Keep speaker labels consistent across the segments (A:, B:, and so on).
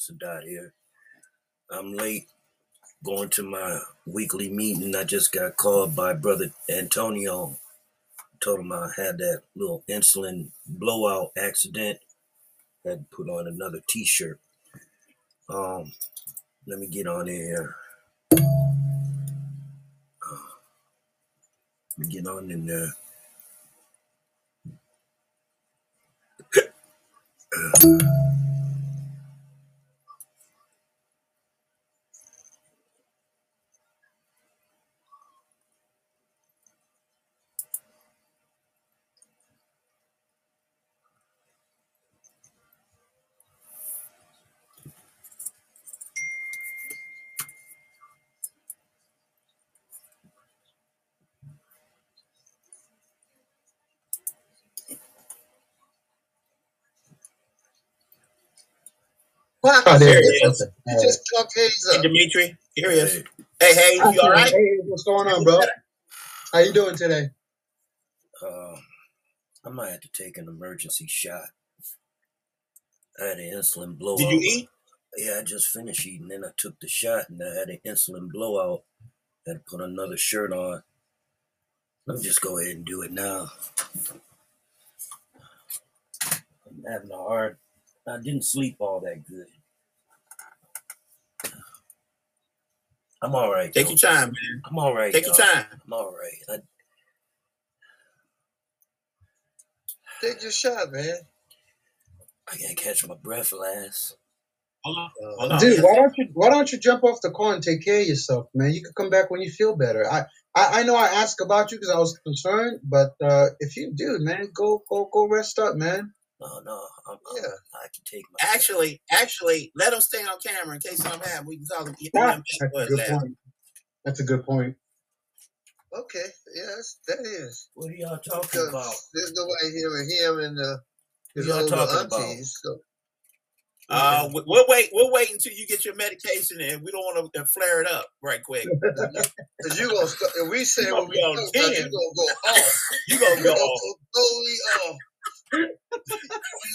A: Sadat here. I'm late going to my weekly meeting. I just got called by brother Antonio. Told him I had that little insulin blowout accident. Had to put on another t-shirt. Um, let me get on in here. Let me get on in there.
B: What
C: Oh,
B: happened?
C: there he
B: just,
C: is.
B: you
C: All right.
B: just plugged Hayes
C: Hey. Dimitri. Here he is.
A: Hey,
C: Hey, hey, you all
B: Okay.
C: right?
B: Hey, what's going on, bro? How you doing today?
A: uh, I might have to take an emergency shot. I had an insulin blowout.
C: Did you eat?
A: Yeah, I just finished eating. Then I took the shot and I had an insulin blowout. I Had to put another shirt on. Let me just go ahead and do it now. I'm having a hard. I didn't sleep all that good. I'm all right
C: Take
A: though.
C: your time, man.
A: I'm all right,
C: Take your
A: y'all.
C: time.
A: I'm all right. I,
B: Take your shot, man.
A: I gotta catch my breath last.
C: Hold on.
B: Uh,
C: Hold on.
B: dude, why don't you why don't you jump off the car and take care of yourself, man? You can come back when you feel better. I I, I know I asked about you because I was concerned, but uh, if you do, man, go go go rest up, man.
A: No, no, I'm,
B: Yeah.
A: I'm, I can take my.
C: Actually, actually, let him stay on camera in case something happens. We can call him
B: Nah,
C: EMS
B: that's a good
C: ass.
B: point. That's a good point. Okay, yes, that is
A: What are y'all talking
B: because
A: about?
B: there's nobody here with him and uh,
A: What
B: his
A: y'all
B: older
A: talking about?
B: aunties. So
C: Uh, we- we'll wait. We'll wait until you get your medication, and we don't want to flare it up right quick.
B: Because you gonna start, if we say
C: You
B: what
C: gonna
B: we
C: be
B: about, you
C: ten.
B: gonna go off.
C: You gonna
B: You
C: go
B: gonna
C: off.
B: go totally off. You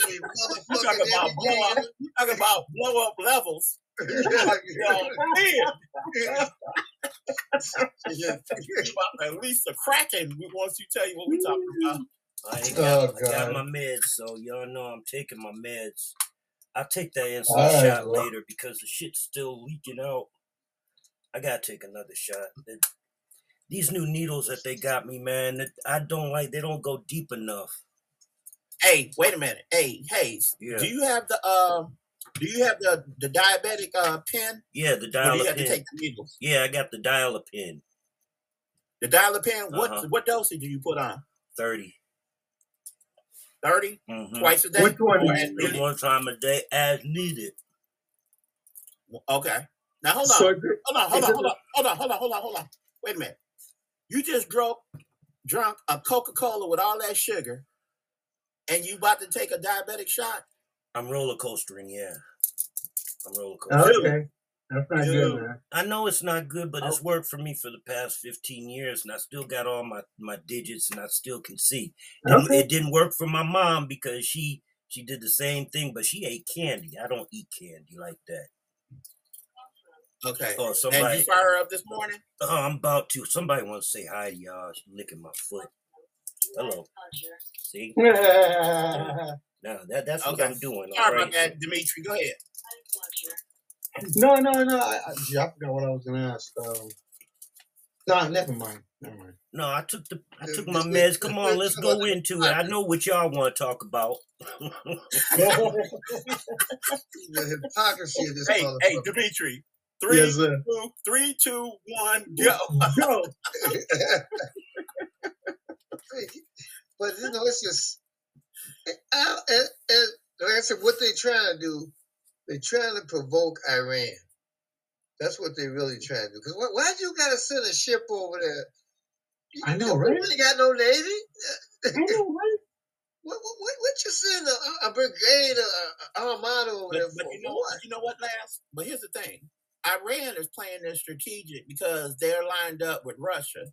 B: be
C: You
B: motherfucking
C: talk about blow up. You talk about blow up levels. You
B: yeah,
C: about to be on
B: yeah.
C: You about to release the kraken once you tell you what we talking about.
A: I ain't
B: Oh
A: got. I got my meds, so y'all know I'm taking my meds. I'll take that insulin
B: All right,
A: shot
B: bro.
A: later because the shit's still leaking out. I gotta take another shot. It- these new needles that they got me, man, it, I don't like. They don't go deep enough.
C: Hey, wait a minute. Hey, Hayes,
A: Yeah,
C: do you have the um? Do you have the the diabetic uh pen?
A: yeah. The
C: do
A: dial
C: you
A: a
C: have to take the needles?
A: Yeah, I got the dial a pin.
C: The dial pen.
A: Uh
C: What
A: huh.
C: what dosage do you put on?
A: Thirty.
C: 30
A: Mm-hmm.
C: twice a day
B: Which one?
A: One time a day as needed.
C: Okay. Now hold on.
B: is
C: Hold on, hold on, hold on, hold on, hold on, hold on, hold on. Wait a minute. You just drunk drunk a Coca-Cola with all that sugar and you about to take a diabetic shot?
A: I'm roller coastering. Yeah, I'm roller
B: oh,
A: coastering.
B: okay? That's not good, man.
A: I know it's not good, but
C: Oh,
A: it's worked for me for the past 15 years, and I still got all my, my digits, and I still can see.
B: Okay.
A: it didn't work for my mom because she she did the same thing, but she ate candy. I don't eat candy like that.
C: okay.
A: Oh, somebody.
C: And you fire her up this morning?
A: oh, I'm about to. Somebody wants to say hi to y'all. She licking my foot. Hello. See? Yeah. Now that that's what
C: Okay.
A: I'm doing. All
C: Sorry
A: right.
C: that, Dimitri. Go ahead.
B: no, no, no. I, I, gee, I forgot what I was gonna ask. Um, no, never mind. Never mind.
A: No, I took the I took my meds. Come on,
B: let's
A: let's
B: talk about
A: go into it. I know what y'all want to talk about.
B: the hypocrisy of this
C: Hey, hey,
B: motherfucker.
C: Dimitri.
B: Yes,
C: Three,
B: sir.
C: two, three, two, one, go.
B: Go. but you know, it's just, I, and, and like I said, what they're trying to do, they're trying to provoke Iran. That's what they really trying to do. Because why, why'd you gotta send a ship over there? You,
D: I know,
B: you
D: right?
B: really got no navy.
D: I know, right?
B: What, what, what, what you send a, a brigade, a, a armada over
C: But,
B: there
C: but
B: for?
C: you know,
B: what?
C: but you know what, Lance? But here's the thing: Iran is playing this strategic because they're lined up with Russia.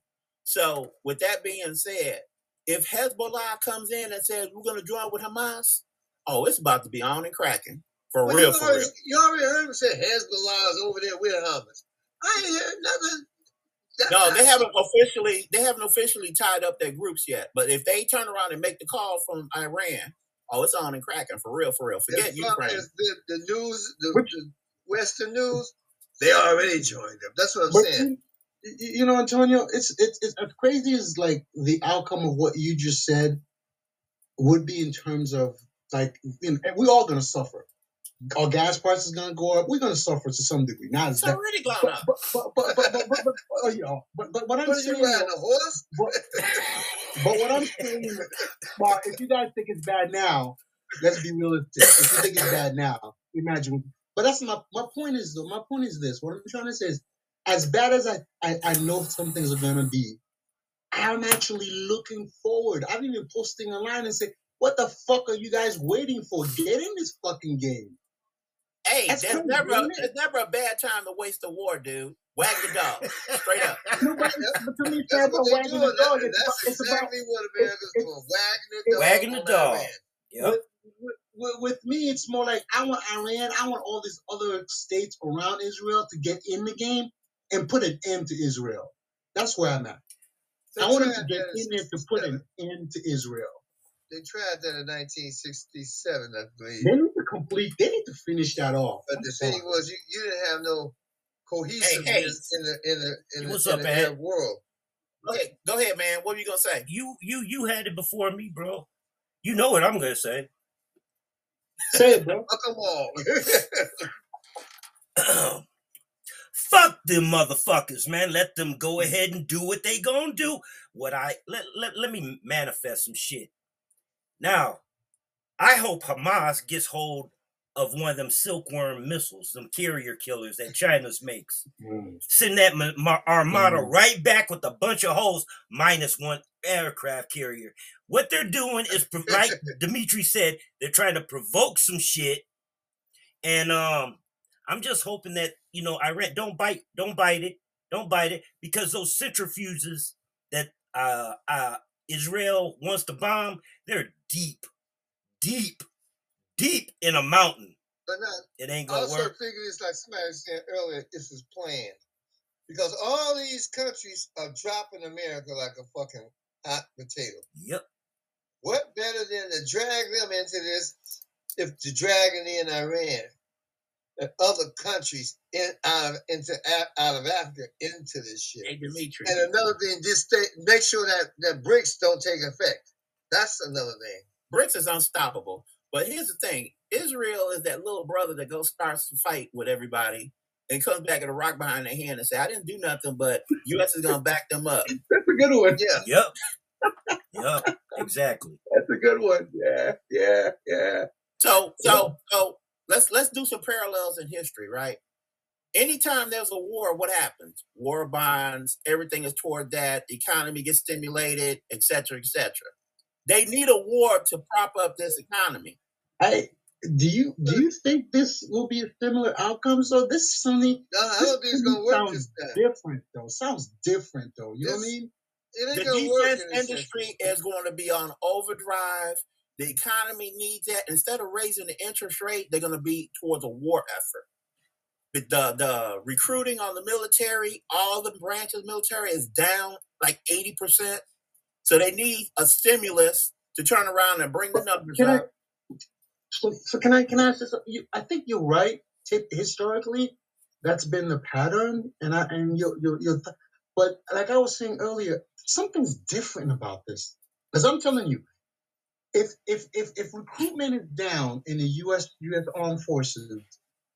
C: So, with that being said, if Hezbollah comes in and says we're going to join with Hamas, oh, it's about to be on and cracking. For
B: Well,
C: real,
B: you,
C: for
B: already,
C: real.
B: you already heard him say Hezbollah is over there with Hamas. I ain't heard nothing. That-
C: No, they haven't officially they haven't officially tied up their groups yet. But if they turn around and make the call from Iran, oh, it's on and cracking for real, for real. Forget
B: as far
C: Ukraine.
B: as the, the news, the, the Western news, they already joined them. That's what I'm
D: But
B: saying.
D: You, you know, Antonio, it's it's it's as crazy as like the outcome of what you just said would be in terms of like you know, and we're all gonna suffer. Our gas price is gonna go up. We're gonna suffer to some degree. Not as
C: It's
D: bad.
C: already gone
D: But
C: up.
D: but but but but but, but, but, uh, you know, but, but what I'm
B: What are
D: saying,
B: you riding
D: though-
B: a horse?
D: but, but what I'm saying, is, well, if you guys think it's bad now, let's be realistic. If you think it's bad now, imagine. But that's my my point is though. My point is this. What I'm trying to say is, as bad as I I, I know some things are gonna be, I'm actually looking forward. I'm even posting online and say, "What the fuck are you guys waiting for? Get in this fucking game."
C: Hey,
D: That's
C: there's never a, there's never a bad time to waste a war, dude. Wag the dog, straight up.
D: No, but, but to me,
B: That's what
D: about
B: they
D: wagging
B: doing.
D: the dog.
B: That,
D: It's
B: that's
D: about, it's about
B: what America's
D: it's-
B: doing. Wagging the dog.
A: Wagging the dog. Yep.
D: with, with, with, with me, it's more like I want Iran, I want all these other states around Israel to get in the game and put an end to Israel. That's where I'm at.
B: They
D: I want them to get in there to put an end to Israel.
B: They tried that in 1967, I believe.
D: They need to complete. They need to finish that off.
B: But
D: I'm
B: the
D: sorry.
B: thing was, you, you didn't have no cohesiveness in the in the in the,
A: What's
B: in the Arab world.
C: Go ahead, go ahead, man. What were you gonna say?
A: You you you had it before me, bro. You know what I'm gonna say.
D: Say it, bro.
B: Fuck 'em all.
A: Fuck them motherfuckers, man. Let them go ahead and do what they gonna do. What I let let, let me manifest some shit. Now, I hope Hamas gets hold of one of them silkworm missiles, them carrier killers that China's makes. Send that ma- ma- armada
D: Mhm.
A: right back with a bunch of holes, minus one aircraft carrier. What they're doing is, like Dimitri said, they're trying to provoke some shit. And um, I'm just hoping that you know Iran don't bite, don't bite it, don't bite it, because those centrifuges that uh, uh, Israel wants to bomb, they're deep, deep, deep in a mountain.
B: but not
A: It ain't gonna
B: also
A: work.
B: figure it's like somebody was saying earlier, this is planned. Because all these countries are dropping America like a fucking hot potato.
A: Yep.
B: What better than to drag them into this if to dragging in Iran and other countries in out of into out of Africa into this shit.
C: Hey, Dimitri.
B: And another thing, just stay, make sure that that BRICS don't take effect. That's another thing.
C: BRICS is unstoppable. But here's the thing: Israel is that little brother that goes starts to fight with everybody and comes back with a rock behind their hand and say, "I didn't do nothing, but U.S. is gonna back them up."
D: That's a good one.
B: Yeah.
A: Yep. yep. Exactly.
D: That's a good one. Yeah, yeah, yeah.
C: So, so, so let's let's do some parallels in history, right? Anytime there's a war, what happens? War bonds, everything is toward that. the Economy gets stimulated, etc., cetera, et cetera. They need a war to prop up this economy.
D: I do you do you think this will be a similar outcome? So this is something
B: No, I
D: this
B: don't think it's gonna work
D: sounds
B: this
D: different though. Sounds different though. You know what I mean?
B: It ain't
C: The defense industry is going to be on overdrive. The economy needs that. Instead of raising the interest rate, they're going to be towards a war effort. But the the recruiting on the military, all the branches of military is down like eighty percent. So they need a stimulus to turn around and bring the numbers
D: Can I?
C: up.
D: So, so can I can I ask this? You, I think you're right. Ti- Historically, that's been the pattern, and I and you you you. But like I was saying earlier, something's different about this. Because I'm telling you, if if if if recruitment is down in the U.S. U.S. Armed Forces,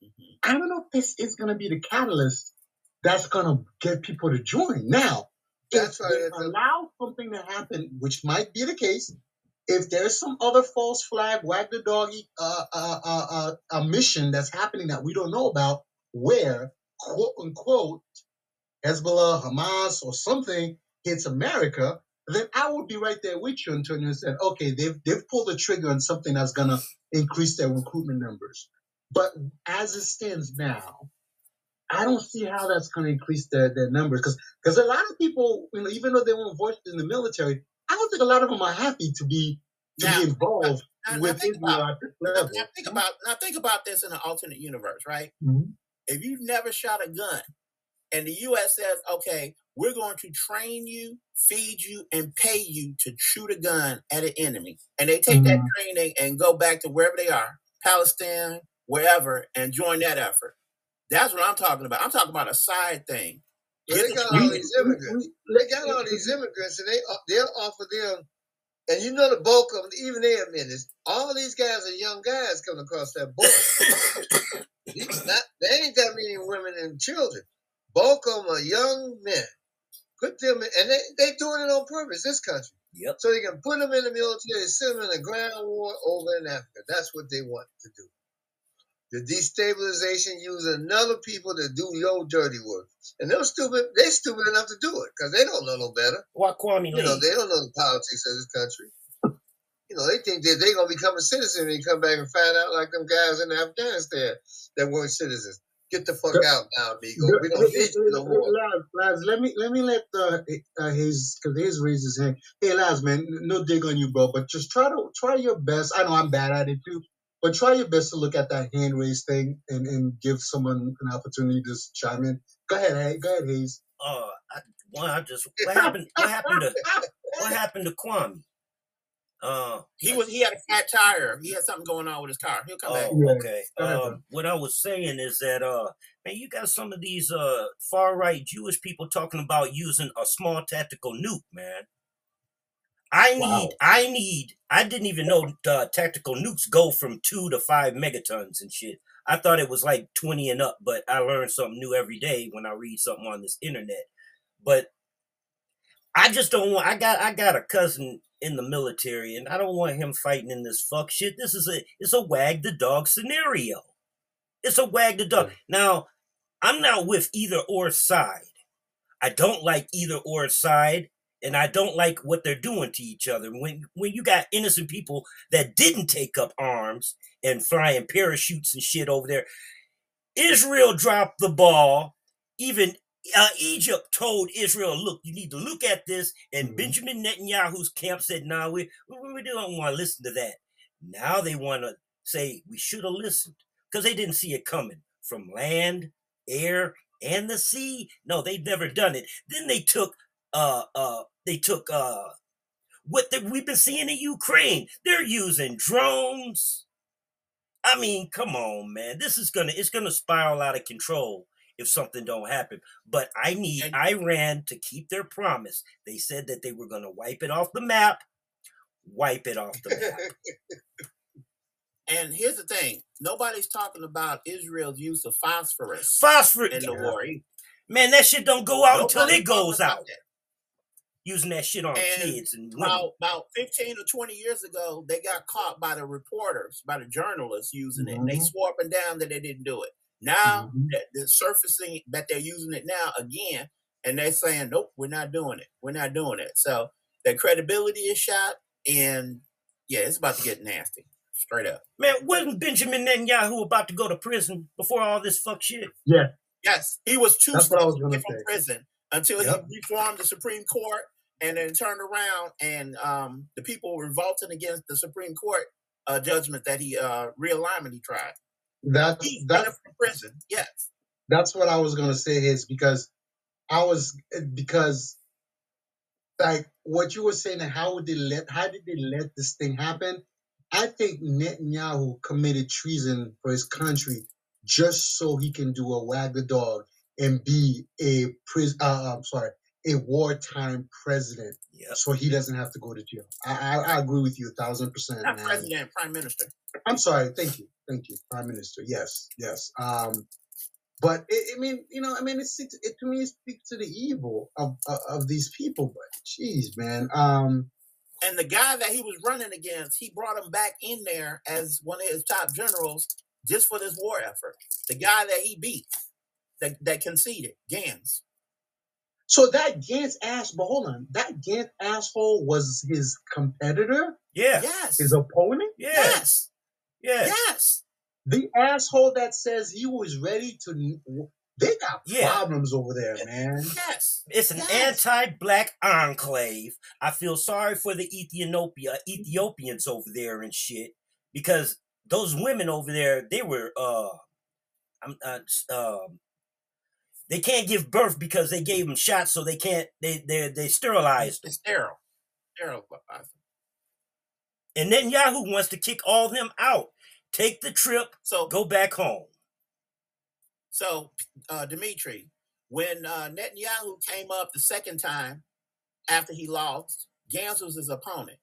C: Mhm.
D: I don't know if this is going to be the catalyst that's going to get people to join. Now, if
B: That's why
D: they allow something to happen, which might be the case, if there's some other false flag, wag the doggy, uh, uh, uh, uh, a mission that's happening that we don't know about, where quote unquote Hezbollah, Hamas, or something hits America, then I would be right there with you, Antonio, and said, okay, they've they've pulled the trigger on something that's gonna increase their recruitment numbers. But as it stands now, I don't see how that's going to increase their, their numbers because because a lot of people, you know, even though they weren't voiced in the military, I don't think a lot of them are happy to be to
C: Now-
D: be involved
C: Now,
D: with Israel at this
C: now,
D: level.
C: now think about now think about this in an alternate universe, right?
D: Mhm.
C: If you've never shot a gun, and the U.S. says, "Okay, we're going to train you, feed you, and pay you to shoot a gun at an enemy," and they take that
D: Mhm.
C: training and go back to wherever they are, Palestine, wherever, and join that effort. That's what I'm talking about. I'm talking about a side thing.
B: But
C: Get
B: they got all these immigrants. They got all these immigrants, and they they'll offer them. And you know the bulk of them, even they admit this. All these guys are young guys coming across that border. These not, there ain't that many women and children. Bulk of them are young men. Put them in, and they they doing it on purpose. This country,
A: Yep.
B: so they can put them in the military, send them in a ground war over in Africa. That's what they want to do. The destabilization, use another people to do your dirty work, and they're stupid. They stupid enough to do it because they don't know no better.
A: Why Kwame
B: You know, they don't know the politics of this country. You know, they think that they're gonna become a citizen and come back and find out like them guys in Afghanistan that weren't citizens. Get the fuck
D: Yeah.
B: out now, amigo. We don't need you no more.
D: Laz, Laz, let me let me let uh, uh his because his raise his hand. Hey, Laz, man, no dig on you, bro, but just try to try your best. I know I'm bad at it too, but try your best to look at that hand raise thing and, and give someone an opportunity to just chime in. Go ahead, hey, go ahead, Hayes.
A: Uh, I, one, I just what happened? What happened to what happened to Kwame? Uh,
C: He was he had a flat tire. He had something going on with his car. He'll come back.
A: Oh,
D: Yeah.
A: okay. Um, what I was saying is that uh, man, you got some of these uh far right Jewish people talking about using a small tactical nuke, man. I need,
D: Wow.
A: I need. I didn't even know uh, tactical nukes go from two to five megatons and shit. I thought it was like twenty and up, but I learn something new every day when I read something on this internet. But I just don't want. I got, I got a cousin in the military, and I don't want him fighting in this fuck shit. This is a, it's a wag the dog scenario. It's a wag the dog. Mm. Now, I'm not with either or side. I don't like either or side, and I don't like what they're doing to each other. When when you got innocent people that didn't take up arms and flying parachutes and shit over there, Israel dropped the ball. Even uh, Egypt told Israel, "Look, you need to look at this." And
D: Mhm.
A: Benjamin Netanyahu's camp said, "No, we, we we don't want to listen to that." Now they want to say we should have listened because they didn't see it coming from land, air, and the sea. No, they've never done it. Then they took uh uh they took uh what the, we've been seeing in Ukraine. They're using drones. I mean, come on, man. This is gonna it's gonna spiral out of control if something don't happen. But I need
C: And-
A: Iran to keep their promise. They said that they were gonna wipe it off the map. Wipe it off the map.
C: And here's the thing: nobody's talking about Israel's use of phosphorus
A: Phosphorus,
C: in the war.
A: man. That shit don't go out until it goes out.
C: that.
A: Using that shit on
C: And
A: kids and women.
C: About, about 15 or 20 years ago, they got caught by the reporters, by the journalists using it. And they swore up and down that they didn't do it. Now
D: Mhm.
C: that they're surfacing that they're using it now again, and they're saying, nope, we're not doing it. We're not doing it. So their credibility is shot, and yeah, it's about to get nasty. Straight up.
A: Man, wasn't Benjamin Netanyahu about to go to prison before all this fuck shit?
D: Yeah,
C: Yes, he was two
D: That's what I
C: steps
D: was gonna
C: from
D: say.
C: prison until
A: Yep.
C: he reformed the Supreme Court and then turned around and um, the people revolting against the Supreme Court uh, judgment that he uh, realignment he tried.
D: That's that's
C: prison. Yes.
D: that's what I was gonna say is because I was because like what you were saying how would they let how did they let this thing happen? I think Netanyahu committed treason for his country just so he can do a wag the dog and be a pris uh, I'm sorry a wartime president
A: Yep.
D: so he doesn't have to go to jail. I, I, I agree with you a thousand percent,
C: Not
D: man.
C: president, prime minister.
D: I'm sorry. Thank you. Thank you, Prime Minister. Yes, yes. Um, but it, I mean, you know, I mean, it's, it, it to me it speaks to the evil of, of of these people. But jeez, man. Um,
C: And the guy that he was running against, he brought him back in there as one of his top generals just for this war effort. The guy that he beat, that, that conceded, Gantz.
D: so that Gantz ass, but hold on, that Gantz asshole was his competitor,
A: Yeah.
C: Yes.
D: his opponent,
A: Yeah.
C: Yes.
A: Yeah.
C: Yes.
D: the asshole that says he was ready to They got
A: Yeah.
D: problems over there, man.
C: Yes.
A: It's an
C: Yes.
A: anti-black enclave. I feel sorry for the Ethiopia Ethiopians over there and shit because those women over there, they were uh, I'm uh, um, they can't give birth because they gave them shots, so they can't. They they they sterilized.
C: It's sterile. Sterile.
A: And then Yahoo wants to kick all them out. Take the trip,
C: So
A: go back home.
C: So, uh, Dimitri, when uh, Netanyahu came up the second time after he lost, Gantz was his opponent.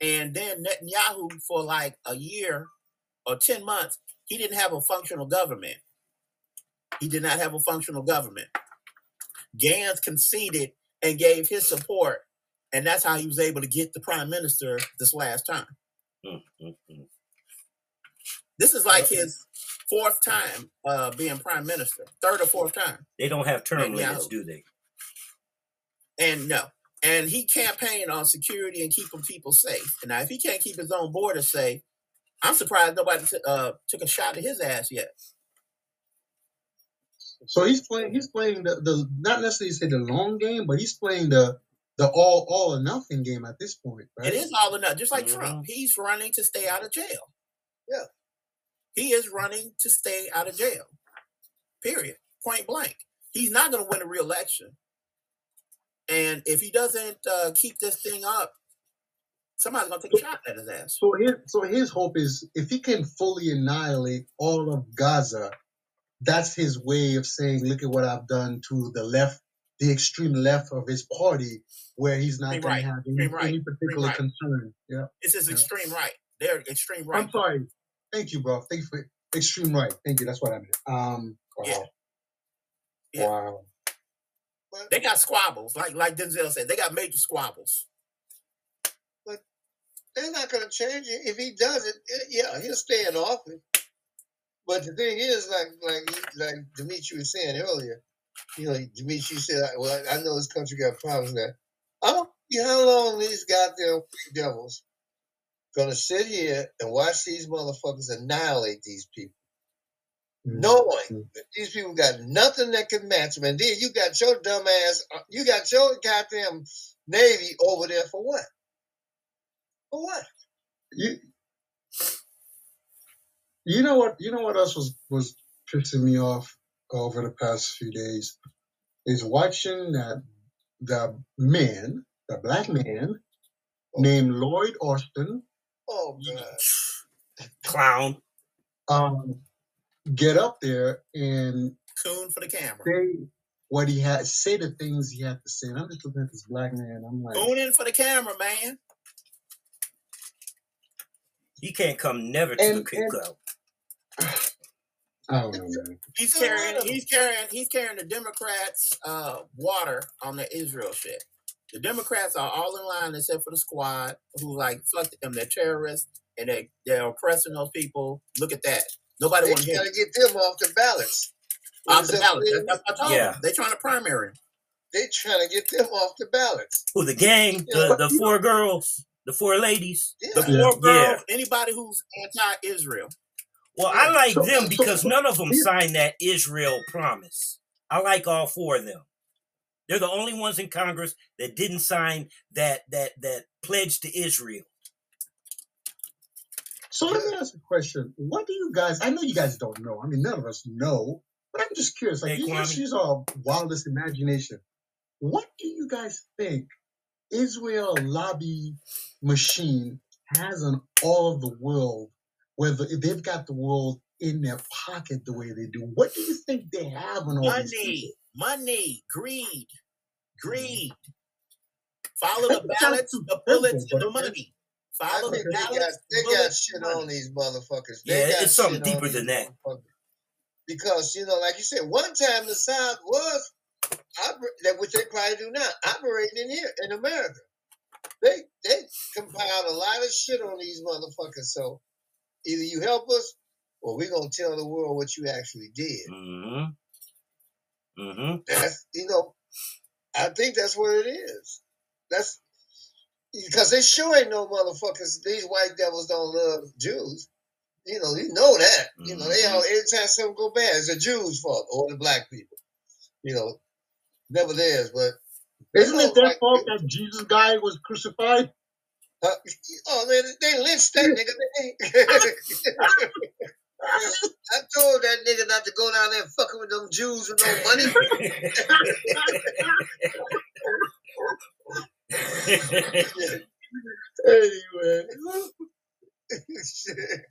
C: And then Netanyahu, for like a year or 10 months, he didn't have a functional government. He did not have a functional government. Gantz conceded and gave his support. And that's how he was able to get the prime minister this last time.
A: Mm, mm, mm.
C: This is like his fourth time uh, being prime minister, third or fourth time.
A: They don't have term
C: Netanyahu.
A: limits, do they?
C: And no. And he campaigned on security and keeping people safe. And now, if he can't keep his own border safe, I'm surprised nobody t- uh, took a shot at his ass yet.
D: So he's playing. He's playing the, the not necessarily say the long game, but he's playing the the all all or nothing game at this point, right?
C: It is all enough, just like
A: Mhm.
C: Trump. He's running to stay out of jail.
B: Yeah.
C: He is running to stay out of jail. Period. Point blank. He's not going to win a re-election. And if he doesn't uh, keep this thing up, somebody's going to take a shot at his ass.
D: So his so his hope is if he can fully annihilate all of Gaza, that's his way of saying, "Look at what I've done to the left, the extreme left of his party, where he's not going
C: right,
D: to have any,
C: right,
D: any particular
C: right.
D: concern." Yeah.
C: It's his
D: Yeah.
C: extreme right. They're extreme right.
D: I'm sorry. Thank you, bro. Thank you for extreme right. Thank you. That's what I meant. Um. Wow.
C: Yeah. Yeah.
D: Wow.
B: But,
C: They got squabbles, like like Denzel said. They got major squabbles.
B: But they're not going to change it. If he does it, eh, yeah, he'll stay in office. But the thing is, like like like Dimitri was saying earlier, you know, Dimitri said, "Well, I know this country got problems now. I don't see how long these goddamn free devils gonna sit here and watch these motherfuckers annihilate these people,
D: Mm.
B: knowing that these people got nothing that can match them. And then you got your dumb ass, uh, you got your goddamn navy over there for what? For what?
D: You, you know what? You know what else was was pissing me off over the past few days is watching that the man, the black man named Lloyd Austin,
B: Oh god.
A: Clown.
D: um, get up there and
C: Coon for the camera.
D: say what he had, say the things he had to say. And I'm just looking at this black man. I'm like,
C: Cooning for the camera, man.
A: He can't come never to the
D: And- and-
A: cookout.
D: I don't know, man.
C: He's carrying he's carrying he's carrying the Democrats uh water on the Israel shit. The Democrats are all in line except for the squad who like fuck them, they're terrorists and they they're oppressing those people. Look at that. Nobody
B: They
C: wants to hear
B: trying to get them off the ballots.
C: Off the
B: that
C: ballot.
B: saying?
C: That's what I told
A: Yeah.
C: They're trying to primary. him.
B: They trying to get them off the ballots.
A: Who the gang? The the four girls, the four ladies.
C: The
B: Yeah.
D: Yeah.
C: four girls, anybody who's anti-Israel.
A: Well, I like them because none of them signed that Israel promise. I like all four of them. They're the only ones in Congress that didn't sign that that that pledge to Israel.
D: So let me ask a question. What do you guys, I know you guys don't know. I mean, none of us know, but I'm just curious. Like,
A: Hey,
D: you just
A: Kwame.
D: use our wildest imagination. What do you guys think Israel lobby machine has on all of the world, whether if they've got the world in their pocket the way they do? What do you think they have on all these
C: Money,
D: people?
C: Money, greed, greed. Follow the ballots, the bullets, and the money. Follow the
B: think they got
C: ballots,
B: they
C: the
B: got shit
C: money.
B: on these motherfuckers.
A: Yeah,
B: They got
A: it's something deeper than that.
B: Because you know, like you said, one time the South was that which they probably do not, operating in here in America. They they compiled a lot of shit on these motherfuckers. So either you help us, or we're gonna tell the world what you actually did.
A: Mm-hmm. Mm-hmm.
B: That's you know, I think that's what it is. That's because they sure ain't no motherfuckers. These white devils don't love Jews. You know, you know that. You know, they all every time something go bad, it's the Jews' fault or the black people. You know, never theirs, but
D: Isn't it their
B: Like-
D: fault that Jesus guy was crucified?
B: uh, oh man, they lynched that nigga. I told that nigga not to go down there fucking with them Jews with no money.
D: Anyway.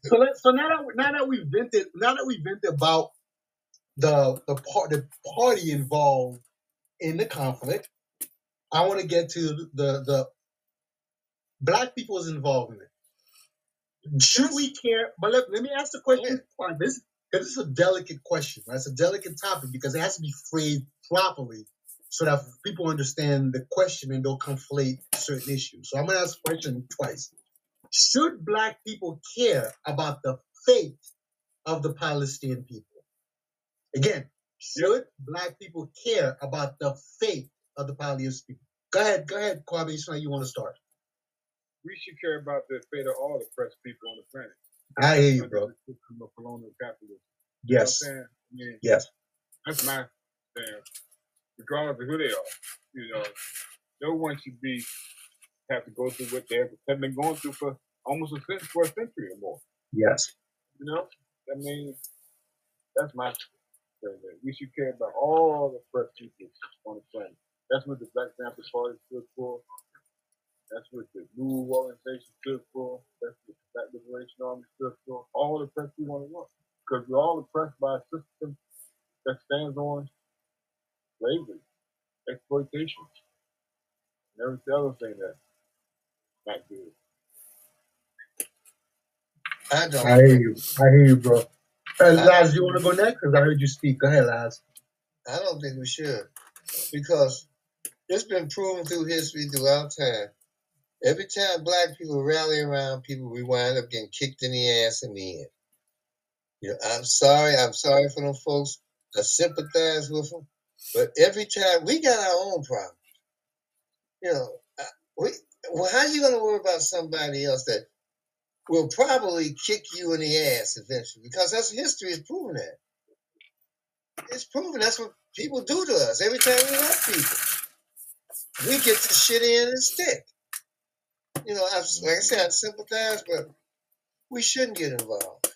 D: So let so now that now that we vented now that we vented about the the part the party involved in the conflict, I want to get to the the black people's involvement. Should we care? But let, let me ask the question. Fine, This because this is a delicate question. Right? It's a delicate topic because it has to be phrased properly so that people understand the question and don't conflate certain issues. So I'm gonna ask the question twice. Should black people care about the fate of the Palestinian people? Again, should black people care about the fate of the Palestinian people? Go ahead, go ahead, Kwame. You want to start.
E: We should care about the fate of all the oppressed people on the planet.
D: I hear you, bro.
E: the system of colonial capitalism.
D: Yes,
E: You know? I mean,
D: yes.
E: that's my stand. Regardless of who they are, you know, no one should be have to go through what they have, been going through for almost a century, for a century or more.
D: Yes.
E: You know, I mean, that's my thing. that We should care about all the oppressed people on the planet. That's what the Black Panther Party stood for. That's what the Blue Organization stood for. That's what the Black Liberation Army stood for. All the press people want to world. Because we're all oppressed by a system that stands on slavery, exploitation, and every other thing that's not good.
B: I don't.
D: I hear you. I hear you, bro. Uh, Laz, you want to go next? Because I heard you speak. Go ahead, Laz.
B: I don't think we should because it's been proven through history throughout time. Every time black people rally around people, we wind up getting kicked in the ass in the end. You know, I'm sorry. I'm sorry for them folks. I sympathize with them, but every time we got our own problems. You know, we, well, how are you gonna worry about somebody else that will probably kick you in the ass eventually? Because that's history has proven that. It's proven that's what people do to us every time we help people. We get the shit in and stick. You know, I, like I said, I sympathize, but we shouldn't get involved.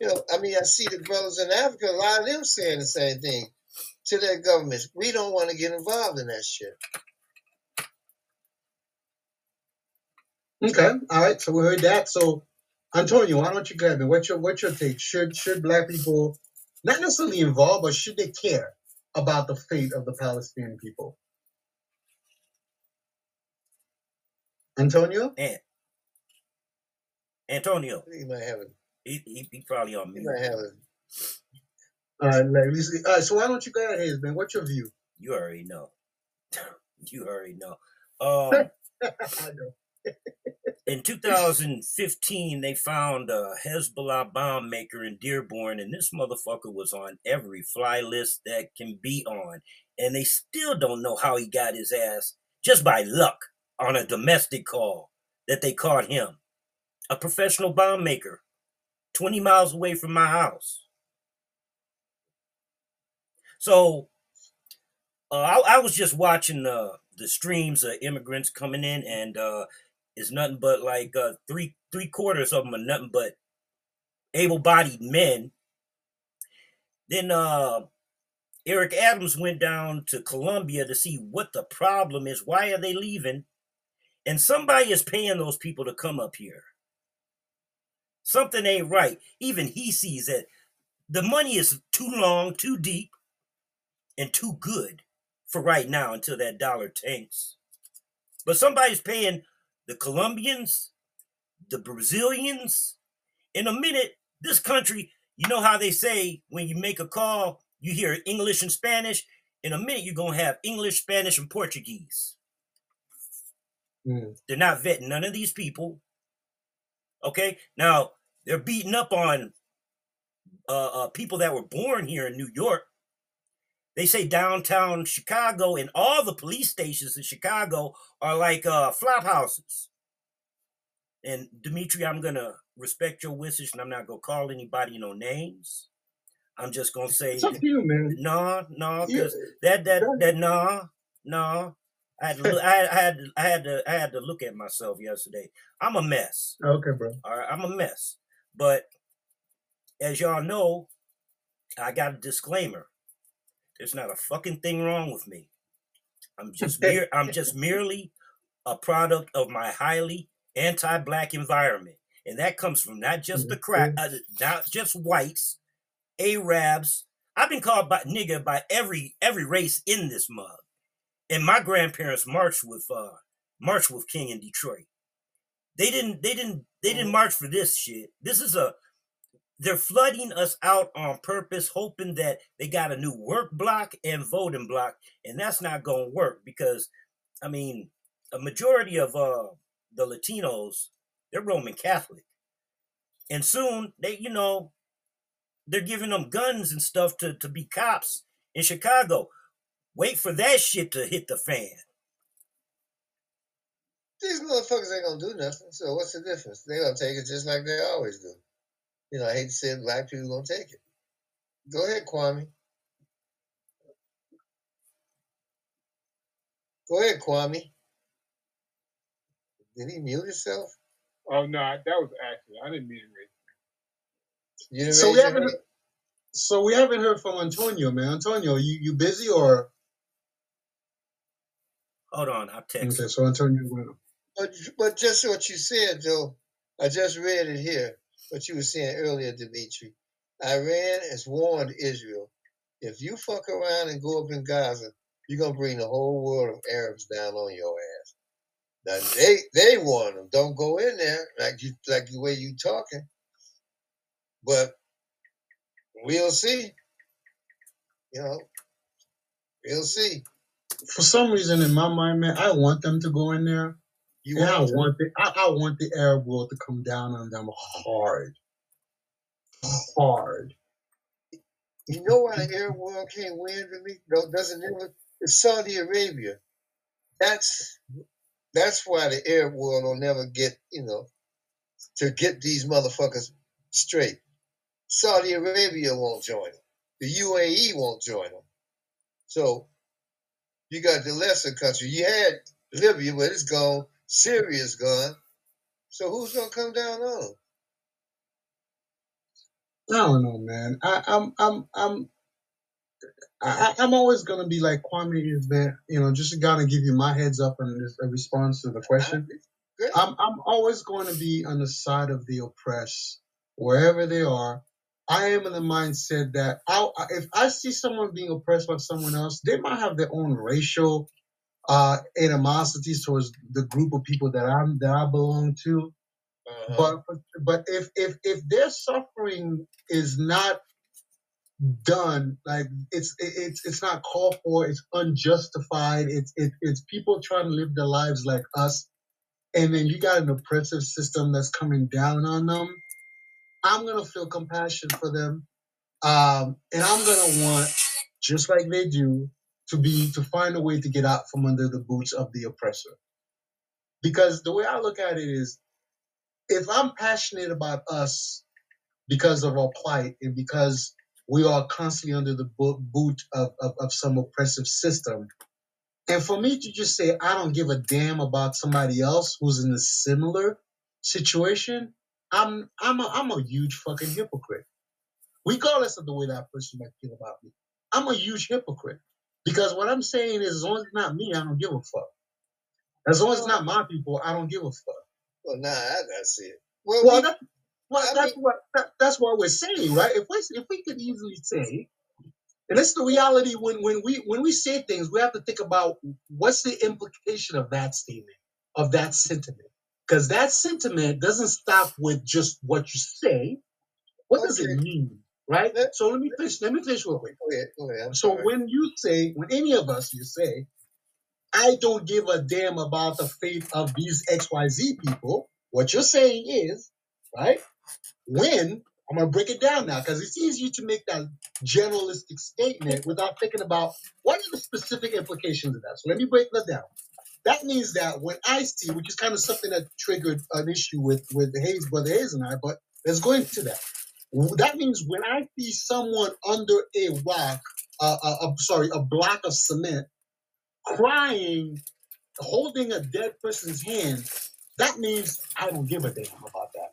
B: You know, I mean, I see the brothers in Africa, a lot of them saying the same thing to their governments. We don't want to get involved in that shit.
D: Okay. All right. So we heard that. So, Antonio, why don't you grab me? What's your what's your take? Should should black people not necessarily involved, but should they care about the fate of the Palestinian people? Antonio?
A: And Antonio,
B: you might have a,
A: he, he, he probably on
B: me.
A: mute.
B: might have a,
D: All right, let me see. All right, so why don't you go ahead, Hayes, man? What's your view?
A: You already know. you already know. Um,
D: I know.
A: in 2015, they found a Hezbollah bomb maker in Dearborn, and this motherfucker was on every fly list that can be on. And they still don't know how he got his ass, just by luck, on a domestic call that they caught him. A professional bomb maker, 20 miles away from my house. So uh, I, I was just watching uh, the streams of immigrants coming in, and uh, it's nothing but like uh, three three quarters of them are nothing but able-bodied men. Then uh, Eric Adams went down to Colombia to see what the problem is. Why are they leaving? And somebody is paying those people to come up here. Something ain't right. Even he sees that the money is too long, too deep, and too good for right now until that dollar tanks. But somebody's paying the Colombians, the Brazilians. In a minute, this country, you know how they say when you make a call, you hear English and Spanish. In a minute, you're going to have English, Spanish, and Portuguese.
D: Mm.
A: They're not vetting none of these people. Okay? Now, they're beating up on uh, uh, people that were born here in New York. They say downtown Chicago and all the police stations in Chicago are like uh, flop houses. And Dimitri, I'm gonna respect your wishes, and I'm not gonna call anybody no names. I'm just gonna say
D: It's up to you, man.
A: no, no, because that that
D: that-
A: that no, no. I had to look, I, I had I had to I had to look at myself yesterday. I'm a mess.
D: okay, bro.
A: All right, I'm a mess. But as y'all know, I got a disclaimer. There's not a fucking thing wrong with me. I'm just mere, I'm just merely a product of my highly anti-black environment, and that comes from not just the crack, uh, not just whites, Arabs. I've been called by nigga by every every race in this mug, and my grandparents marched with uh marched with King in Detroit. They didn't they didn't they didn't march for this shit. This is a they're flooding us out on purpose, hoping that they got a new work block and voting block, and that's not going to work because, I mean, a majority of uh, the Latinos they're Roman Catholic, and soon they, you know, they're giving them guns and stuff to to be cops in Chicago. Wait for that shit to hit the fan.
B: These motherfuckers ain't gonna do nothing. So what's the difference? They gonna take it just like they always do. You know, I hate to say it, black people gonna take it. Go ahead, Kwame. Go ahead, Kwame. Did he mute himself?
E: Oh no, that was actually I didn't mean to raise.
B: You didn't
D: So we haven't
B: hand?
D: so we haven't heard from Antonio, man. Antonio, you you busy or
A: Hold on, I'll text.
D: okay? So Antonio, well,
B: But, but just what you said, Joe, I just read it here, what you were saying earlier, Dimitri. Iran has warned Israel, if you fuck around and go up in Gaza, you're going to bring the whole world of Arabs down on your ass. Now, they, they warn them, don't go in there like you like the way you talking. But we'll see. You know, we'll see.
D: For some reason in my mind, man, I want them to go in there.
B: You
D: And I
B: want to.
D: want the I, I want the Arab world to come down on them hard, hard.
B: You know why the Arab world can't win to me? No, doesn't ever. It's Saudi Arabia. That's that's why the Arab world will never get you know to get these motherfuckers straight. Saudi Arabia won't join them. The UAE won't join them. So you got the lesser country. You had Libya, but it's gone. Syria's gone. So who's gonna come down on?
D: I don't know, man. I, I'm I'm I'm I, I'm always gonna be like Kwame is, man. You know, just gonna give you my heads up and a response to the question. I'm I'm always going to be on the side of the oppressed wherever they are. I am in the mindset that I, if I see someone being oppressed by someone else, they might have their own racial uh, animosities towards the group of people that I'm that I belong to.
B: Uh-huh.
D: But but if if if their suffering is not done, like it's it's it's not called for, it's unjustified. It's it, it's people trying to live their lives like us, and then you got an oppressive system that's coming down on them. I'm gonna feel compassion for them, um, and I'm gonna want, just like they do, to be to find a way to get out from under the boots of the oppressor. Because the way I look at it is, if I'm passionate about us because of our plight and because we are constantly under the bo- boot of, of, of some oppressive system, and for me to just say I don't give a damn about somebody else who's in a similar situation, I'm I'm a, I'm a huge fucking hypocrite. Regardless of the way that person might feel about me, I'm a huge hypocrite because what I'm saying is, as long as it's not me, I don't give a fuck. As long as it's not my people, I don't give a fuck.
B: well, nah, I gotta see it. Well,
D: Well,
B: we,
D: that, well
B: I
D: that's what that, that's what we're saying, right? If we if we could easily say, and it's the reality when when we when we say things, we have to think about what's the implication of that statement, of that sentiment, because that sentiment doesn't stop with just what you say. What does it mean, right?
B: Let-
D: So let me finish. Let me finish real quick.
B: go ahead, go ahead.
D: So
B: sorry.
D: when you say, when any of us you say, I don't give a damn about the fate of these XYZ people, what you're saying is, right? When, I'm gonna break it down now, because it's easier to make that generalistic statement without thinking about what are the specific implications of that. So let me break that down. That means that when I see, which is kind of something that triggered an issue with with Hayes, brother Hayes and I, but let's go into that. That means when I see someone under a rock, uh, uh, sorry, a block of cement, crying, holding a dead person's hand, that means I don't give a damn about that.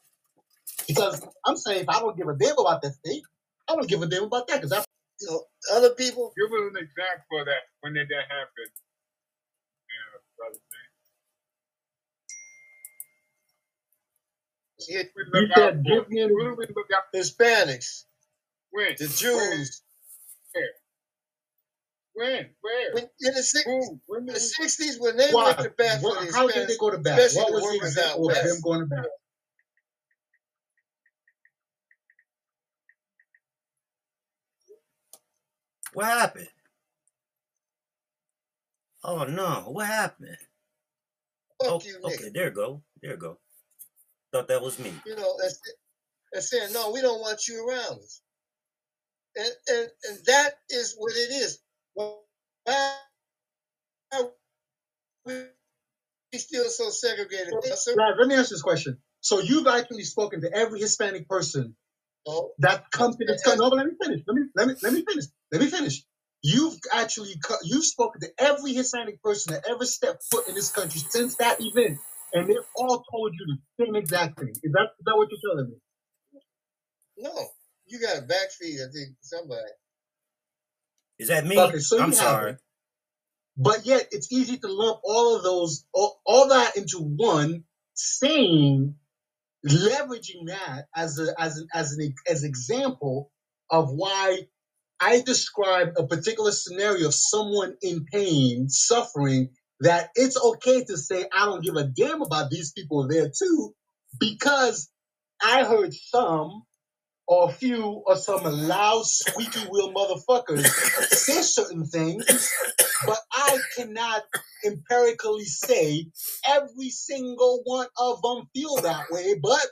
D: Because I'm saying if I don't give a damn about that thing, I don't give a damn about that because I
B: You know, other people.
E: Give us an example of that when did that happen, yeah, brother.
B: Yeah,
E: We look out for.
D: give
E: Who do we look out
B: Hispanics,
E: when?
B: the Jews.
E: When? Where?
B: When, in the six,
E: When
B: in the sixties, when they
D: why?
B: went to bat for
D: What,
B: the
D: how did they go to bat? What was the
B: workers out
D: example of them going to bat?
A: What happened? Oh no, what happened?
B: Fuck
A: Oh,
B: you, nigga.
A: okay, there you go. There you go. Thought that was me.
B: You know, that's and saying, no, we don't want you around us. And and and that is what it is. Why are we still so segregated? Yes.
D: Right, let me ask this question. So you've actually spoken to every Hispanic person
B: No,
D: that comes to this country. No, but let me finish. Let me let me let me finish. Let me finish. You've actually you've spoken to every Hispanic person that ever stepped foot in this country since that event, and they've all told you the same exact thing. Is that is that what you're telling me?
B: no. You got a backfeed, I think, somebody.
A: Is that me?
D: Okay, so
A: I'm sorry.
D: it. But yet it's easy to lump all of those all, all that into one saying, leveraging that as a as an as an as example of why I describe a particular scenario of someone in pain, suffering, that it's okay to say, I don't give a damn about these people there too, because I heard some or a few or some loud, squeaky wheel motherfuckers say certain things, but I cannot empirically say every single one of them feel that way. But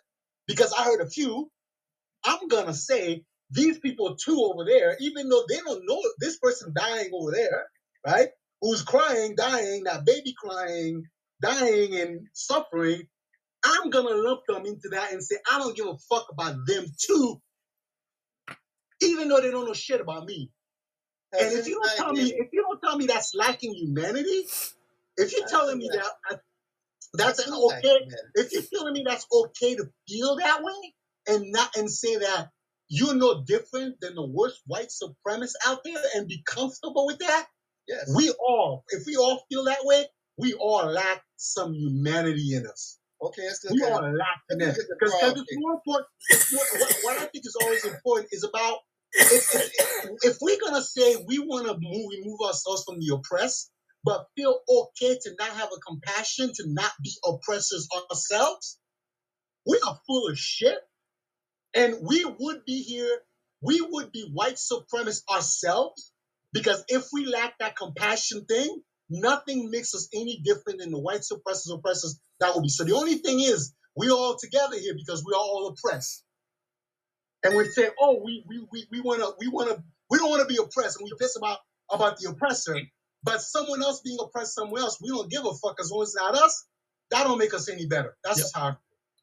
D: because I heard a few, I'm gonna say these people too over there, even though they don't know this person dying over there, right? Who's crying, dying, that baby crying, dying and suffering. I'm gonna lump them into that and say I don't give a fuck about them too, even though they don't know shit about me.
B: Has
D: And if you don't tell me, if you don't tell me that's lacking humanity, if you're
B: That's
D: telling me
B: right.
D: that that's
B: That's
D: okay, if you're telling me that's okay to feel that way and not and say that you're no different than the worst white supremacists out there and be comfortable with that,
B: Yes.
D: we all, if we all feel that way, we all lack some humanity in us.
B: okay, look
D: We all lack in that
B: look at the
D: because it's more important. it's what, what I think is always important is about if, if, if we're gonna say we want to move, remove ourselves from the oppressed, but feel okay to not have a compassion to not be oppressors ourselves, we are full of shit, and we would be here. We would be white supremacists ourselves because if we lack that compassion thing, nothing makes us any different than the white supremacists oppressors that will be. So the only thing is we all together here because we are all oppressed. And we say, oh, we we we, we wanna we wanna we don't wanna be oppressed and we piss about about the oppressor. But someone else being oppressed somewhere else, we don't give a fuck as long as it's not us. That don't make us any better. That's just how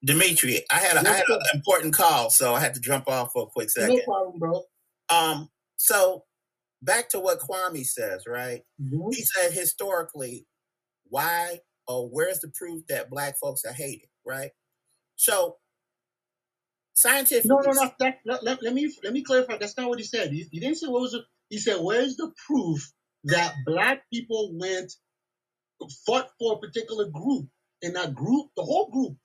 C: Dimitri, I had a, I had an important call, so I had to jump off for a quick second.
D: no problem, bro.
C: Um, so back to what Kwame says, right?
D: Mhm.
C: He said historically, why or where's the proof that black folks are hated, right? So scientifically,
D: No, no, no. That, let, let, let me let me clarify. That's not what he said. He, he didn't say what was it. He said, "Where's the proof that black people went fought for a particular group, and that group, the whole group,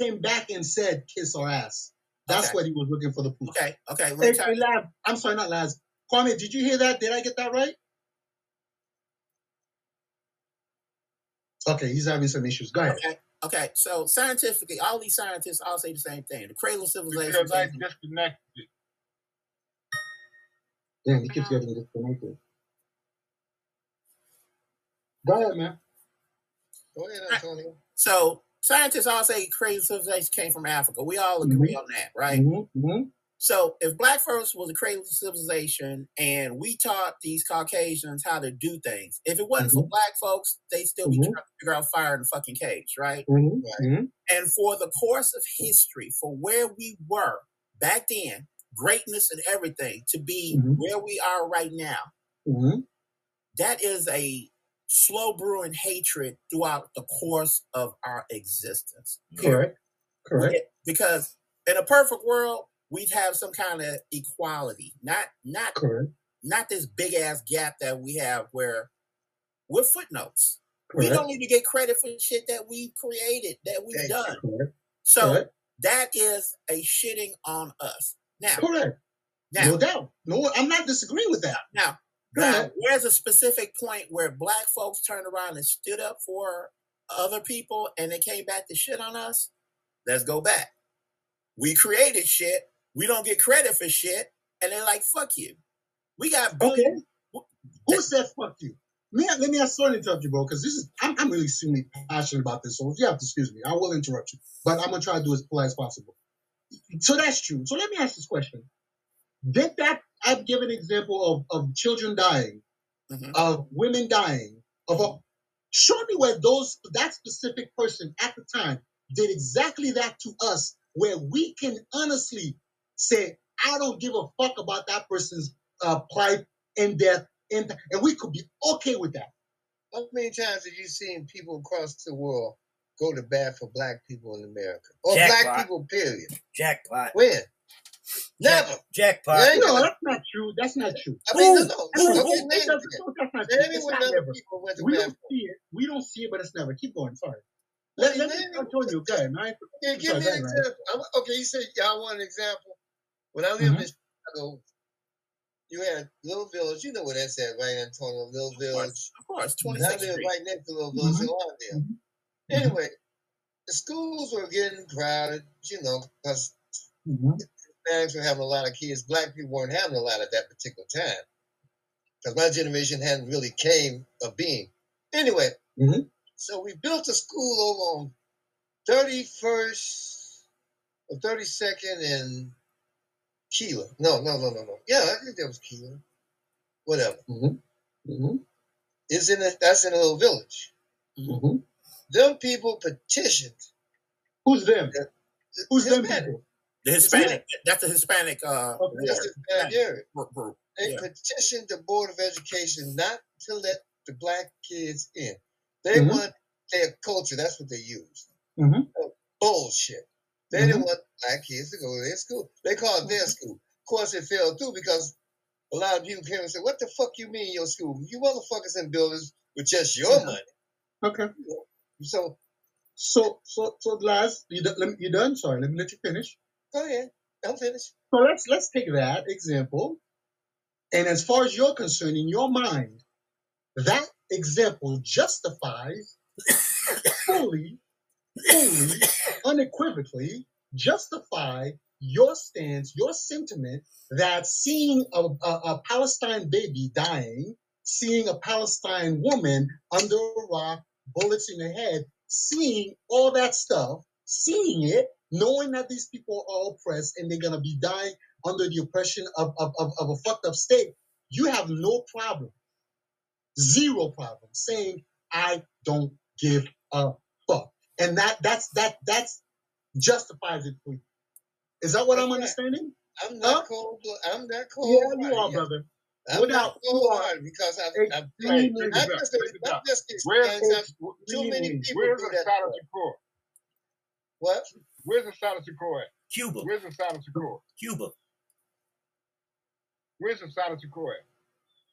D: came back and said, kiss our ass." That's
C: Okay.
D: what he was looking for the proof.
C: okay, okay, let me
D: hey, Lab, I'm sorry, not Laz. Kwame, did you hear that? Did I get that right? Okay, he's having some issues. Go ahead.
C: Okay, okay. So scientifically, all these scientists all say the same thing. The cradle of civilization.
E: Because I disconnected.
D: Damn, he keeps getting disconnected. Go ahead, man.
B: Go ahead, Antonio.
C: So scientists all say cradle civilization came from Africa. We all agree
D: Mhm.
C: on that, right?
D: Mhm, mhm.
C: So if black folks was a cradle of civilization and we taught these Caucasians how to do things, if it wasn't for
D: Mhm.
C: black folks, they'd still be
D: Mhm.
C: trying to figure out fire in the fucking caves, right?
D: Mhm,
B: Right.
D: mhm,
C: And for the course of history, for where we were back then, greatness and everything, to be
D: Mhm.
C: where we are right now,
D: mhm.
C: that is a slow brewing hatred throughout the course of our existence.
D: Correct. Correct.
C: Because in a perfect world, we'd have some kind of equality, not not
D: Correct.
C: not this big ass gap that we have where we're footnotes. We don't need to get credit for shit that we've created, that we've done.
D: Correct.
C: So
D: Correct.
C: that is a shitting on us. Now,
D: Correct.
C: now,
D: No doubt. No, I'm not disagreeing with that.
C: now, now, where's a specific point where black folks turned around and stood up for other people and they came back to shit on us? Let's go back. We created shit. We don't get credit for shit. And they're like, fuck you. We got
D: Okay. Who said fuck you? Me, let me ask sorry to interrupt you, bro, because this is I'm, I'm really extremely passionate about this. So if you have to excuse me, I will interrupt you. But I'm gonna try to do as polite as possible. So that's true. So let me ask this question. Did that I've given an example of, of children dying,
C: Mhm.
D: of women dying, of a show me where those that specific person at the time did exactly that to us, where we can honestly say, I don't give a fuck about that person's uh, plight and death, and, and we could be okay with that.
B: How many times have you seen people across the world go to bat for black people in America? Or
A: Jackpot.
B: black people, period.
A: Jackpot.
B: When? Never.
A: Jackpot.
B: Yeah.
D: No, that's not true. That's not true.
B: I mean, no,
A: Ooh,
B: no.
A: ooh,
D: That's not,
B: Okay,
A: ooh,
B: name
D: it
B: it
D: doesn't-
B: then.
D: no, that's not true.
B: Name
D: It's not
B: other
D: never.
B: people
D: We don't see it. We don't see it, but it's never. Keep going. Sorry. Let, let me
B: Name it.
D: Antonio. Go ahead, man.
B: Yeah, give
D: Sorry,
B: me an example. I'm, okay, you said y'all want an example. When I lived
D: Mhm.
B: in Chicago, you had Little Village. You know where that's at, right, Antonio? Little
C: Of
B: Village.
C: course, of course,
B: I lived
C: Street.
B: right next to Little Village in
D: Mhm.
B: Lawndale.
D: Mhm.
B: Anyway, the schools were getting crowded, you know, because
D: Mhm.
B: Hispanics were having a lot of kids. Black people weren't having a lot at that particular time. Because my generation hadn't really came of being. Anyway,
D: Mhm.
B: so we built a school over on 31st or 32nd and Keeler. No, no, no, no, no. Yeah, I think that was Keeler. Whatever.
D: Mhm. Mhm.
B: It's in a, that's in a little village.
D: Mhm.
B: Them people petitioned.
D: Who's them?
B: Yeah.
D: Who's them people?
C: The Hispanic, that's a Hispanic uh,
D: Okay.
B: That's
C: ward.
B: the bad area.
C: group. group.
B: They
C: Yeah.
B: petitioned the Board of Education not to let the black kids in. They
D: Mhm.
B: want their culture. That's what they use.
D: Mhm.
B: Bullshit. They
D: Mm-hmm.
B: didn't want black kids to go to their school. They called their school. Of course, it fell through because a lot of people came and said, "What the fuck you mean your school? You motherfuckers in buildings with just your
D: Mhm.
B: money."
D: Okay.
B: So
D: So, so, so, Glass, you done, you done? Sorry, let me let you finish.
B: go ahead. I'm finished.
D: So let's let's take that example, and as far as you're concerned, in your mind, that example justifies fully, unequivocally justify your stance, your sentiment that seeing a, a, a Palestine baby dying, seeing a Palestine woman under a rock, bullets in the head, seeing all that stuff, seeing it, knowing that these people are oppressed and they're gonna be dying under the oppression of, of, of, of a fucked up state, you have no problem, zero problem saying, I don't give fuck. And that that's that that's justifies it for you. Is that what I'm
B: That's right.
D: understanding?
B: I'm not
D: Huh?
B: cold. I'm not cold.
D: Yeah, you are, brother.
B: I'm
D: Without-
B: not cold
D: are
B: hearted because I've,
D: Hey,
B: I've
D: hey,
B: not
D: break
E: it down,
B: just
E: break it
B: not just
E: Where's
B: experience.
D: Where's
B: I've, too many people
E: Where's
B: do
E: the
B: that.
E: status quo?
B: What?
E: Where's the status quo at?
A: Cuba.
E: Where's the status quo?
A: Cuba.
E: Where's the status quo at?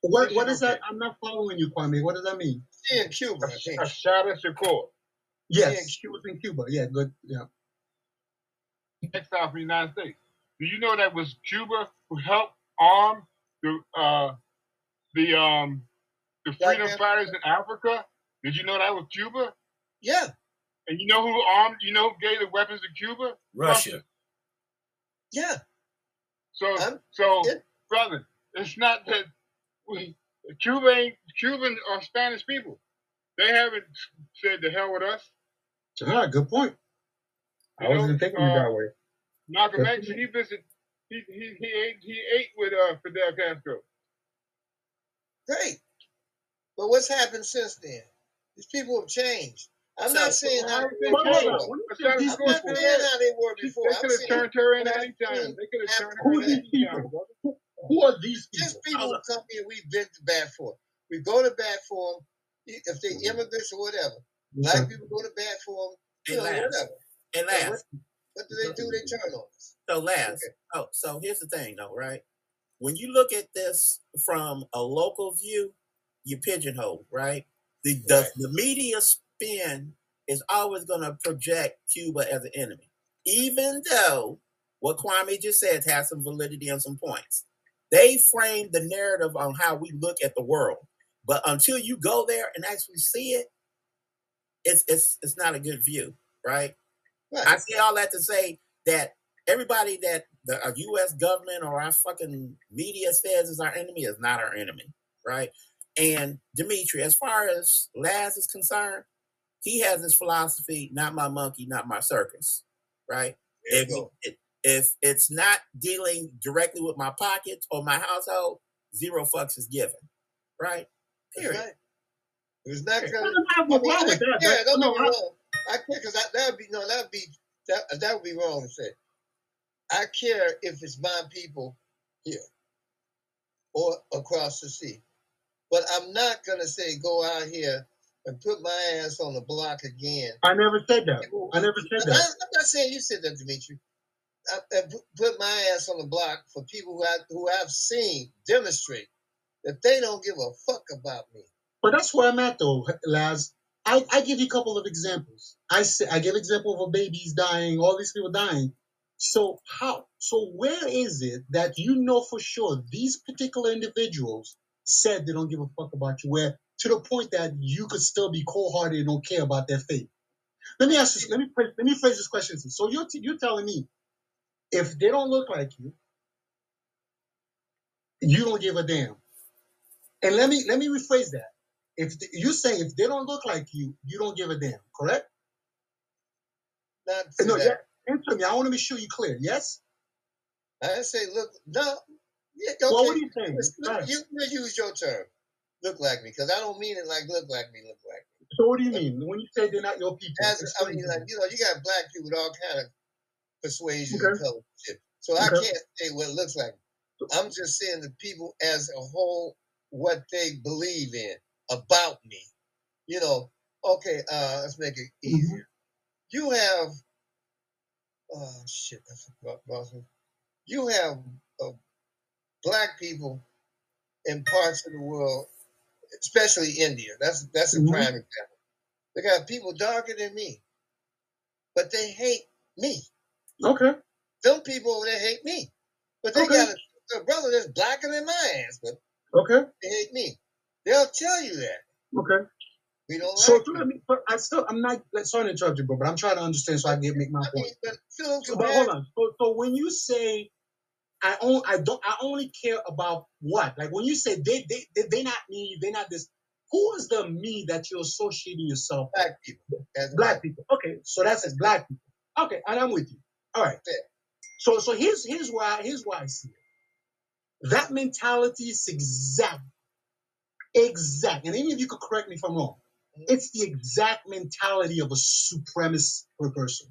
D: What
E: Yes,
D: what
E: you
D: that? I'm not following you, Kwame. What does that mean?
B: She in Cuba, I
E: A,
B: think.
E: a status quo.
D: Yes, she was in Cuba. Yeah, good. Yeah.
E: Exile from the United States. Do you know that was Cuba who helped arm the uh, the um the freedom
B: Panther?
E: fighters in Africa? Did you know that was Cuba?
B: Yeah,
E: And you know who armed? You know who gave the weapons to Cuba?
A: Russia.
B: yeah.
E: So
B: I'm-
E: so
B: yeah.
E: brother, it's not that we Cuba ain't Cuban or Spanish people. They haven't said the hell with us.
D: Ah, good point. I
E: You know,
D: wasn't thinking
E: uh,
D: that way.
E: Malcolm
D: Good
E: X, he visited he he he ate he ate with uh, Fidel Castro.
B: Great. But what's happened since then? These people have changed. I'm
C: So-
B: not saying how they
E: is
D: But
B: were.
D: on, when you
E: But
D: say
E: that's
D: these
B: I'm not
D: people,
B: saying how they were before. I'm
E: could have turned her in
B: what
E: any time. They could have turned her in
D: these
E: at any time,
D: people? Who, who are these people?
B: just
D: people?
B: people who come here we've been to bat for. We go to bat for them if they're immigrants or whatever. Black
D: Okay.
B: people go to bat for them, you
C: And
B: know,
C: last,
B: whatever.
C: and
B: So what, what do they do? They turn on us.
C: so last.
B: Okay.
C: Oh, so here's the thing, though, right? When you look at this from a local view, you pigeonhole, right? The the,
B: Right.
C: the media spin is always going to project Cuba as an enemy, even though what Kwame just said has some validity and some points. They frame the narrative on how we look at the world, but until you go there and actually see it, it's it's it's not a good view, right?
B: Right.
C: I say all that to say that everybody that the U.S. government or our fucking media says is our enemy is not our enemy, right? And Dimitri, as far as Laz is concerned, he has his philosophy: not my monkey, not my circus, right? If it, if it's not dealing directly with my pockets or my household, zero fucks is given, right? Period.
B: right. It was not gonna. I mean, I
D: with that.
B: care.
D: That-
B: Don't
D: no,
B: get me
D: I-
B: wrong. I care because that would be no. That would be that. That would be wrong to say. I care if it's my people here or across the sea, but I'm not gonna say go out here and put my ass on the block again.
D: I never said that. I never said that.
B: I'm not saying you said that, Dimitri. I, I put my ass on the block for people who I who I've seen demonstrate that they don't give a fuck about me.
D: But that's where I'm at though, Laz. I, I give you a couple of examples. I say I give example of a baby's dying, all these people dying. So how so where is it that you know for sure these particular individuals said they don't give a fuck about you, where to the point that you could still be cold-hearted and don't care about their faith? Let me ask this, let me let me phrase this question. So you're you're telling me if they don't look like you, you don't give a damn. And let me let me rephrase that. If th- you say if they don't look like you, you don't give a damn, correct?
B: Not to
D: No,
B: that.
D: yeah, answer me. I want to be sure you clear. Yes.
B: I say look. No. Yeah. Okay.
D: Well, what are you saying?
B: Listen,
D: Go
B: look, you, you use your term. Look like me, because I don't mean it like look like me, look like me.
D: So what do you mean when you say they're not your people?
B: As, I mean, like you know, you got black people with all kind of persuasion
D: Okay.
B: and color shit. So I can't say what it looks like. I'm just saying the people as a whole, what they believe in about me. You know, okay, uh, let's make it
D: Mm-hmm.
B: easier. You have, oh shit, forgot. about it. You have uh, black people in parts of the world, especially India. That's that's a
D: Mhm.
B: prime example. They got people darker than me, but they hate me.
D: Okay.
B: Them people over there hate me, but they
D: Okay.
B: got a, a brother that's blacker than my ass, but
D: Okay.
B: they hate me. They'll tell you that
D: Okay.
B: we don't
D: So
B: like
D: so
B: you.
D: let me. But I still I'm not. Sorry to interrupt you, bro, but I'm trying to understand so I can make my
B: I mean,
D: point.
B: but Phil
D: So, but hold on. So, so when you say I only I don't I only care about what? Like when you say they they they they not me, they not this. Who is the me that you're associating yourself with?
B: black people, as
D: Black people. Okay, so that's it. Black people. Okay, and I'm with you. All right.
B: Yeah.
D: So so here's here's why here's why I see it. That mentality is exact, exact. And any of you could correct me if I'm wrong. It's the exact mentality of a supremacist person,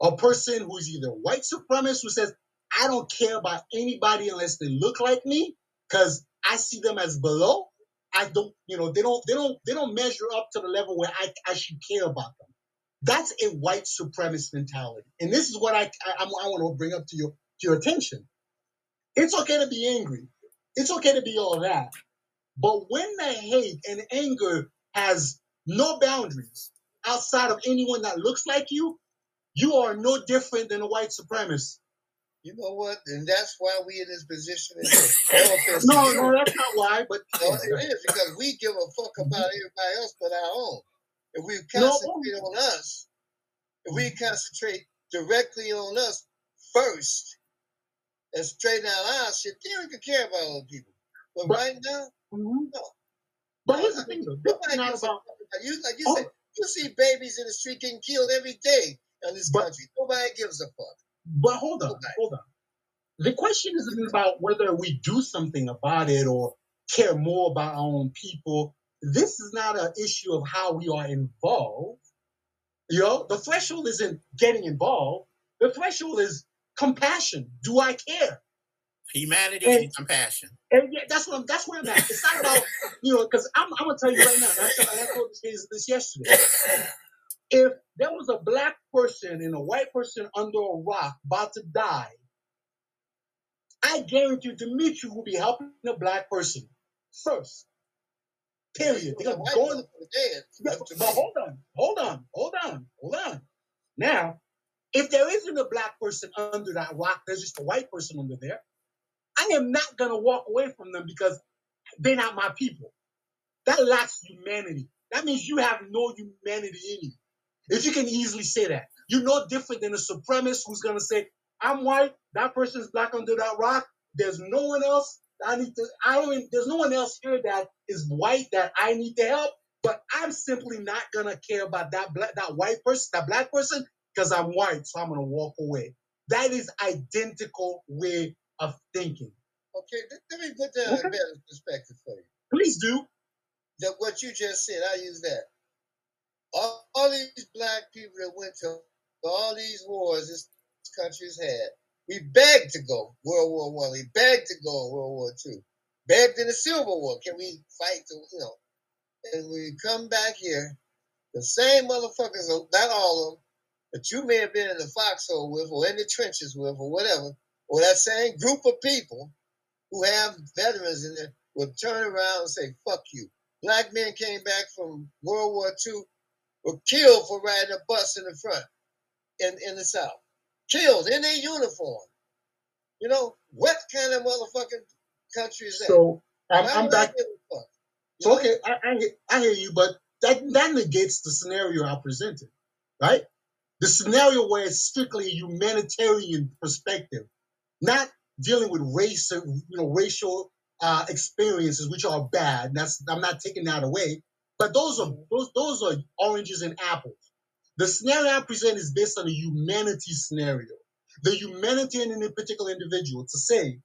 D: a person who's either white supremacist who says I don't care about anybody unless they look like me because I see them as below. I don't, you know, they don't, they don't, they don't measure up to the level where I, I should care about them. That's a white supremacist mentality, and this is what I, I, I want to bring up to your, to your attention. It's okay to be angry. It's okay to be all that, but when the hate and anger has no boundaries outside of anyone that looks like you, you are no different than a white supremacist.
B: You know what? And that's why we in this position. No
D: No, that's not why. But
B: No, it is because we give a fuck about everybody else but our own. If we
D: No.
B: concentrate on us, if we concentrate directly on us first and straighten out our shit, then we can care about other people. But,
D: But-
B: right now,
D: Mhm.
B: No.
D: But here's the thing, though. This
B: nobody
D: is not
B: gives a
D: about.
B: fuck you. Like you
D: Oh.
B: said, you see babies in the street getting killed every day in this
D: But-
B: country. Nobody gives a fuck.
D: But hold on,
B: Okay.
D: hold on. the question isn't about whether we do something about it or care more about our own people. This is not an issue of how we are involved. You know, the threshold isn't getting involved. The threshold is compassion. Do I care?
C: Humanity
D: And-
C: and compassion.
D: And yeah, that's what I'm. That's where I'm at. It's not about you know, because I'm. I'm gonna tell you right now. I told, I told this, this yesterday. If there was a black person and a white person under a rock about to die, I guarantee you, Dimitri will be helping the black person first. Period.
B: The
D: Because
B: white
D: going,
B: motherfucker dead.
D: but but hold on, hold on, hold on, hold on. Now, if there isn't a black person under that rock, there's just a white person under there. I am not gonna walk away from them because they're not my people. That lacks humanity. That means you have no humanity in you. If you can easily say that, you're no different than a supremacist who's gonna say, "I'm white. That person's black under that rock. There's no one else. I need to. I don't. There's no one else here that is white that I need to help. But I'm simply not gonna care about that black, that white person, that black person, because I'm white. So I'm gonna walk away. That is identical way of thinking.
B: Okay, let, me put that in
D: Okay.
B: better perspective for you.
D: Please do.
B: That what you just said, I use that. All, all these black people that went to all these wars this country's had, we begged to go World War One. We begged to go World War Two. Begged in the Civil War. Can we fight? To, you know, and we come back here, the same motherfuckers, not all of them, that you may have been in the foxhole with, or in the trenches with, or whatever, or that same group of people who have veterans in there will turn around and say, fuck you. Black men came back from World War II, were killed for riding a bus in the front in, in the South. Killed in their uniform. You know, what kind of motherfucking country is that?
D: So I'm, I'm back.
B: give a fuck? You
D: So
B: know?
D: okay, I, I, hear- I hear you, but that, that negates the scenario I presented, right? The scenario where it's strictly a humanitarian perspective, not dealing with race, or, you know, racial uh, experiences, which are bad. That's I'm not taking that away, but those are those those are oranges and apples. The scenario I present is based on a humanity scenario, the humanity in a particular individual. To say,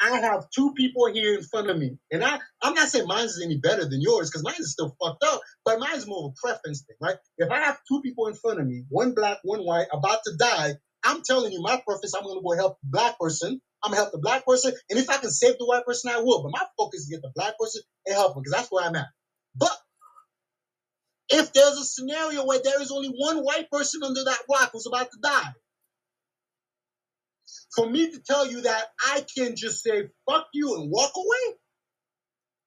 D: I have two people here in front of me, and I I'm not saying mine is any better than yours because mine is still fucked up, but mine is more of a preference thing, right? If I have two people in front of me, one black, one white, about to die, I'm telling you my purpose, I'm gonna go help the black person. I'm gonna help the black person, and if I can save the white person, I will. But my focus is to get the black person and help them because that's where I'm at. But if there's a scenario where there is only one white person under that rock who's about to die, for me to tell you that I can just say fuck you and walk away,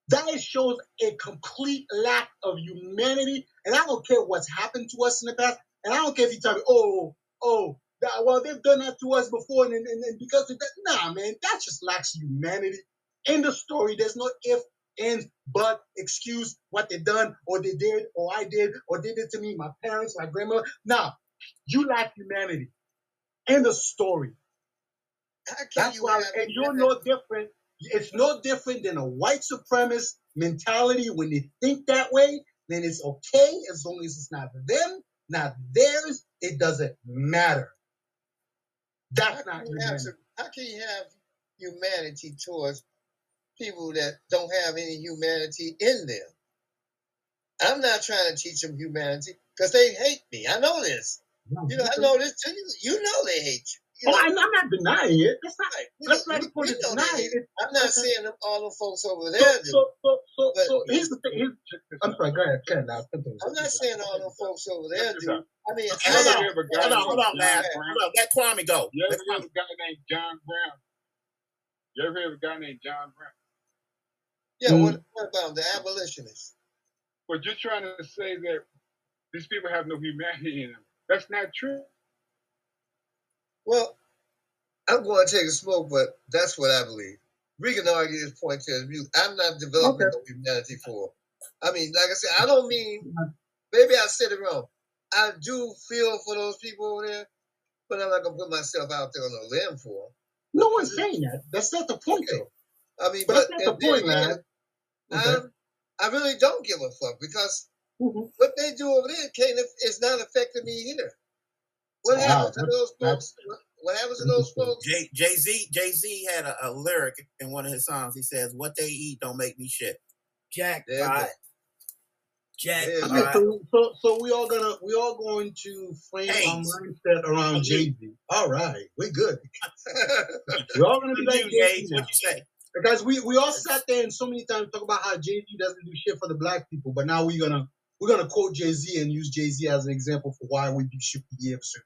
D: that shows a complete lack of humanity. And I don't care what's happened to us in the past. And I don't care if you tell me, oh, oh, that, well, they've done that to us before. And, and, and because of that, nah, man, that just lacks humanity. End the story. There's no if, and, but, excuse what they done, or they did, or I did, or did to me, my parents, my grandmother. Nah, you lack humanity. End the story. That's why, and you're no different. It's no different than a white supremacist mentality. When they think that way, then it's okay as long as it's not them, not theirs. It doesn't matter.
B: How
D: That's not
B: can, you have,
D: humanity.
B: some- how can you have humanity towards people that don't have any humanity in them? I'm not trying to teach them humanity because they hate me. I know this. You know, I know this too. You know they hate you. You
D: Oh,
B: know,
D: I, I'm not denying it. That's not.
B: right. You
D: Let's
B: know,
D: not
B: we,
D: put
B: we
D: it
B: know
D: denying it.
B: I'm not
D: Okay.
B: saying them, all them folks over there do.
D: so, so, so,
B: But-
D: so here's the thing. Here's, I'm sorry. Go ahead. Go ahead. Now.
B: I'm not saying all them folks over there
E: Check this
B: do. I mean,
C: Hold on.
E: ever
B: don't.
E: hear of a guy
C: Hold on, hold on,
E: John
C: man.
E: Brown?
C: Hold on. Let Kwame go.
E: You ever hear of a guy named John Brown? You ever hear of a guy named John Brown?
B: Yeah, what, what about 'em? the abolitionists?
E: But you're trying to say that these people have no humanity in them. That's not true.
B: Well, I'm going to take a smoke, but that's what I believe. We can argue this point to his view. I'm not developing
D: Okay.
B: no humanity for. I mean, like I said, I don't mean. Maybe I said it wrong. I do feel for those people over there, but I'm not gonna put myself out there on a limb for them.
D: No one's saying that. That's not the point,
B: Okay.
D: though.
B: I mean,
D: But
B: but,
D: that's not the point, man. Okay.
B: I'm- really don't give a fuck because
D: Mhm.
B: what they do over there can't. It's not affecting me here. What
D: Wow,
B: happens to
D: that-
B: those folks? What happens to those folks?
C: Jay Jay Z Jay Z had a, a lyric in one of his songs. He says, "What they eat don't make me shit."
A: Jackpot.
B: There you go.
A: Jackpot.
D: Okay, so, so so we all gonna we all going to frame our mindset around Jay Z. All right, we're good. We're all gonna be like Jay
C: Jay,
D: Z
C: what you say?
D: Because we, we all sat there and so many times talk about how Jay Z doesn't do shit for the black people, but now we're gonna we're gonna quote Jay Z and use Jay Z as an example for why we do shit for the episode.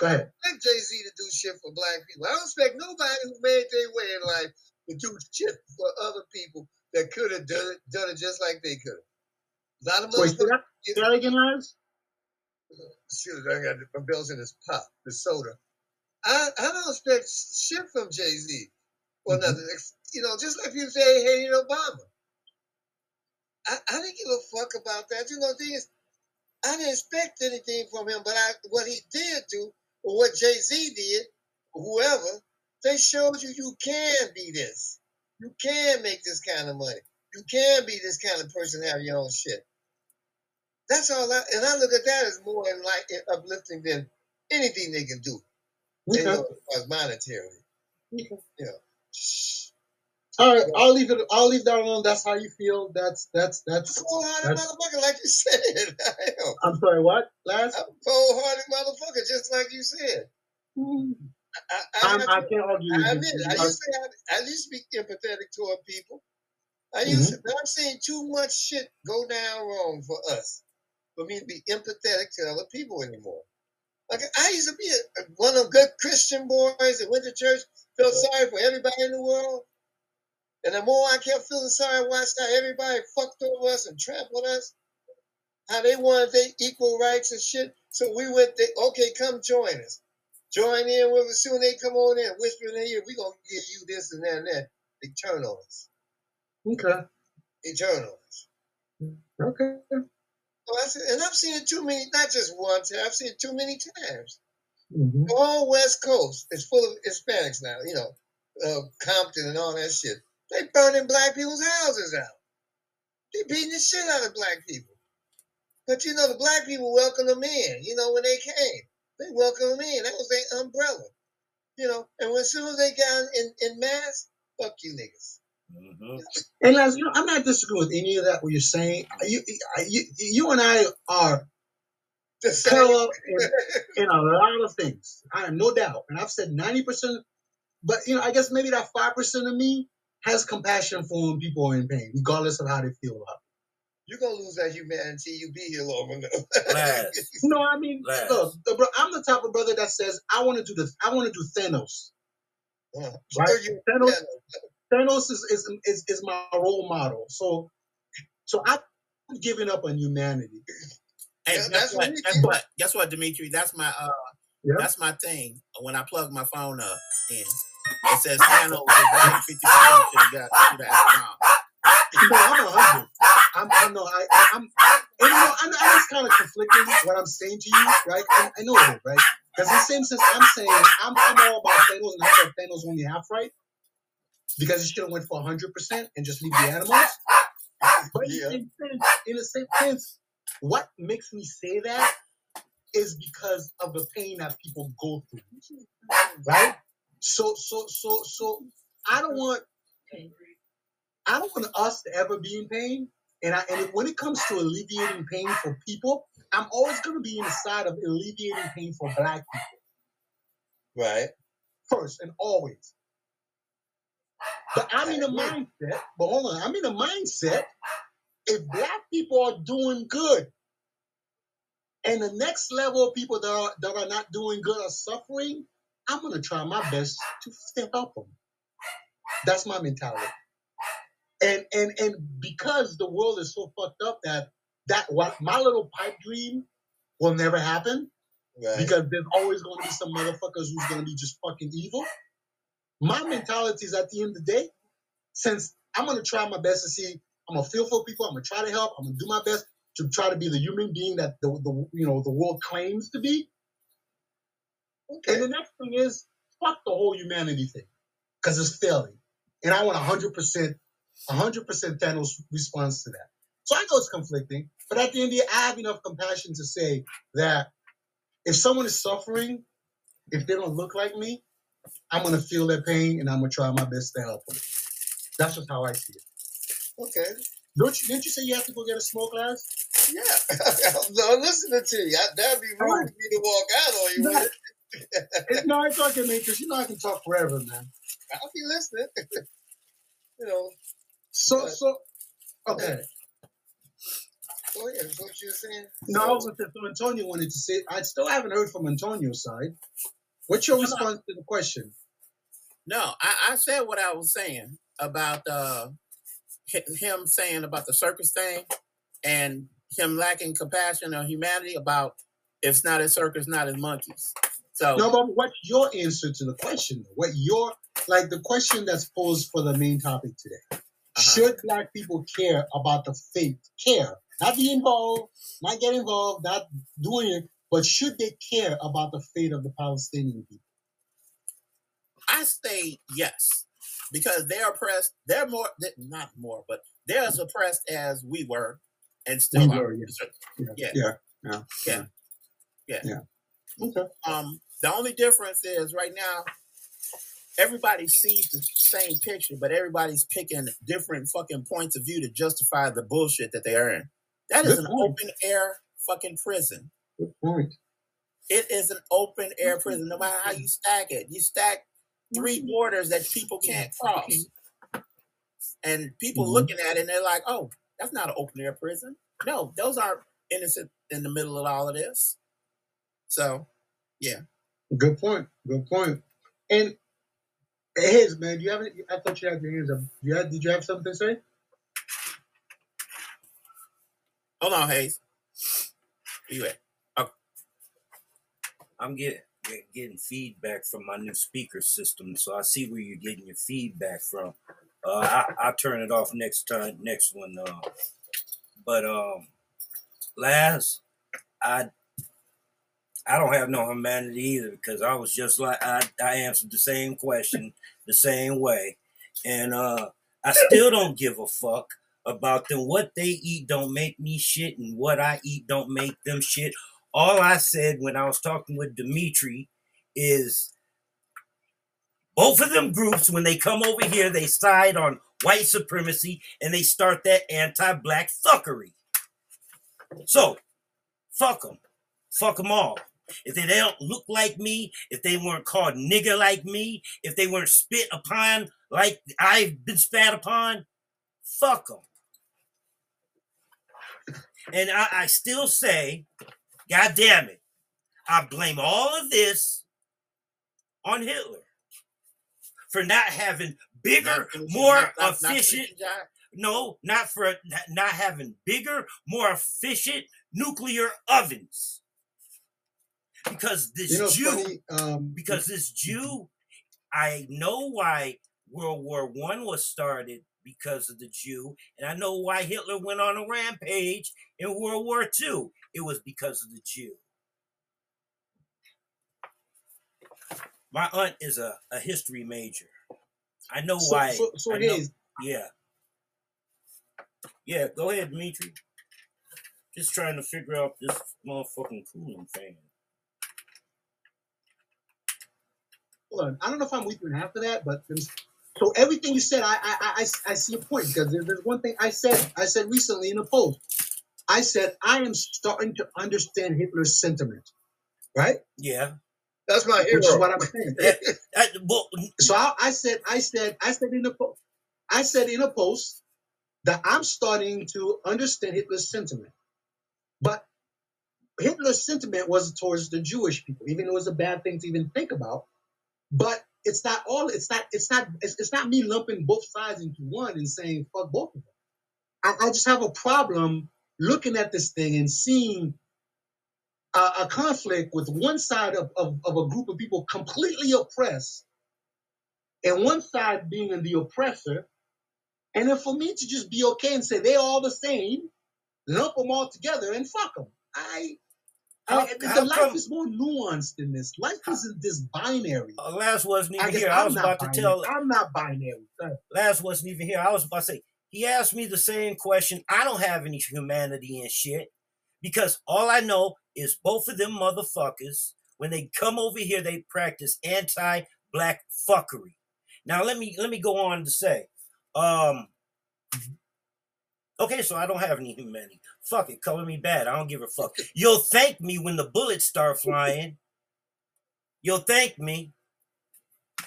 D: Go ahead.
B: expect Jay Z to do shit for black people. I don't expect nobody who made their way in life to do shit for other people that could have done it, done it just like they could have. A lot of
D: Wait, say that, say that again, Lance?
B: Shoot, I got my bells in this pop, the soda. I, I don't expect shit from Jay Z or
D: Mhm.
B: nothing. You know, just like people say, hey, hated Obama. I, I didn't give a fuck about that. You know, the thing is, I didn't expect anything from him, but I, what he did do, or what Jay Z did, whoever, they showed you you can be this. You can make this kind of money. You can be this kind of person, have your own shit. That's all I, and I look at that as more in like uplifting than anything they can do.
D: Okay.
B: know, as monetarily.
D: Okay.
B: Know.
D: All right, I'll leave it. I'll leave that alone. That's how you feel. That's that's that's.
B: Cold hearted motherfucker, like you said. I am.
D: Sorry. What, Lance?
B: I'm a cold hearted motherfucker, just like you said. I, I,
D: I'm, I can't argue with
B: I admit, I used to have, I used to be empathetic toward people. I used
D: Mm-hmm.
B: to, I'm seeing too much shit go down wrong for us, for me to be empathetic to other people anymore. Like I used to be a, one of them good Christian boys that went to church, felt sorry for everybody in the world. And the more I kept feeling sorry, watched how everybody fucked over us and trampled us, how they wanted their equal rights and shit. So we went, they, okay, come join us. Join in with us soon. They come on in, whispering in here, we going to give you this and that and that. They turn on us.
D: Okay.
B: They turn on us.
D: Okay.
B: So I said, and I've seen it too many, not just time, I've seen it too many times.
D: hmm
B: The whole West Coast is full of Hispanics now, you know, uh, Compton and all that shit. They burning black people's houses out. They beating the shit out of black people. But you know, the black people welcomed them in, you know, when they came. They welcomed them in. That was their umbrella. You know, and when, as soon as they got in, in mass, fuck you niggas.
A: Mhm.
D: And Lance, you know, I'm not disagreeing with any of that. What you're saying, you, you, you and I are
B: The same.
D: parallel in, in a lot of things. I have no doubt, and I've said ninety percent. But you know, I guess maybe that five percent of me has compassion for when people are in pain, regardless of how they feel about it.
B: You're gonna lose that humanity. You be here long enough.
A: Last.
D: No, I mean,
A: Lance.
D: look, the, bro, I'm the type of brother that says I want to do the, I want to do Thanos.
B: Uh,
D: Right?
B: so you-
D: Thanos,
B: yeah,
D: Thanos is, is is is my role model. So, so I'm giving up on humanity.
C: Hey,
B: Yeah,
C: guess
B: that's
C: what? Guess what? Guess what, Dimitri? That's my uh,
D: Yeah.
C: that's my thing. When I plug my phone up in, it says Thanos is right fifty percent to the guy to the astronaut.
D: No, I'm a hundred. I'm, I know. I, I- I'm. And you know, I, I was kind of conflicting what I'm saying to you, right? I, I know it, right? Because in the same sense, I'm saying I'm, I'm all about Thanos, and I said Thanos only half right because he should have went for 100 percent and just leave the animals. But
B: Yeah.
D: in, sense, in the same sense, what makes me say that is because of the pain that people go through, right? So, so, so, so, I don't want, I don't want us to ever be in pain. And I, and when it comes to alleviating pain for people, I'm always going to be in the side of alleviating pain for black people
B: Right.
D: first and always. But I'm in a mindset, but hold on, I'm in a mindset if black people are doing good and the next level of people that are, that are not doing good are suffering, I'm going to try my best to, help them. That's my mentality. And, and, and because the world is so fucked up that, that what my little pipe dream will never happen,
B: Right.
D: because there's always going to be some motherfuckers who's going to be just fucking evil. My mentality is at the end of the day, since I'm going to try my best to see, I'm going to feel for people, I'm going to try to help, I'm going to do my best to try to be the human being that the, the you know the world claims to be.
B: Okay.
D: And the next thing is fuck the whole humanity thing, because it's failing, and I want 100 percent, 100 percent Thanos response to that. So I know it's conflicting, but at the end of the day, I have enough compassion to say that if someone is suffering, if they don't look like me, I'm gonna feel their pain and I'm gonna try my best to help them. That's just how I see it.
B: Okay.
D: Don't you? Didn't you say you have to go get a smoke glass?
B: Yeah. I'm listening to you. I- That'd be rude for me to walk out on you
D: No.
B: With it.
D: It's no, it's okay, man. Because you know I can talk forever, man.
B: I'll be listening. you know,
D: So, so, okay.
B: go ahead. That's what you were saying.
D: No, I was gonna so Antonio wanted to say. I still haven't heard from Antonio's side. What's your
C: No, no.
D: response to the question?
C: No, I, I said what I was saying about uh, him saying about the circus thing and him lacking compassion or humanity about it's not a circus, not as monkeys. So
D: No, but what's your answer to the question? What your like the question that's posed for the main topic today?
C: Uh-huh.
D: Should black people care about the fate? Care, not be involved, not get involved, not doing it, but should they care about the fate of the Palestinian people?
C: I say yes because they're oppressed. They're more, they- not more, but they're as oppressed as we were, and still
D: We
C: are.
D: were, yes.
C: Yeah.
D: yeah, yeah,
C: Yeah. Yeah.
D: yeah. Okay.
C: Um, the only difference is right now, everybody sees the same picture, but everybody's picking different fucking points of view to justify the bullshit that they are in. That is
D: Good
C: an
D: point.
C: open air fucking prison.
D: Good point.
C: It is an open air prison, no matter how you stack it. You stack three borders that people can't cross. And people
D: Mhm.
C: looking at it and they're like, oh, that's not an open air prison. No, those aren't innocent in the middle of all of this. So,
D: Good point. Good point. And Hayes, man, do you have any, I thought you had your hands up. You had, did you have something to say?
C: hold on, Hayes. You at?
A: I'm getting getting feedback from my new speaker system, so I see where you're getting your feedback from. Uh, I, turn it off next time, next one. Uh, but um, last, I I don't have no humanity either because I was just like I, I answered the same question the same way, and uh, I still don't give a fuck about them. What they eat don't make me shit, and what I eat don't make them shit. All I said when I was talking with Dimitri is both of them groups, when they come over here, they side on white supremacy and they start that anti-black fuckery. So, fuck them. Fuck them all. If they don't look like me, if they weren't called nigger like me, if they weren't spit upon like I've been spat upon, fuck them. And I, I still say, God damn it, I blame all of this on Hitler for not having bigger,
C: Not
A: more
C: not- not-
A: efficient no, not for not having bigger, more efficient nuclear ovens. Because this
D: You know,
A: Jew,
D: funny. Um,
A: because this Jew, I know why World War One was started because of the Jew, and I know why Hitler went on a rampage in World War Two. It was because of the Jew. My aunt is a, a history major. I know
D: so,
A: why.
D: so, so
A: know- yeah. Yeah, go ahead, Dimitri. Just trying to figure out this motherfucking cooling fan.
D: Hold on. I don't know if I'm with you in half of that, but so everything you said, I, I, I, I- see a point because there, there's one thing I said. I said recently in a post. I said I am starting to understand Hitler's sentiment, right?
A: Yeah.
B: That's my
D: Which is what I'm saying.
A: Well,
D: So I, I said, I said, I said in a post, I said in a post that I'm starting to understand Hitler's sentiment. But Hitler's sentiment was towards the Jewish people, even though it was a bad thing to even think about. But it's not all. It's not. It's not. It's, it's not me lumping both sides into one and saying fuck both of them. I, I just have a problem looking at this thing and seeing a, a conflict with one side of, of, of a group of people completely oppressed and one side being the oppressor, and then for me to just be okay and say they're all the same, lump them all together and fuck them. I,
A: How-
D: I the
A: how
D: life
A: come-
D: is more nuanced than this. Life isn't this binary.
A: uh, Last wasn't even
D: I
A: here. I
D: I'm
A: was
D: not
A: about to tell.
D: I'm not binary. sir.
A: Last wasn't even here. I was about to say. He asked me the same question. I don't have any humanity and shit because all I know is both of them motherfuckers When they come over here, they practice anti-black fuckery. Now let me let me go on to say, um, okay, so I don't have any humanity. Fuck it, color me bad. I don't give a fuck. You'll thank me when the bullets start flying. You'll thank me.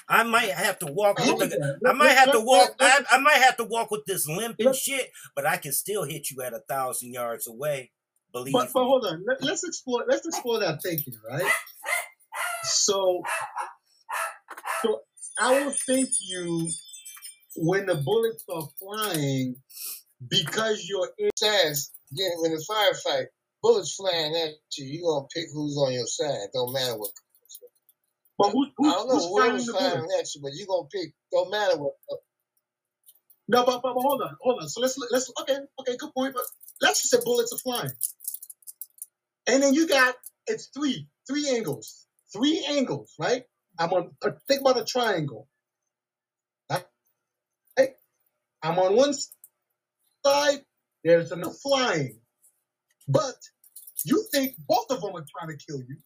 A: I might have to walk with the, I might have to walk. I, I might have to walk with this limp and shit, but I can still hit you at a thousand yards away. Believe
D: But, but
A: me.
D: hold on. Let, us explore. Let's explore that thinking, right? So, so I will thank you when the bullets are flying because you're in.
B: Sides, yeah, when the firefight, bullets flying at you, you're gonna pick who's on your side. Don't matter what.
D: But who,
B: I don't know
D: who's firing
B: firing at you, but you gonna pick. Don't matter what.
D: No, but, but, but hold on, hold on. So let's let's okay, okay, good point. But let's just say bullets are flying, and then you got it's three three angles, three angles, right? I'm on. Uh, think about a triangle. Right? Right? I'm on one side. There's enough flying, but you think both of them are trying to kill you,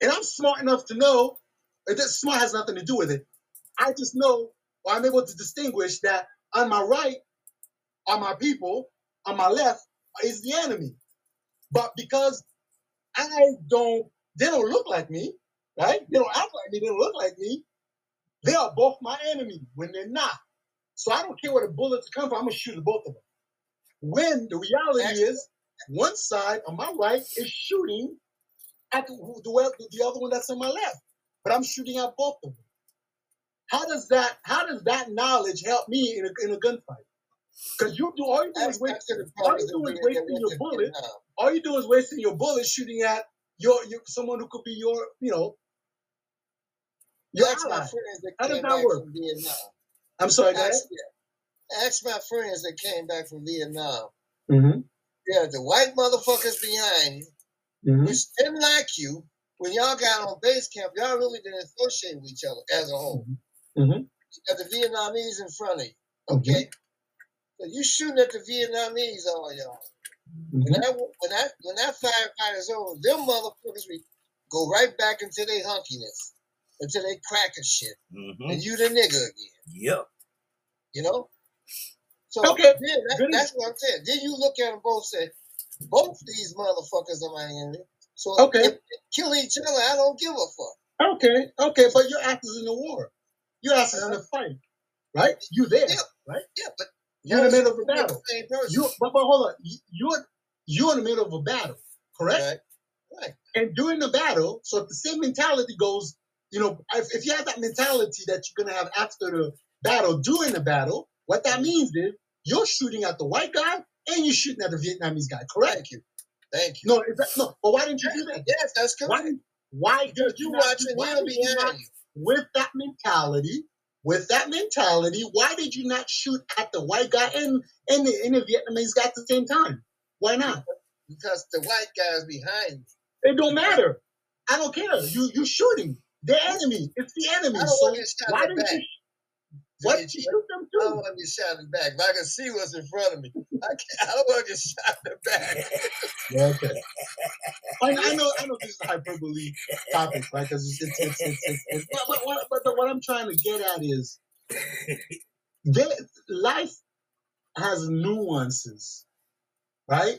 D: and I'm smart enough to know. That smart has nothing to do with it. I just know, or I'm able to distinguish that on my right are my people, on my left is the enemy. But because I don't, they don't look like me, right? They don't act like me, they don't look like me. They are both my enemy when they're not. So I don't care where the bullets come from, I'm gonna shoot at both of them. When the reality is, one side on my right is shooting at the, the, the other one that's on my left, but I'm shooting at both of them. How does that? How does that knowledge help me in a in a gunfight? Because you do all you do is
B: That's
D: waste.
B: back to the
D: All you do is wasting your bullet. All you do is wasting your bullet shooting at your, your someone who could be your you know your ally. How does that work?
B: From Vietnam.
D: I'm sorry, guys.
B: Ask. Ask my friends that came back from Vietnam.
D: Mm-hmm.
B: Yeah, the white motherfuckers behind you,
D: Mm-hmm.
B: which didn't like you when y'all got on base camp. Y'all really didn't associate with each other as a whole.
D: Mm-hmm.
B: You got the Vietnamese in front of you. Okay, so you shooting at the Vietnamese, all y'all. When
D: Mm-hmm.
B: that when that when that firefight is over, them motherfuckers we go right back into their hunkiness, into their cracker shit, and you the nigga again.
A: Yep.
B: You know. So
D: Okay,
B: then that, that's what I'm saying. Then you look at them both, say, both these motherfuckers are my enemy. So
D: Okay.
B: if they kill each other, I don't give a fuck.
D: Okay, okay, but your act is in the war. Your ass is in the uh-huh. fight, right? You there,
B: Yeah.
D: right?
B: Yeah, but
D: You're in the middle of a battle. You, but, but hold on, You- you're you're in the middle of a battle, correct?
B: right? Right.
D: And during the battle, so if the same mentality goes, you know, if, if you have that mentality that you're gonna have after the battle, during the battle, what that means is you're shooting at the white guy and you're shooting at the Vietnamese guy, correct?
B: Thank you. Thank you.
D: No, is that, no. But why didn't you do that?
B: Yes, that's correct.
D: didn't- Why did
B: you
D: do- why did you not with that mentality, with that mentality, why did you not shoot at the white guy and and the, and the Vietnamese guy at the same time? Why not?
B: Because the white guy's behind me.
D: It don't matter. I don't care. You you shooting the enemy. It's the enemy. So
B: want to get shot
D: why didn't you? Didn't you shoot them
B: I don't want to get shot in the back, but I can see what's in front of me. I, can't, I don't want to get shot in the back.
D: Yeah, okay. I, I know I know this is a hyperbole topic, right? Because it's, it's, it's, it's, it's, it's but, but, what, but, but what I'm trying to get at is there, life has nuances, right?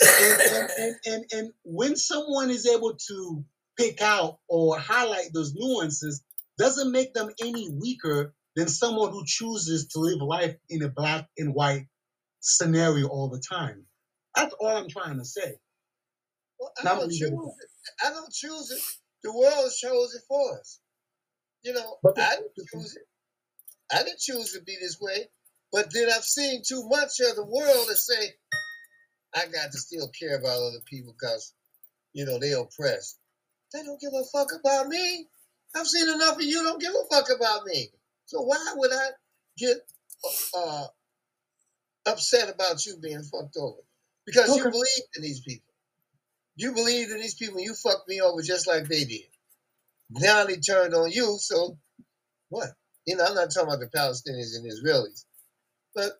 D: And, and, and, and, and when someone is able to pick out or highlight those nuances, doesn't make them any weaker than someone who chooses to live life in a black and white scenario all the time. That's all I'm trying to say.
B: Well, I don't choose it. I don't choose it. The world chose it for us. You know,
D: But
B: I didn't choose it. I didn't choose to be this way. But then I've seen too much of the world to say, I got to still care about other people because, you know, they oppressed. They don't give a fuck about me. I've seen enough of you don't give a fuck about me. So why would I get uh, upset about you being fucked over? Because you
D: Okay.
B: believe in these people. You believed in these people. You fucked me over just like they did. Now they turned on you. So what? You know, I'm not talking about the Palestinians and Israelis. But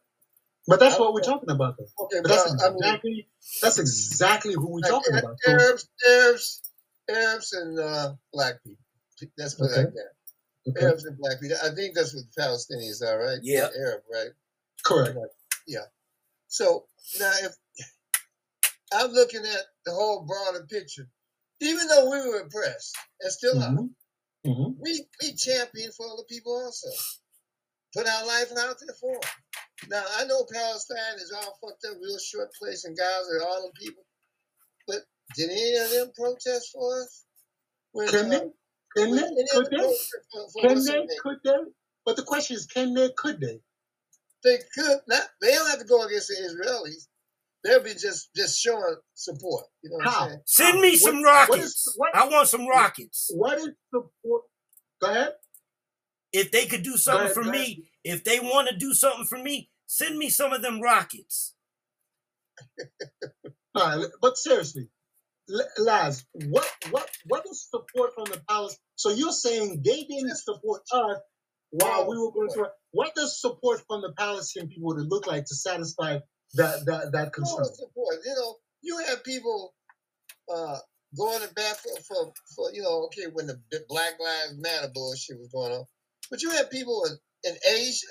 D: But that's what we're talking about, though.
B: okay,
D: But that's
B: well, I mean,
D: exactly that's exactly who we're
B: like
D: talking
B: Ar-
D: about.
B: Arabs, Arabs, Arabs and uh, black people. It
D: Okay.
B: like that.
D: Okay.
B: Arabs and black people. I think that's what the Palestinians are, right?
A: Yeah.
B: They're Arab, right?
D: Correct. Yeah.
B: So now, if I'm looking at the whole broader picture, even though we were impressed and still are,
D: Mhm. Mhm.
B: we we champion for other people also. Put our life out there for 'em. Now I know Palestine is all fucked up, real short place in Gaza, all the people. But did any of them protest for us? When, uh,
D: they? Can
B: when
D: they? Could they?
B: for, for
D: Can they? Could they? But the question is, can they? Could they?
B: They could not. They don't have to go against the Israelis. They'll be just just showing support. You know what
D: How?
B: I'm saying?
A: Send me
D: What-
A: some
D: what
A: rockets.
D: is- what-
A: I want some rockets.
D: What is support? Go ahead.
A: If they could do something
D: ahead,
A: for
D: go
A: me, if they want to do something for me, send me some of them rockets.
D: All right, but seriously, L- Laz, what what what is support from the Palestinians? So you're saying they didn't support us while we were going through. What does support from the Palestinian people to look like to satisfy that that that concern?
B: support. You know, you have people uh, going to bat for, for, for, you know, okay, when the Black Lives Matter bullshit was going on. But you have people in, in Asia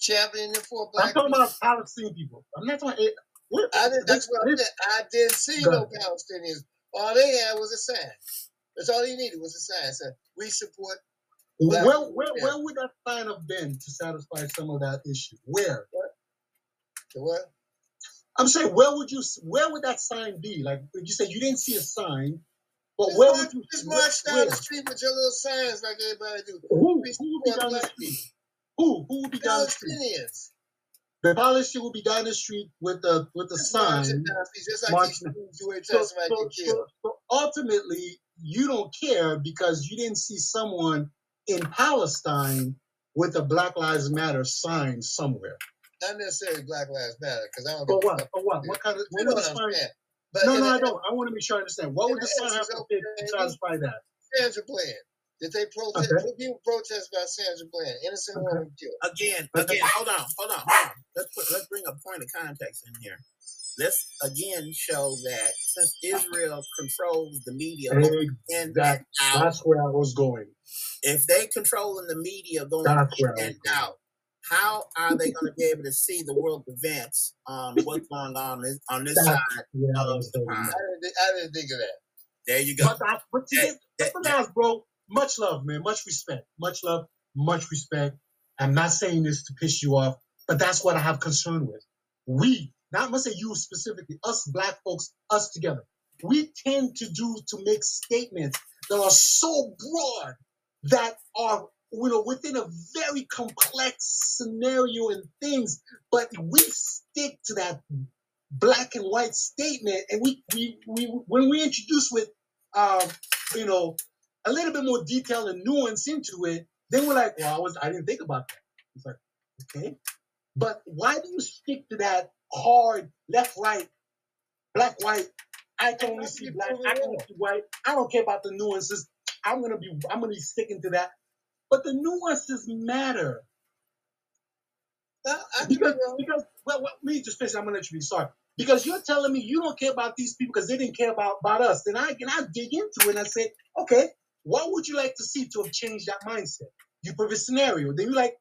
B: championing for black.
D: I'm talking
B: people.
D: about Palestinian people. I'm not talking. eh, what-
B: I didn't, that's what I I didn't see no. Palestinians. All they had was a sign. That's all he needed was a sign. Said, we support.
D: Where, where, where would that sign have been to satisfy some of that issue? Where?
B: The what?
D: I'm saying, where would you? Where would that sign be? Like you said, you didn't see a sign, but
B: Just
D: where
B: march,
D: would you?
B: just march down
D: where?
B: the street with your little signs like everybody do.
D: Who? Who would be down the street? Who? Who would be down the street?
B: Palestinians.
D: The Palestinian will be down the street with the with the sign.
B: down the street, just like
D: marching.
B: these fools do every
D: So, so, so, so ultimately, you don't care because you didn't see someone in Palestine with a Black Lives Matter sign somewhere.
B: Not necessarily Black Lives Matter, because I don't a
D: what? For what? What kind of? What
B: know
D: would the sign?
B: But
D: No, no, I don't. I want to make sure I understand. What would the sign have to say to satisfy that?
B: Sandra Bland. Did they protest?
D: Okay.
B: Did people protest about Sandra Bland? Innocent
D: Okay.
B: woman killed.
C: Again, again, hold on, hold on, hold on. Let's put, let's bring a point of context in here. Let's again show that since Israel controls the media both in and
D: That,
C: out,
D: that's where I was going.
C: if they controlling the media going
D: That's
C: in
D: where I was
C: and
D: going.
C: out, how are they going to be able to see the world events on what's going on this, on this side
D: where I
C: of the
D: going.
B: I didn't, I didn't think of that.
C: There you go.
D: But, I, but to
C: That- that-
D: but
C: that-
D: guys, bro, much love, man. Much respect. Much love. Much respect. I'm not saying this to piss you off, but that's what I have concern with. We, not I'm say you specifically, us black folks, us together, we tend to do to make statements that are so broad that are you know within a very complex scenario and things, but we stick to that black and white statement, and we we, we when we introduce with um, you know a little bit more detail and nuance into it, then we're like, well, I was I didn't think about that. It's like, okay, but why do you stick to that hard left right, black white? I can only see black. I can only see white. I don't care about the nuances. I'm gonna be I'm gonna be sticking to that. But the nuances matter
B: I, I
D: because because well, well, let me just finish. I'm gonna let you be sorry because you're telling me you don't care about these people because they didn't care about about us. Then I and I dig into it and I say, okay, what would you like to see to have changed that mindset? You put a scenario. Then you like,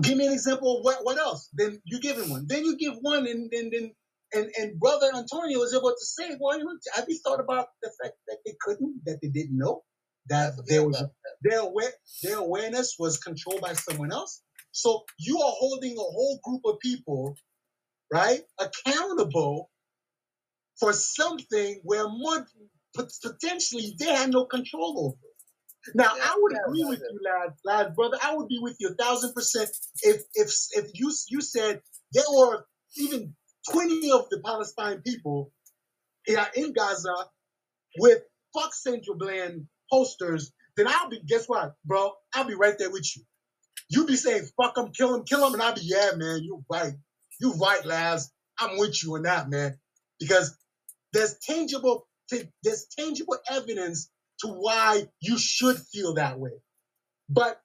D: give me an example of what what else? Then you give him one. Then you give one, and then then and and brother Antonio was able to say, well, you know, have you thought about the fact that they couldn't, that they didn't know, that there was their aware, their awareness was controlled by someone else. So you are holding a whole group of people, right, accountable for something where more potentially they had no control over. Now
B: Yeah,
D: I would agree with
B: that.
D: you, lad, lad, brother. I would be with you a thousand percent if if if you you said there were even twenty of the Palestine people here in Gaza with fuck Sandra Bland posters, then I'll be, guess what, bro? I'll be right there with you. You be saying, fuck them, kill them, kill them, and I'll be, yeah, man, You're right. You're right, Laz. I'm with you on that, man. Because there's tangible, there's tangible evidence to why you should feel that way. But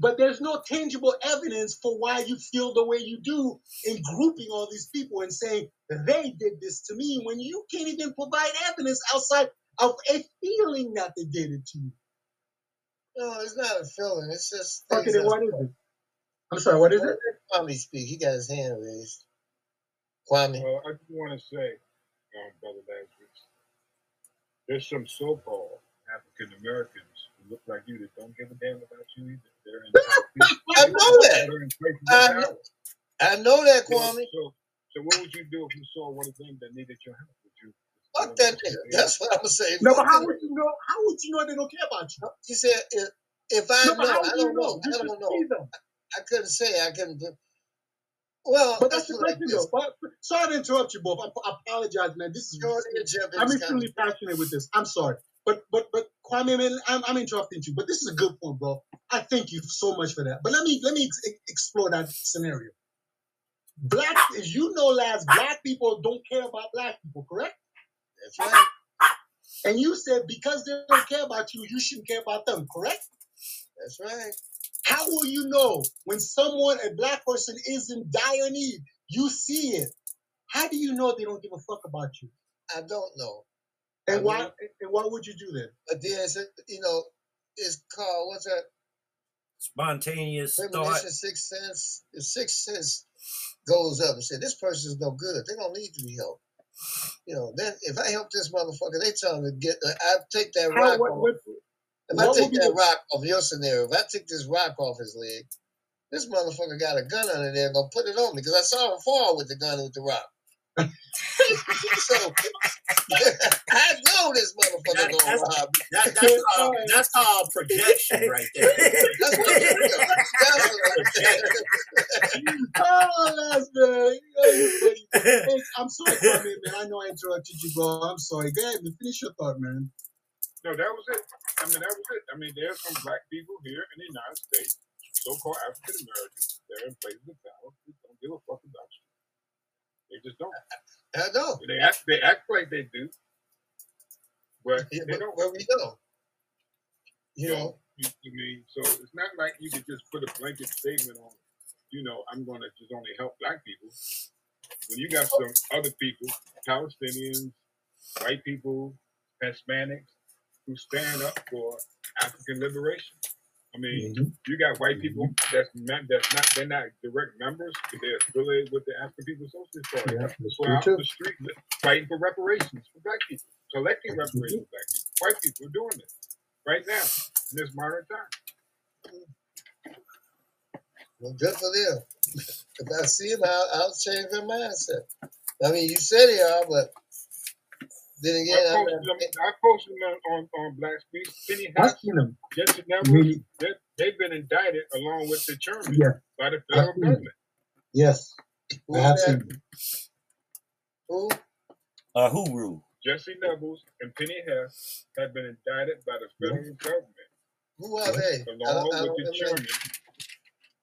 D: but there's no tangible evidence for why you feel the way you do in grouping all these people and saying they did this to me when you can't even provide evidence outside of a feeling that they did it to you.
B: No, it's not a feeling. It's just
D: Okay,
B: things
D: then what is it? I'm sorry, what is it?
B: Kwame speak. He got his hand raised. Kwame.
E: Well, I just want to say, um, Brother Lazarus, there's some so-called African Americans who look like you that don't give a damn about you either. They're in
B: I know that.
E: In
B: I know. I know that, Kwame.
E: so, so what would you do if you saw one of them that needed your help? Would you?
B: Fuck that nigga. That's what I'm saying.
D: No, but
B: Fuck
D: how would you know? How would you know they don't care about you?
B: He said, if, if I
D: No,
B: know, I don't know.
D: know?
B: I don't know.
D: see.
B: I couldn't say. I couldn't. Well,
D: But that's the
B: let's put it like
D: question, though. But, sorry to interrupt you both. I, I apologize, man. This is
B: Go ahead and jump in
D: I'm extremely passionate with this. I'm sorry. But but but Kwame, man, I'm, I'm interrupting you. But this is a good point, bro. I thank you so much for that. But let me let me ex- explore that scenario. Black, as you know, Laz, black people don't care about black people, correct?
B: That's right.
D: And you said because they don't care about you, you shouldn't care about them, correct?
B: That's right.
D: How will you know when someone, a black person, is in dire need? You see it. How do you know they don't give a fuck about you?
B: I don't know.
D: And
B: I
D: why?
B: mean-
D: And what would you do then?
B: But there's, a, you know, it's called, what's that?
A: Spontaneous thought.
B: Premonition, sixth sense. If sixth sense goes up and say, this person's no good, they don't need to be helped. You know, then if I help this motherfucker, they tell him to get, uh, I take that
D: How,
B: rock
D: what,
B: off.
D: what,
B: If I take that
D: the-
B: rock off your scenario, if I take this rock off his leg, this motherfucker got a gun under there gonna put it on me because I saw him fall with the gun with the rock. so I know this motherfucker
C: That-
B: gonna
C: that's-
B: rob me.
C: That, that's, called, that's called projection right there.
B: That's what it is. That's what
D: oh, that's man. You know, you funny. Hey, I'm sorry, man. I know I interrupted you, bro. I'm sorry. Go ahead and finish your thought, man.
E: No, that was it. I mean, that was it. I mean, there's some black people here in the United States, so-called African Americans. They're in places of power. Who don't give a fuck about you. They just don't.
B: I know.
E: They act. They act like they do, but
B: Yeah,
E: they
B: but
E: don't.
B: where we go? You
E: So,
B: know,
E: you, you mean so? It's not like you could just put a blanket statement on. You know, I'm going to just only help black people. When you got some other people, Palestinians, white people, Hispanics, who stand up for African liberation. I mean,
D: Mm-hmm.
E: you got white people that's not that's not they're not direct members, but they're affiliated with the African People's Socialist Party.
D: Yeah,
E: you're out
D: too.
E: the street fighting for reparations for black people, collecting reparations for black people. White people are doing this right now in this modern time.
B: well, good for them. If I see them, I'll, I'll change their mindset. I mean, you said they are, but then again,
E: I posted them,
B: not,
E: I posted them on, on Black Speech. Penny
D: I've
E: Hess,
D: seen them.
E: Jesse Nevel,
D: mean,
E: they, they've been indicted along with the chairman
D: yeah,
E: by the
D: I've
E: federal
D: seen them.
E: government.
D: Yes,
B: who
D: I have seen them.
B: Who?
A: Uh, who rule?
E: Jesse Nevels and Penny Hess have been indicted by the federal government
B: Who are they? I
E: along
B: don't, I
E: with
B: don't
E: the
B: know.
E: chairman,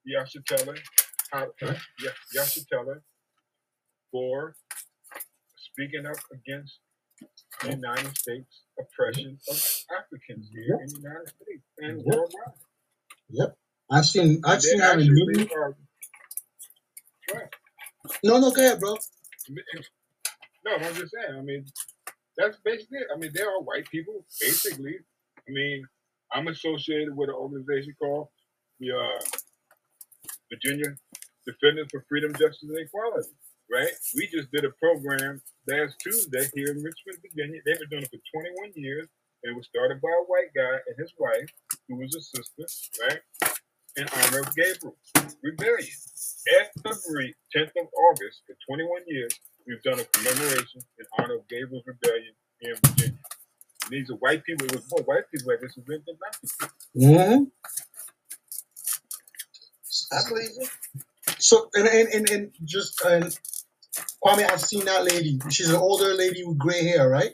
E: Yeshitela, how, yeah, Yasha Teller, for speaking up against the United States oppression of Africans here in the United States and
D: Yep.
E: worldwide.
D: Yep, I've seen. I've
E: they
D: seen
E: actually
D: meetings.
E: are right.
D: No, no, go ahead, bro.
E: No, I'm just saying. I mean, that's basically it. I mean, there are white people, basically. I mean, I'm associated with an organization called the uh, Virginia Defenders for Freedom, Justice, and Equality. Right? We just did a program last Tuesday here in Richmond, Virginia. They've been doing it for 21 years. And it was started by a white guy and his wife, who was a sister, right? In honor of Gabriel Rebellion. Every 10th of August for 21 years, we've done a commemoration in honor of Gabriel's Rebellion here in Virginia. And these are white people. It was more white people at this event than black people.
D: Mm-hmm.
B: I believe it.
D: So and and and, and just and Kwame, I've seen that lady. She's an older lady with gray hair, right?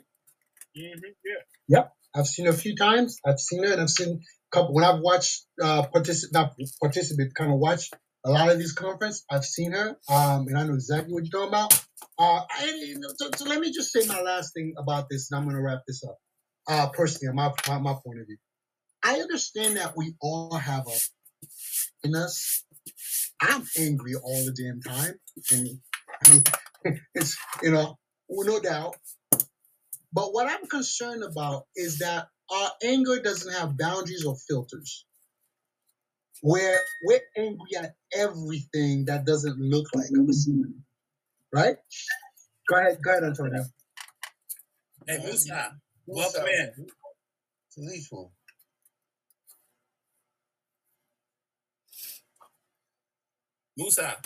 E: Mm-hmm, yeah.
D: Yep, I've seen her a few times. I've seen her, and I've seen a couple. When I've watched uh participate, not participate, kind of watch a lot of these conference. I've seen her, um, and I know exactly what you're talking about. Uh, I, so, so let me just say my last thing about this, and I'm going to wrap this up. Uh, personally, my, my my point of view, I understand that we all have a in us. I'm angry all the damn time, and it's you know, well, no doubt. But what I'm concerned about is that our anger doesn't have boundaries or filters. Where we're angry at everything that doesn't look like us. Right? Go ahead, go ahead, Antonio.
C: Hey, Musa,
B: Who's
C: welcome
B: up?
C: in.
B: Lethal.
C: Musa.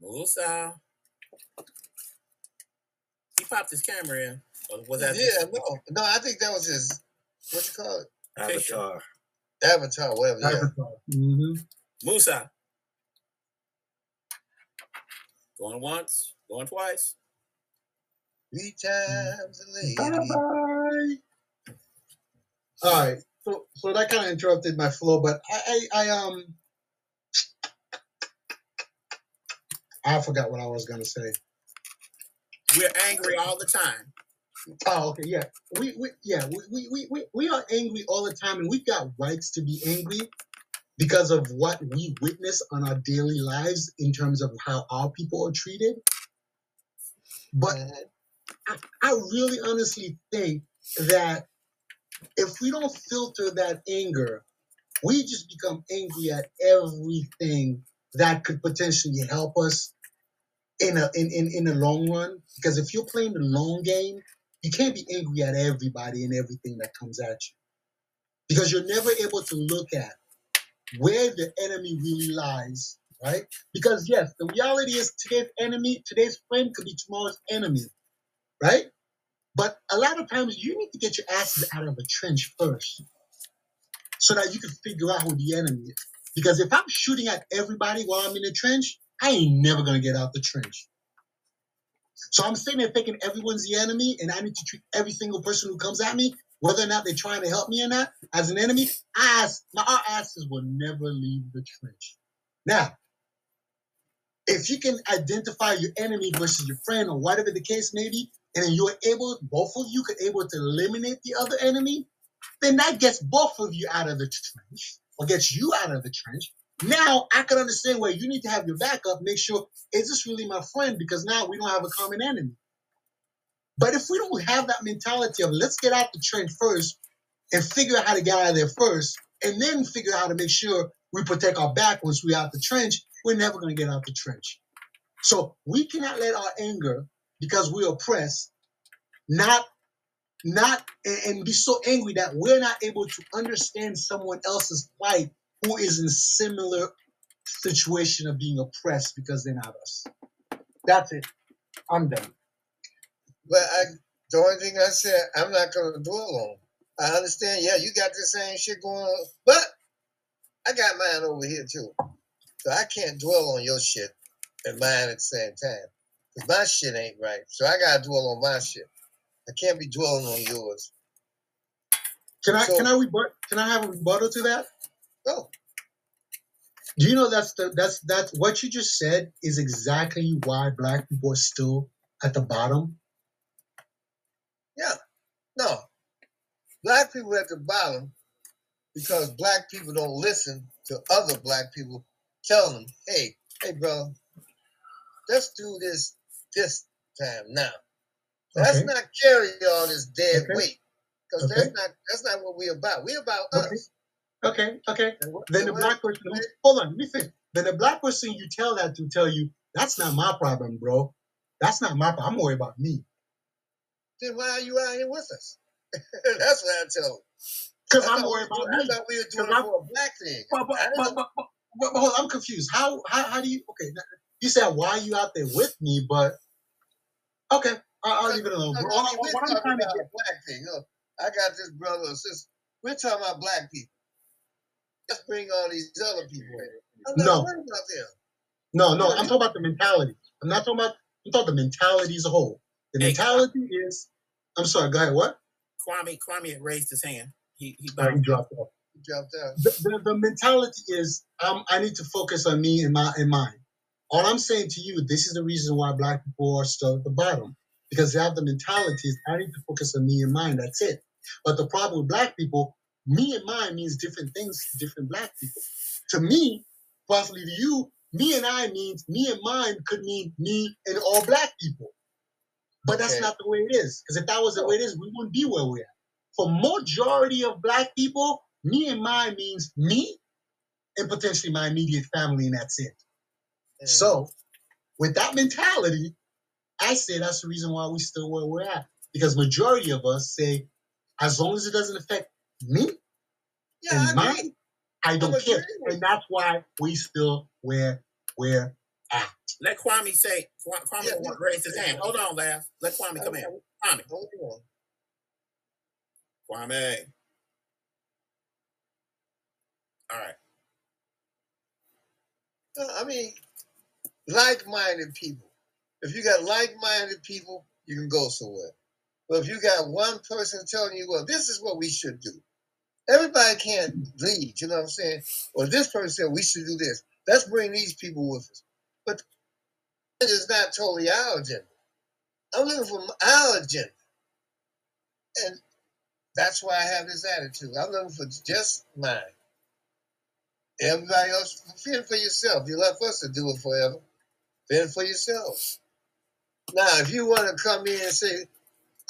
C: Musa. He popped his camera in. Or was that
B: Yeah, no, no. I think that was his. What you call it?
A: Avatar.
B: Avatar, whatever. Yeah.
D: Avatar. Mhm.
C: Musa? Going once, going twice.
B: Three times a lady.
D: Bye. All right. So, so that kind of interrupted my flow, but I, I, I um, I forgot what I was gonna say.
C: We're angry all the time.
D: Oh, okay, yeah. We, we yeah, we, we, we, we, we are angry all the time, and we've got rights to be angry because of what we witness on our daily lives in terms of how our people are treated. But I, I really honestly think that if we don't filter that anger, we just become angry at everything that could potentially help us in a in, in, in the long run. Because if you're playing the long game, you can't be angry at everybody and everything that comes at you. Because you're never able to look at where the enemy really lies, right? Because yes, the reality is today's enemy, today's friend could be tomorrow's enemy, right? But a lot of times you need to get your asses out of a trench first so that you can figure out who the enemy is. Because if I'm shooting at everybody while I'm in the trench, I ain't never gonna get out the trench. So I'm sitting there thinking everyone's the enemy and I need to treat every single person who comes at me, whether or not they're trying to help me or not, as an enemy. Ass, my our asses will never leave the trench. Now, if you can identify your enemy versus your friend or whatever the case may be, and then you're able, both of you could able to eliminate the other enemy, then that gets both of you out of the trench or gets you out of the trench. Now I can understand where you need to have your backup, make sure, is this really my friend? Because now we don't have a common enemy. But if we don't have that mentality of let's get out the trench first and figure out how to get out of there first, and then figure out how to make sure we protect our back once we're out the trench, we're never going to get out the trench. So we cannot let our anger, because we're oppressed, not not and, be so angry that we're not able to understand someone else's plight who is in similar situation of being oppressed because they're not us. That's it. I'm done.
B: But I, the only thing I said, I'm not gonna dwell on. I understand. Yeah, you got the same shit going on, but I got mine over here too. So I can't dwell on your shit and mine at the same time. Cause my shit ain't right. So I gotta dwell on my shit. I can't be dwelling on yours.
D: Can I
B: So-
D: can I rebut can I have a rebuttal to that?
B: Go.
D: Do you know that's the that's that's what you just said is exactly why black people are still at the bottom? Yeah.
B: No. Black people at the bottom because black people don't listen to other black people telling them, hey, hey, bro, let's do this this time now. Let's not carry all this dead
D: Okay.
B: weight. Because
D: Okay.
B: that's not that's not what we're about. We're about
D: Okay.
B: us.
D: Okay, okay. Then the black person hold on, let me finish. Then the black person you tell that to tell you, that's not my problem, bro. That's not my problem. I'm worried about me.
B: then why are you out here with us? that's what I tell them.
D: Because
B: I
D: I'm worried about me.
B: I thought we were doing it for a black thing.
D: But, but, but, but, hold on, I'm confused. How, how how do you okay? You said why are you out there with me? But okay, I'll, I'll leave it alone.
B: No,
D: Bro,
B: no,
D: All-
B: I
D: all-
B: we're
D: I'm
B: talking
D: trying to
B: about
D: get
B: a black thing. Look, I got this brother or sister. We're talking about black people. Let's bring all these other people in. I'm not
D: No.
B: worried about them.
D: no, no. I'm talking about the mentality. I'm not talking about. I'm talking about the mentality as a whole. The
C: Hey,
D: mentality is. I'm sorry. Go ahead. What?
C: Kwame Kwame had raised his hand. He he
D: Oh, he dropped off.
B: He dropped out.
D: the, the, the mentality is um, I need to focus on me and my and mine. All I'm saying to you, this is the reason why black people are still at the bottom because they have the mentality is I need to focus on me and mine. That's it. But the problem with black people, me and mine means different things to different black people. To me, possibly to you, me and I means me and mine could mean me and all black people. But that's
B: Okay.
D: not the way it is. Because if that was the way it is, we wouldn't be where we're at. For majority of black people, me and mine means me and potentially my immediate family, and that's it.
B: Mhm.
D: So, with that mentality, I say that's the reason why we still where we're at. Because majority of us say, as long as it doesn't affect me
B: yeah, I
D: and
B: agree.
D: mine, I don't
B: I'm
D: care.
B: agreeing
D: And that's why we still where we're at.
C: Let Kwame say. Kwa- Kwame
B: Yeah,
C: want to raise his hand. Hold on, Laz. Let Kwame come in. Kwame.
B: Hold on.
C: Kwame. All right.
B: I mean, like-minded people. If you got like-minded people, you can go somewhere. But if you got one person telling you, well, this is what we should do. Everybody can't lead, you know what I'm saying? Or this person said we should do this. Let's bring these people with us. But it is not totally our agenda. I'm looking for our agenda. And that's why I have this attitude. I'm looking for just mine. Everybody else, fend for yourself. You left us to do it forever. Fend for yourself. Now, if you want to come in and say,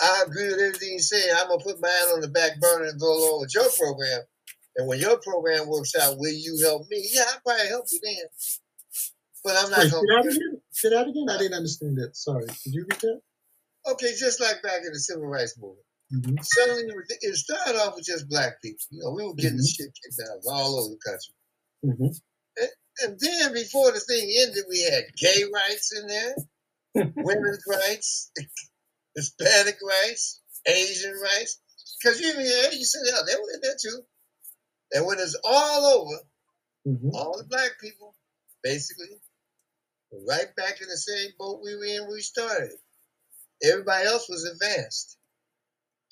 B: I agree with everything you say, I'm going to put mine on the back burner and go along with your program. And when your program works out, will you help me? Yeah, I'll probably help you then. But I'm not
D: Wait, say
B: going
D: that? Say that again? I didn't understand that. Sorry. Could you repeat that?
B: Okay, just like back in the civil rights movement.
D: Mm-hmm.
B: Suddenly, it started off with just black people. You know, we were getting the
D: Mhm.
B: shit kicked out of all over the country.
D: Mm-hmm.
B: And then before the thing ended, we had gay rights in there, women's rights, Hispanic rights, Asian rights. Because you even had, you said, hell, they were in there too. And when it's all over,
D: Mm-hmm.
B: all the black people, basically, right back in the same boat we were in when we started. Everybody else was advanced.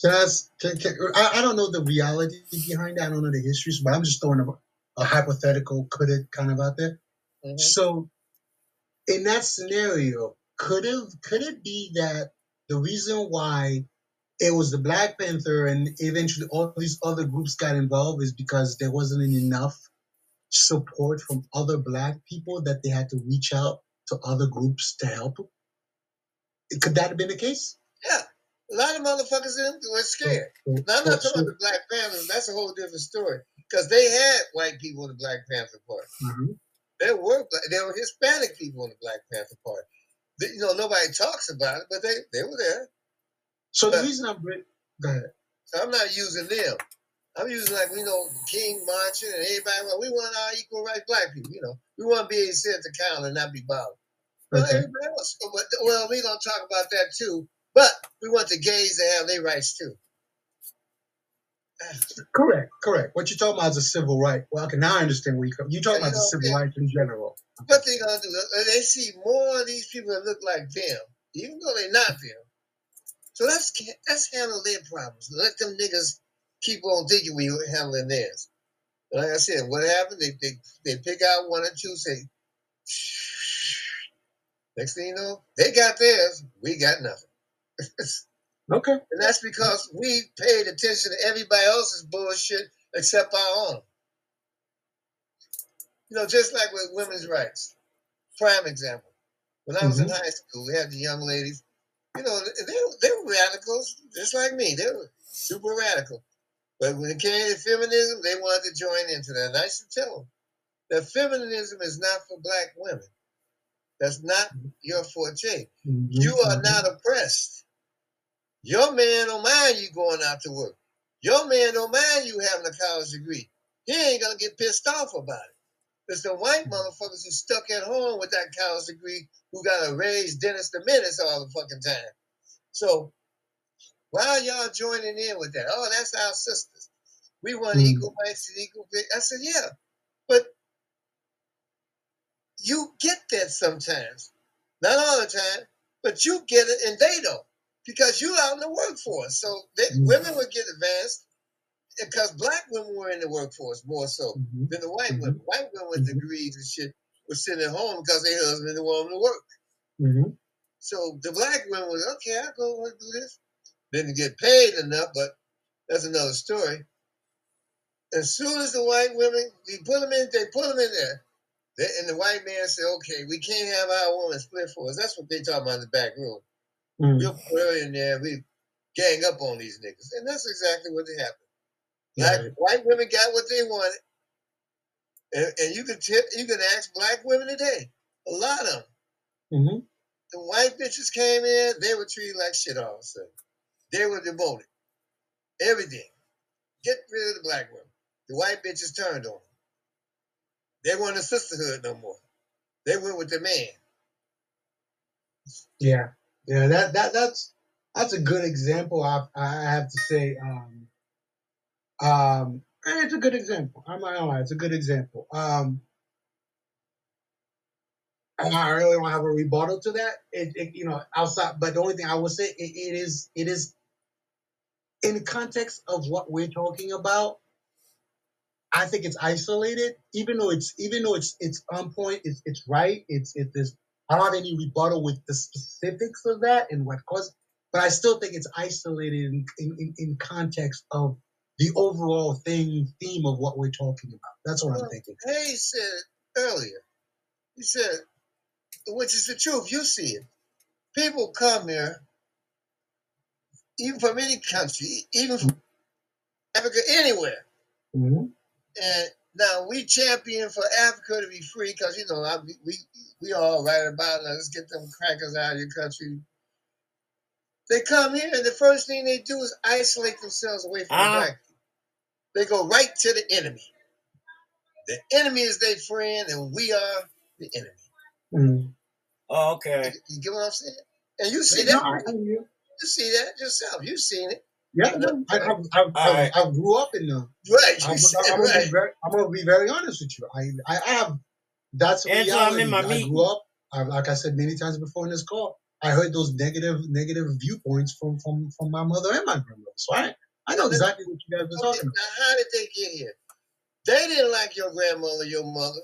D: Can I, can, can, I, I don't know the reality behind that. I don't know the histories, but I'm just throwing a, a hypothetical, could it kind of out there.
B: Mhm.
D: So, in that scenario, could it could it be that the reason why it was the Black Panther and eventually all these other groups got involved is because there wasn't enough support from other Black people that they had to reach out to other groups to help? Could that have been the case?
B: Yeah. A lot of motherfuckers in them were scared. Now, I'm not talking about the Black Panthers. That's a whole different story. Because they had white people in the Black Panther Party.
D: Mhm.
B: There were black, there were Hispanic people in the Black Panther Party. You know, nobody talks about it, but they, they were there.
D: So the reason I'm bring- go ahead.
B: So I'm not using them. I'm using like you know King marching and everybody. Well, we want our equal rights, black people. You know, we want to be sent to sit at the counter and not be bothered. Well, everybody else. Well, we're gonna talk about that too. But we want the gays to have their rights too.
D: Correct, correct. What you're talking about is a civil right. Well, okay, now I understand where you come. You're talking about the civil rights in general.
B: What they gonna do? Uh, They see more of these people that look like them, even though they're not them. So let's let's handle their problems. Let them niggas keep on thinking we handling theirs. Like I said, what happened? They they they pick out one or two, say. Next thing you know, they got theirs. We got nothing.
D: Okay.
B: And that's because we paid attention to everybody else's bullshit except our own. You know, just like with women's rights. Prime example. When I was in mm-hmm. high school, we had the young ladies. You know, they, they were radicals, just like me. They were super radical. But when it came to feminism, they wanted to join into that. And I should tell them that feminism is not for black women. That's not mm-hmm. your forte.
D: Mhm,
B: You are not mm-hmm. oppressed. Your man don't mind you going out to work. Your man don't mind you having a college degree. He ain't gonna get pissed off about it. It's the white motherfuckers who stuck at home with that college degree who gotta raise Dennis the Menace all the fucking time. So why are y'all joining in with that? Oh, that's our sisters. We want
D: Mm.
B: equal rights and equal pay. I said, yeah, but you get that sometimes. Not all the time, but you get it and they don't because you're out in the workforce. So they,
D: Mm.
B: women would get advanced because black women were in the workforce more so
D: Mhm.
B: than the white
D: Mhm.
B: women. White women with
D: Mhm.
B: degrees and shit were sitting at home because their husband didn't want them to work.
D: Mhm.
B: So the black women was okay. I'll go and do this. Didn't get paid enough, but that's another story. As soon as the white women, we put them in, they put them in there. They, and the white man said, okay, we can't have our woman split for us. That's what they talking about in the back room.
D: Mm.
B: We'll put in there. We gang up on these niggas, and that's exactly what happened. Black
D: Right.
B: white women got what they wanted, and, and you can tip, you can ask black women today. A lot of them.
D: hmm
B: The white bitches came in, they were treated like shit all of a sudden. They were demoted. Everything. Get rid of the black women. The white bitches turned on them. They weren't a sisterhood no more. They went with the man.
D: Yeah, yeah. That that that's that's a good example. I I have to say, um, um, it's a good example. I'm not gonna lie, it's a good example. Um, I really don't have a rebuttal to that. It, it you know outside, but the only thing I would say it, it is it is in the context of what we're talking about. I think it's isolated, even though it's even though it's it's on point, it's it's right. It's it is. I don't have any rebuttal with the specifics of that and what caused, but I still think it's isolated in in, in, context of the overall thing theme of what we're talking about. That's what I'm thinking.
B: Hayes said earlier, he said, which is the truth, you see it. People come here, even from any country, even from Africa, anywhere.
D: Mhm.
B: And now we champion for Africa to be free because you know I, we we all right about it. Let's get them crackers out of your country. They come here and the first thing they do is isolate themselves away from
A: Ah.
B: the black. They go right to the enemy. The enemy is their friend, and we are the enemy.
D: Mhm.
A: Oh, okay.
B: You get what I'm saying? And you see that.
D: I- I you.
B: You see that yourself. You've seen it,
D: Yeah, no, I, I, I, I, I grew up in the.
B: right?
D: I'm,
B: You said
D: I'm, gonna
B: right.
D: be very, I'm gonna be very honest with you. I, I, I have that's a
A: Angela, I'm in my
D: I
A: meeting.
D: grew up, I, like I said many times before in this call. I heard those negative negative viewpoints from from from my mother and my grandmother. So I I know exactly what you guys are talking about.
B: now how did they get here? They didn't like your grandmother, your mother.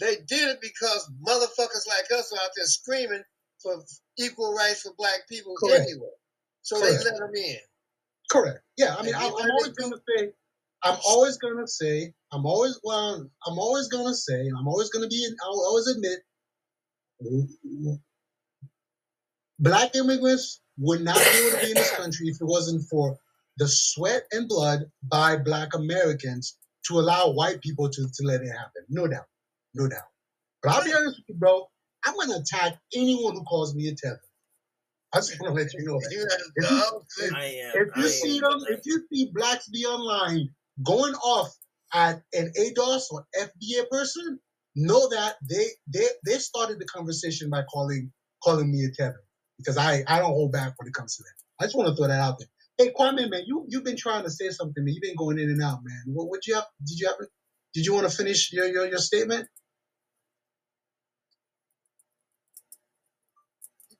B: They did it because motherfuckers like us are out there screaming for equal rights for black people
D: Correct.
B: anyway. So
D: Correct.
B: they let them in.
D: Correct. Yeah, I mean, I'm, I'm always gonna say, I'm always gonna say, I'm always well, I'm always gonna say, I'm always gonna be, I'll always admit, black immigrants would not be able to be in this country if it wasn't for the sweat and blood by black Americans to allow white people to, to let it happen. No doubt. No doubt. But I'll be honest with you, bro. I'm gonna attack anyone who calls me a tether. I just want to let you know that.
B: You
D: If you- if-
A: I am.
D: If
A: I
D: you
A: am.
D: see them, if you see Blacks be online going off at an ADOS or FBA person, know that they they they started the conversation by calling calling me a tether because I I don't hold back when it comes to that. I just want to throw that out there. Hey Kwame, man, you you've been trying to say something, man. You've been going in and out, man. What what you have? Did you have? Did you want to finish your your, your statement?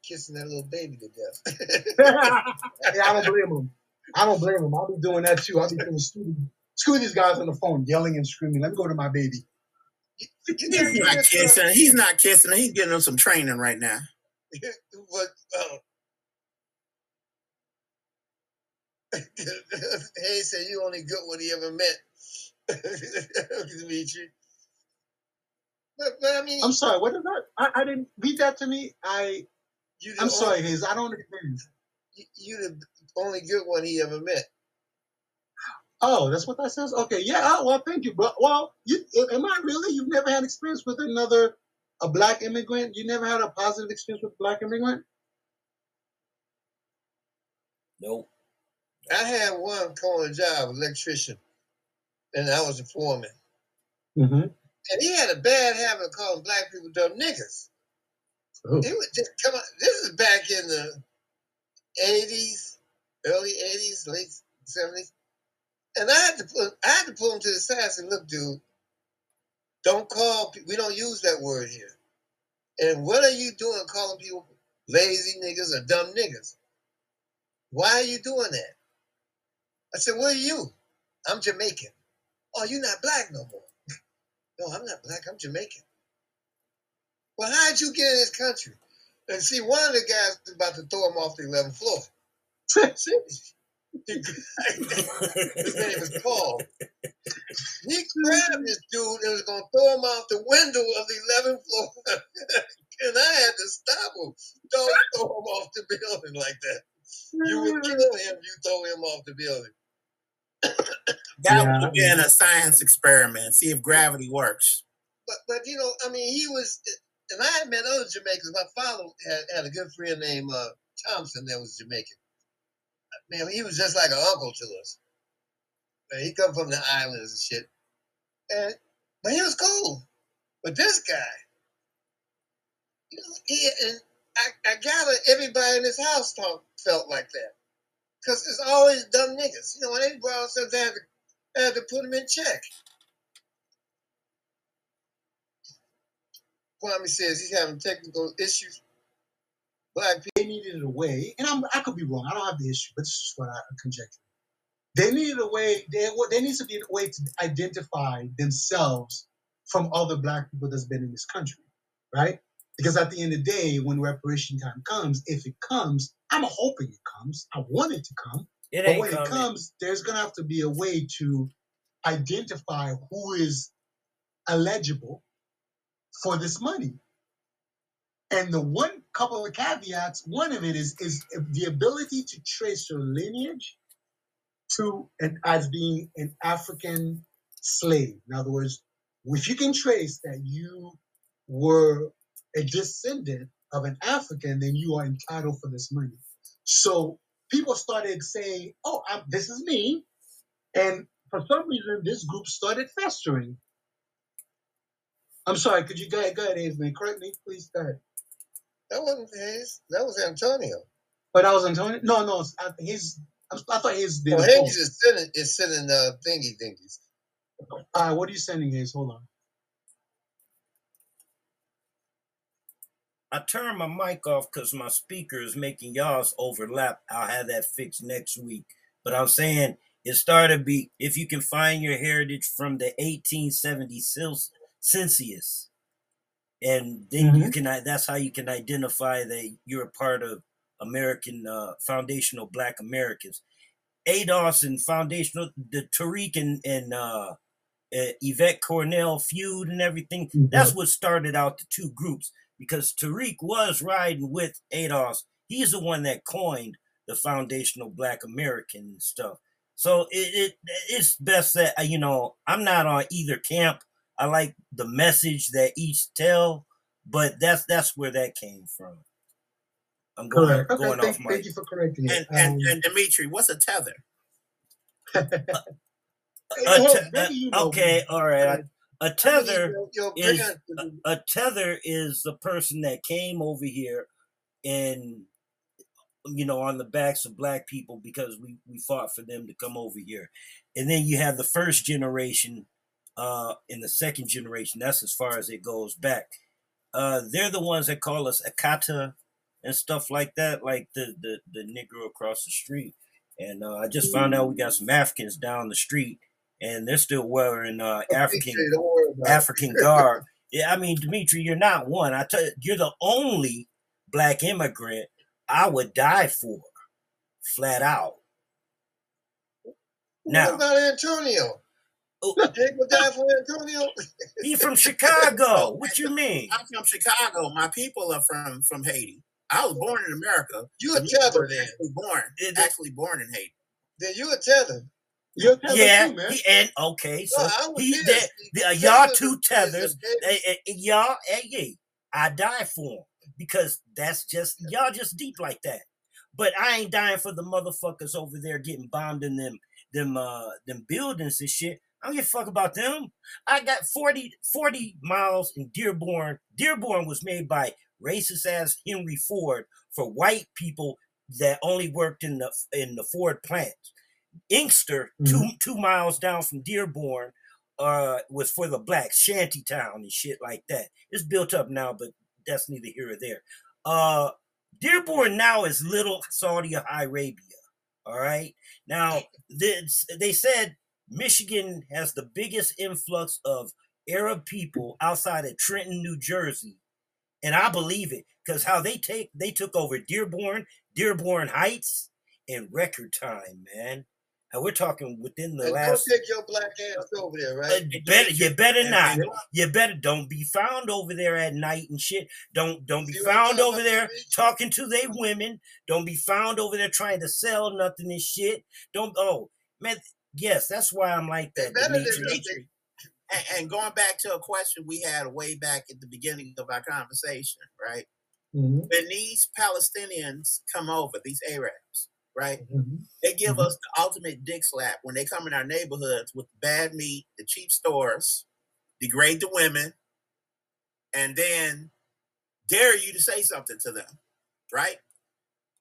B: Kissing that little baby to death.
D: yeah, I don't blame him. I don't blame him. I'll be doing that too. I'll be doing screw, screw these guys on the phone, yelling and screaming. Let me go to my baby.
C: He's not
B: uh,
C: kissing. He's not kissing. He's getting him some training right now.
B: But uh, Hayes said you only good what he ever met. Dimitri. But, but I mean,
D: I'm sorry. What is that? I, I didn't read that to me. I
B: you
D: I'm sorry,
B: only-
D: Hayes. I don't understand.
B: you, you the only good one he ever met.
D: Oh, that's what that says. Okay, yeah. Oh, well, thank you, bro. Well, you am I really? You've never had experience with another a black immigrant? You never had a positive experience with a black immigrant?
A: Nope.
B: I had one calling a job, electrician, and I was a foreman.
D: Mm-hmm.
B: And he had a bad habit of calling black people dumb niggas.
D: Oh.
B: He would just come out. This is back in the 80s, early 80s, late 70s. And I had to put, I had to pull him to the side and say, look, dude, don't call, we don't use that word here. And what are you doing calling people lazy niggas or dumb niggas? Why are you doing that? I said, what are you? I'm Jamaican. Oh, you're not black no more. No, I'm not black. I'm Jamaican. Well, how'd you get in this country? And see, one of the guys was about to throw him off the 11th floor. His name is Paul. He grabbed this dude and was going to throw him off the window of the 11th floor. and I had to stop him. Don't throw him off the building like that. You would kill him. You throw him off the building.
C: That
D: Yeah.
C: would have been a science experiment. See if gravity works.
B: But but you know, I mean, he was, and I had met other Jamaicans. My father had, had a good friend named uh, Thompson that was Jamaican. Man, he was just like an uncle to us. Man, he come from the islands and shit, and but he was cool. But this guy, you know, he and I, I gather everybody in his house talk, felt like that, because it's always dumb niggas. You know, when they brought us, they had to, had to put them in check. Kwame says he's having technical issues. Black people.
D: they needed a way, and I'm, I could be wrong. I don't have the issue, but this is what I conjecture. They needed a way. There, there needs to be a way to identify themselves from other black people that's been in this country, right? Because at the end of the day, when reparation time comes, if it comes, I'm hoping it comes. I want it to come,
A: It
D: but
A: ain't
D: when
A: coming.
D: it comes, there's gonna have to be a way to identify who is eligible for this money. And the one couple of caveats, one of it is is the ability to trace your lineage to and as being an African slave. In other words, if you can trace that you were a descendant of an African, then you are entitled for this money. So people started saying, "Oh, I'm, this is me," and for some reason, this group started festering. I'm sorry. Could you go ahead, go ahead, Hayes, man. Correct me, please. Go ahead.
B: That wasn't his. That was Antonio.
D: But that was Antonio. No, no, I, he's. I, I thought he's did.
B: Well,
D: the
B: Hayes
D: poll.
B: is sending is sending uh, thingy thingies.
D: All right, what are you sending, Hayes? Hold on.
A: I turned my mic off because my speaker is making y'all's overlap. I'll have that fixed next week. But I'm saying it started be if you can find your heritage from the 1870 census, and then you can that's how you can identify that you're a part of American uh, foundational Black Americans. ADOS and foundational the Tariq and, and uh, uh, Yvette Carnell feud and everything. That's what started out the two groups because Tariq was riding with ADOS. He's the one that coined the foundational Black American stuff. So it, it it's best that uh, you know I'm not on either camp. I like the message that each tell, but that's that's where that came from. I'm going
D: Correct. Okay,
A: going
D: thank,
A: off my
D: thank you for correcting
C: And
D: it.
C: and,
D: Um,
C: and Dimitri, what's a tether?
A: a
D: hey,
A: te-
D: you know.
A: okay, all right. A tether is-
B: parents-
A: a tether is the person that came over here and you know on the backs of black people because we we fought for them to come over here and then you have the first generation uh in the second generation that's as far as it goes back uh they're the ones that call us akata and stuff like that like the the, the negro across the street and uh, i just found out we got some africans down the street and they're still wearing uh african
B: Don't worry about it.
A: African garb. Yeah, I mean, Dimitri, you're not one. I tell you, you're the only black immigrant I would die for, flat out.
B: What
A: Now,
B: about Antonio? Jake would die Antonio.
A: he from Chicago. What you mean?
C: I'm from Chicago. My people are from from Haiti. I was born in America.
B: You a
C: but
B: tether then?
C: Actually born,
A: It-
C: actually born in Haiti.
B: Then you a tether.
D: You're a tether
A: Yeah,
D: too, man.
A: he, and okay, so
B: No, I was
A: he
B: pissed.
A: that the- uh,
B: Tether
A: eh,
B: eh,
A: eh,
B: y'all two
A: tethers.
B: big-
A: Hey, hey, y'all, hey, yeah, I die for him because that's just y'all just deep like that. But I ain't dying for the motherfuckers over there getting bombed in them them uh them buildings and shit. I don't give a fuck about them. I got 40, 40 miles in Dearborn. Dearborn was made by racist ass Henry Ford for white people that only worked in the in the Ford plants. Inkster, two two miles down from Dearborn, uh, was for the blacks, shanty town and shit like that. It's built up now, but that's neither here or there. Uh, Dearborn now is little Saudi Arabia. All right. Now this, they said Michigan has the biggest influx of Arab people outside of Trenton, New Jersey, and I believe it because how they take they took over Dearborn, Dearborn Heights in record time, man. And we're talking within the
B: And don't
A: last.
B: take your black ass over there,
A: Uh,
B: right?
A: you better, you better not. You better don't be found over there at night and shit. Don't don't be found over there talking to they women. Don't be found over there trying to sell nothing and shit. Don't oh man. Yes, that's why I'm like that.
B: better than
A: Demetrius.
C: and, and going back to a question we had way back at the beginning of our conversation, right?
D: Mhm,
C: When these Palestinians come over, these Arabs, right?
D: mhm.
C: They give
D: Mhm.
C: us the ultimate dick slap when they come in our neighborhoods with bad meat, the cheap stores, degrade the women, and then dare you to say something to them, right?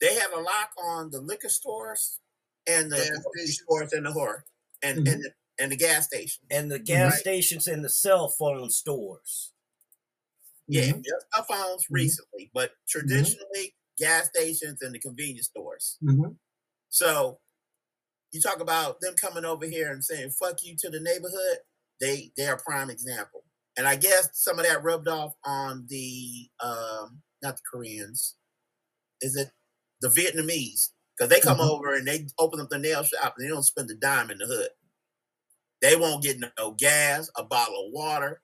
C: They have a lock on the liquor stores and the
B: Gas
C: grocery stores and the whore and and the, and the gas station.
A: And the gas
C: Right.
A: stations and the cell phone stores.
C: Yeah,
D: Mhm.
C: cell phones recently, but traditionally gas stations and the convenience stores.
D: Mhm.
C: So you talk about them coming over here and saying "fuck you" to the neighborhood. They they're prime example, and I guess some of that rubbed off on the um not the Koreans. Is it the Vietnamese? Because they come
D: Mhm.
C: over and they open up the nail shop and they don't spend a dime in the hood. They won't get no gas, a bottle of water.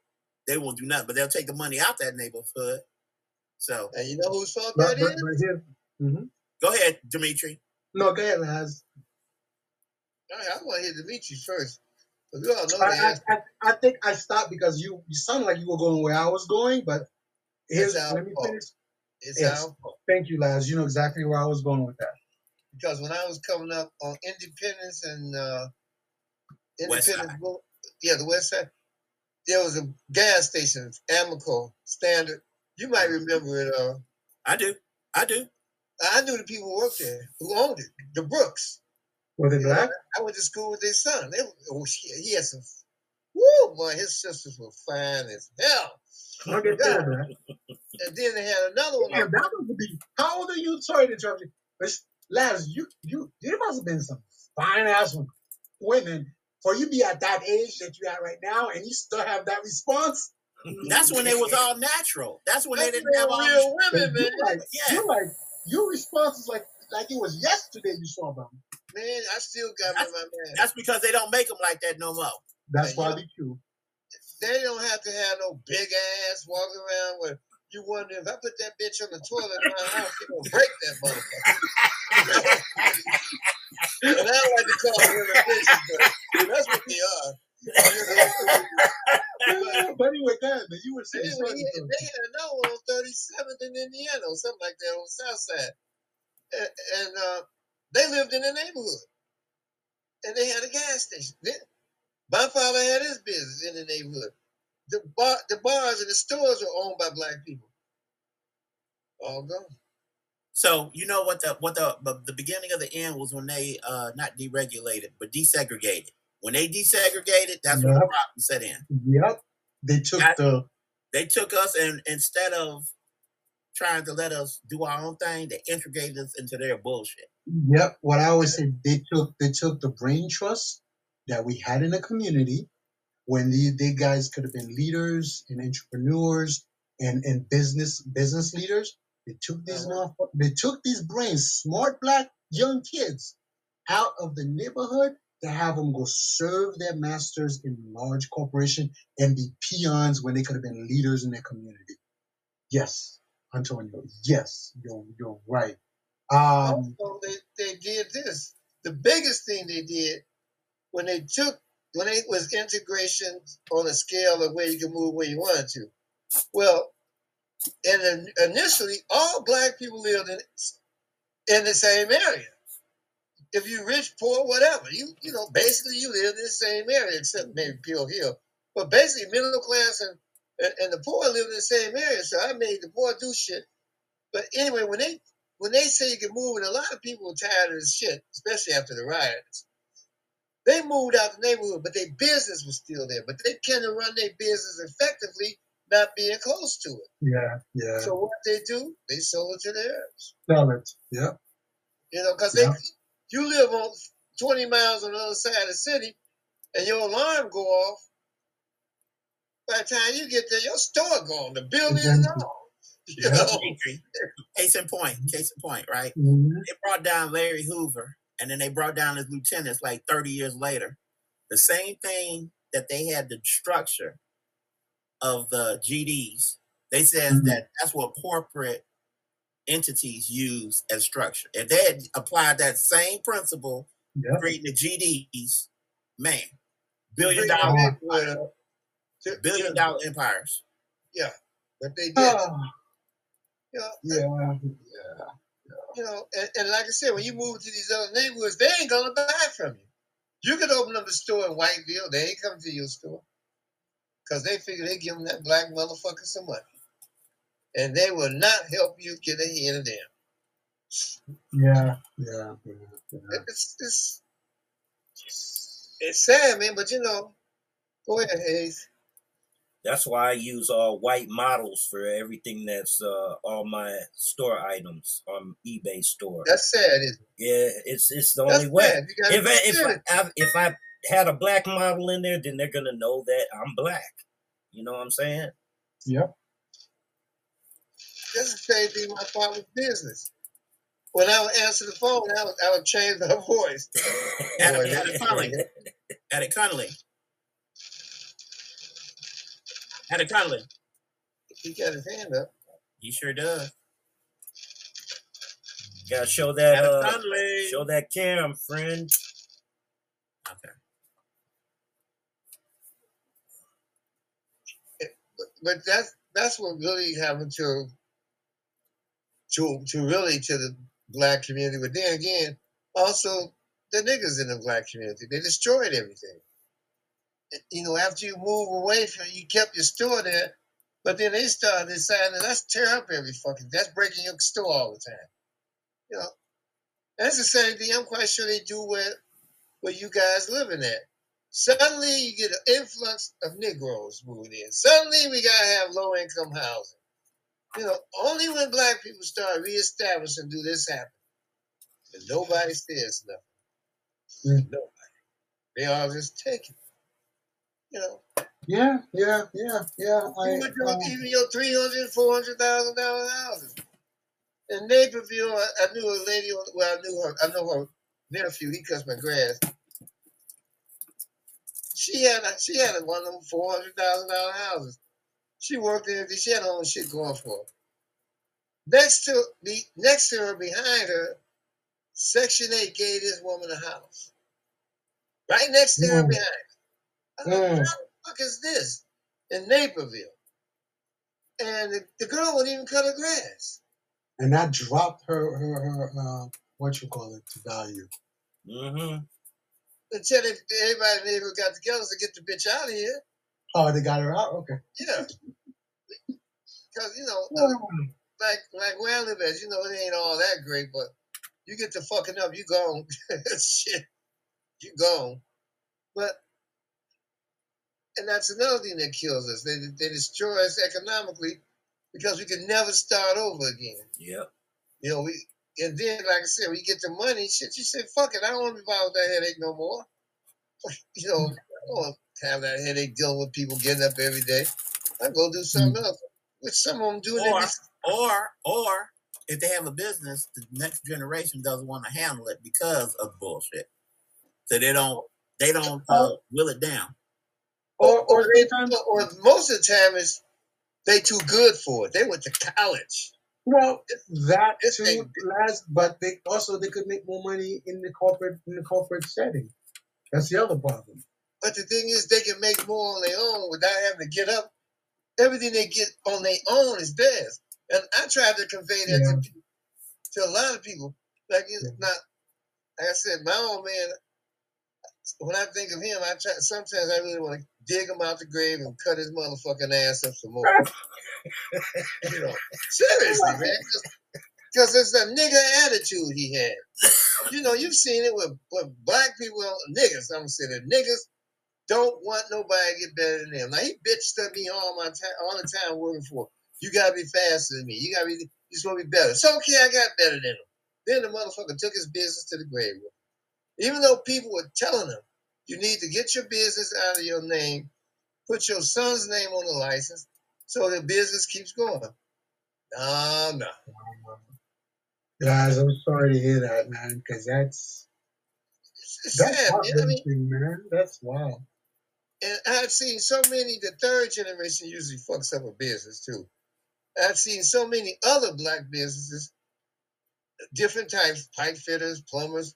C: They won't do nothing, but they'll take the money out that neighborhood. So
B: And you know whose fault
D: But,
B: that
D: but,
B: is?
D: but here, mhm.
C: go ahead, Dimitri.
D: no, go ahead, Laz.
B: All right, I want to hear Demetrius first. But we all know the
D: I,
B: answer.
D: I, I, I think I stopped because you you sounded like you were going where I was going, but here's
B: It's our
D: let me
B: fault.
D: finish.
B: It's
D: Yes.
B: our fault.
D: Thank you, Laz. You know exactly where I was going with that.
B: Because when I was coming up on Independence and uh, Independence,
C: Side.
B: Yeah, the West Side, there was a gas station, Amoco Standard. You might remember it. Uh,
C: I do. I do.
B: I knew the people who worked there who owned it, the Brooks.
D: Were they black?
B: I went to school with their son. They, oh, she, he had some. Woo, boy, his sisters were fine as hell.
D: I get that.
B: And then they had another one.
D: Damn, that was the. How old are you? Sorry to interrupt you. But Laz, you you there must have been some fine ass women for you be at that age that you're at right now, and you still have that response.
C: That's when it was all natural. That's when they didn't have all
B: real women,
D: you
B: man.
D: like
C: Yeah.
D: you like your response is like like it was yesterday you saw them.
B: Man, I still got in my man.
C: That's because they don't make them like that no more.
D: That's
B: Yeah,
D: probably true.
B: They don't have to have no big ass walking around where you wonder if I put that bitch on the toilet in my house, it gonna break that motherfucker. and I don't like to call women bitches, but that's what they are.
D: But anyway, God, but you were saying something.
B: he- they had another one on 37th in Indiana or something like that on the south side. And, and uh, they lived in the neighborhood. And they had a gas station. They- my father had his business in the neighborhood. The bar, the bars and the stores were owned by black people. All gone.
C: So you know what the what the the, the beginning of the end was when they uh not deregulated but desegregated. When they desegregated, that's when the
D: Yep.
C: problem set in.
D: Yep. They took
C: That-
D: the
C: They took us and instead of trying to let us do our own thing, they integrated us into their bullshit.
D: Yep. What I always say, they took they took the brain trust that we had in the community when the they guys could have been leaders and entrepreneurs and, and business business leaders. They took these
B: Uh-huh.
D: they took these brains, smart black young kids, out of the neighborhood to have them go serve their masters in large corporation and be peons when they could have been leaders in their community. Yes, Antonio. Yes, you're you're right. Um,
B: also, they, they did this. The biggest thing they did when they took when it was integration on a scale of where you can move where you wanted to. Well, and initially, all black people lived in in the same area. If you rich, poor, whatever, you you know, basically you live in the same area, except maybe Pill Hill. But basically, middle class and and, and the poor live in the same area. So I made the poor do shit. But anyway, when they when they say you can move, and a lot of people are tired of this shit, especially after the riots. They moved out the neighborhood, but their business was still there. But they couldn't run their business effectively, not being close to it.
D: yeah, yeah.
B: So what they do, they sold it to the Arabs.
D: Sell it. Yeah.
B: You know, because
D: Yeah.
B: they you live on 20 miles on the other side of the city, and your alarm go off. By the time you get there, your store gone, the building is gone. You
D: Yeah.
B: know?
C: Case in point, case in point, right?
D: Mhm.
C: They brought down Larry Hoover and then they brought down his lieutenants like 30 years later. The same thing that they had the structure of the GDs. They said
D: Mhm.
C: that that's what corporate entities use as structure. If they had applied that same principle
D: Yeah.
C: creating the GDs, man, billion
B: dollar it
C: dollar
B: back with, uh, to-
C: billion dollar empires.
B: But they did.
D: Ah,
B: You know,
D: yeah, yeah.
B: You know, and, and like I said, when you move to these other neighborhoods, they ain't gonna buy from you. You could open up a store in Whiteville, they ain't coming to your store. Cause they figure they give them that black motherfucker some money. And they will not help you get ahead of them.
D: Yeah, yeah, yeah, yeah.
B: It's, it's, it's sad, man, but you know, go ahead, Hayes.
A: That's why I use all white models for everything that's uh, all my store items on eBay store.
B: That's sad, isn't it?
A: yeah, it's it's the
B: That's
A: only way.
B: sad. You gotta
A: If I, if I, I if I had a black model in there, then they're gonna know that I'm black. You know what I'm saying?
D: Yep.
B: This is the same thing my father's business. When I would answer the phone, I would, I would change my voice.
C: At,
B: Boy,
C: a, at a At a Connolly. At a Connolly.
B: He got his hand up.
C: He sure does.
A: Gotta show that uh, show that cam, friend.
C: Okay.
B: But, but that's that's what really happened to to to really to the black community. But then again, also the niggas in the black community, they destroyed everything. You know, after you move away from you kept your store there, but then they started deciding let's tear up every fucking that's breaking your store all the time. You know. That's the same thing I'm quite sure they do where where you guys living at. Suddenly you get an influx of Negroes moving in. Suddenly we gotta have low income housing. You know, only when black people start reestablishing do this happen. And nobody says nothing.
D: Mm.
B: Nobody. They all just take it. You know,
D: Yeah, yeah, yeah, yeah. I,
B: your,
D: um,
B: even your three hundred, four hundred thousand dollar houses. In Naperville, I, I knew a lady. on- Well, I knew her. I know her nephew. He cuts my grass. She had a, she had a, one of them four hundred thousand dollar houses. She worked in it. She had her own shit going for her. Next to be next to her, behind her, Section Eight gave this woman a house. Right next to her,
D: Mm.
B: behind. her. I thought,
D: Mm.
B: What the fuck is this in Naperville? And the, the girl wouldn't even cut her grass.
D: and that dropped her her her uh, what you call it to value.
A: Mm-hmm.
B: Until they, everybody in the neighborhood got together to get the bitch out of here.
D: Oh, they got her out. Okay.
B: Yeah. Because, you know, uh, like like where I live at, you know, it ain't all that great, but you get to fucking up, you gone. Shit. You gone. But and that's another thing that kills us. They they destroy us economically because we can never start over again.
A: Yep.
B: You know, we and then like I said, we get the money, shit, you say, fuck it, I don't want to be involved with that headache no more. You know, I don't want to have that headache dealing with people getting up every day. I go do something else. Which some of them do it
C: Or, or, or, if they have a business, the next generation doesn't want to handle it because of bullshit. So they don't, they don't uh, will it down.
B: Or, or, they, or most of the time is they too good for it. They went to college.
D: Well, that
B: It's
D: too last, but they also they could make more money in the corporate in the corporate setting. That's the other problem.
B: But the thing is, they can make more on their own without having to get up. Everything they get on their own is theirs. And I tried to convey that
D: Yeah.
B: to, to a lot of people. Like, it's
D: Yeah.
B: not, like I said, my old man, when I think of him, I try, sometimes I really want to dig him out the grave and cut his motherfucking ass up some more. you know, seriously, man. Because it's a nigga attitude he had. You know, you've seen it with, with black people, niggas. I'm saying that niggas don't want nobody to get better than them. Now he bitched at me all my time, all the time working for. You gotta be faster than me. You gotta be. You supposed to be better. So, okay. I got better than him. Then the motherfucker took his business to the grave. Even though people were telling him, you need to get your business out of your name, put your son's name on the license, so the business keeps going. No, no.
D: Guys, I'm sorry to hear that, man, because that's
B: it's
D: That's
B: sad, man. I mean,
D: man. That's wild.
B: and I've seen so many. The third generation usually fucks up a business too. I've seen so many other black businesses, different types, pipe fitters, plumbers,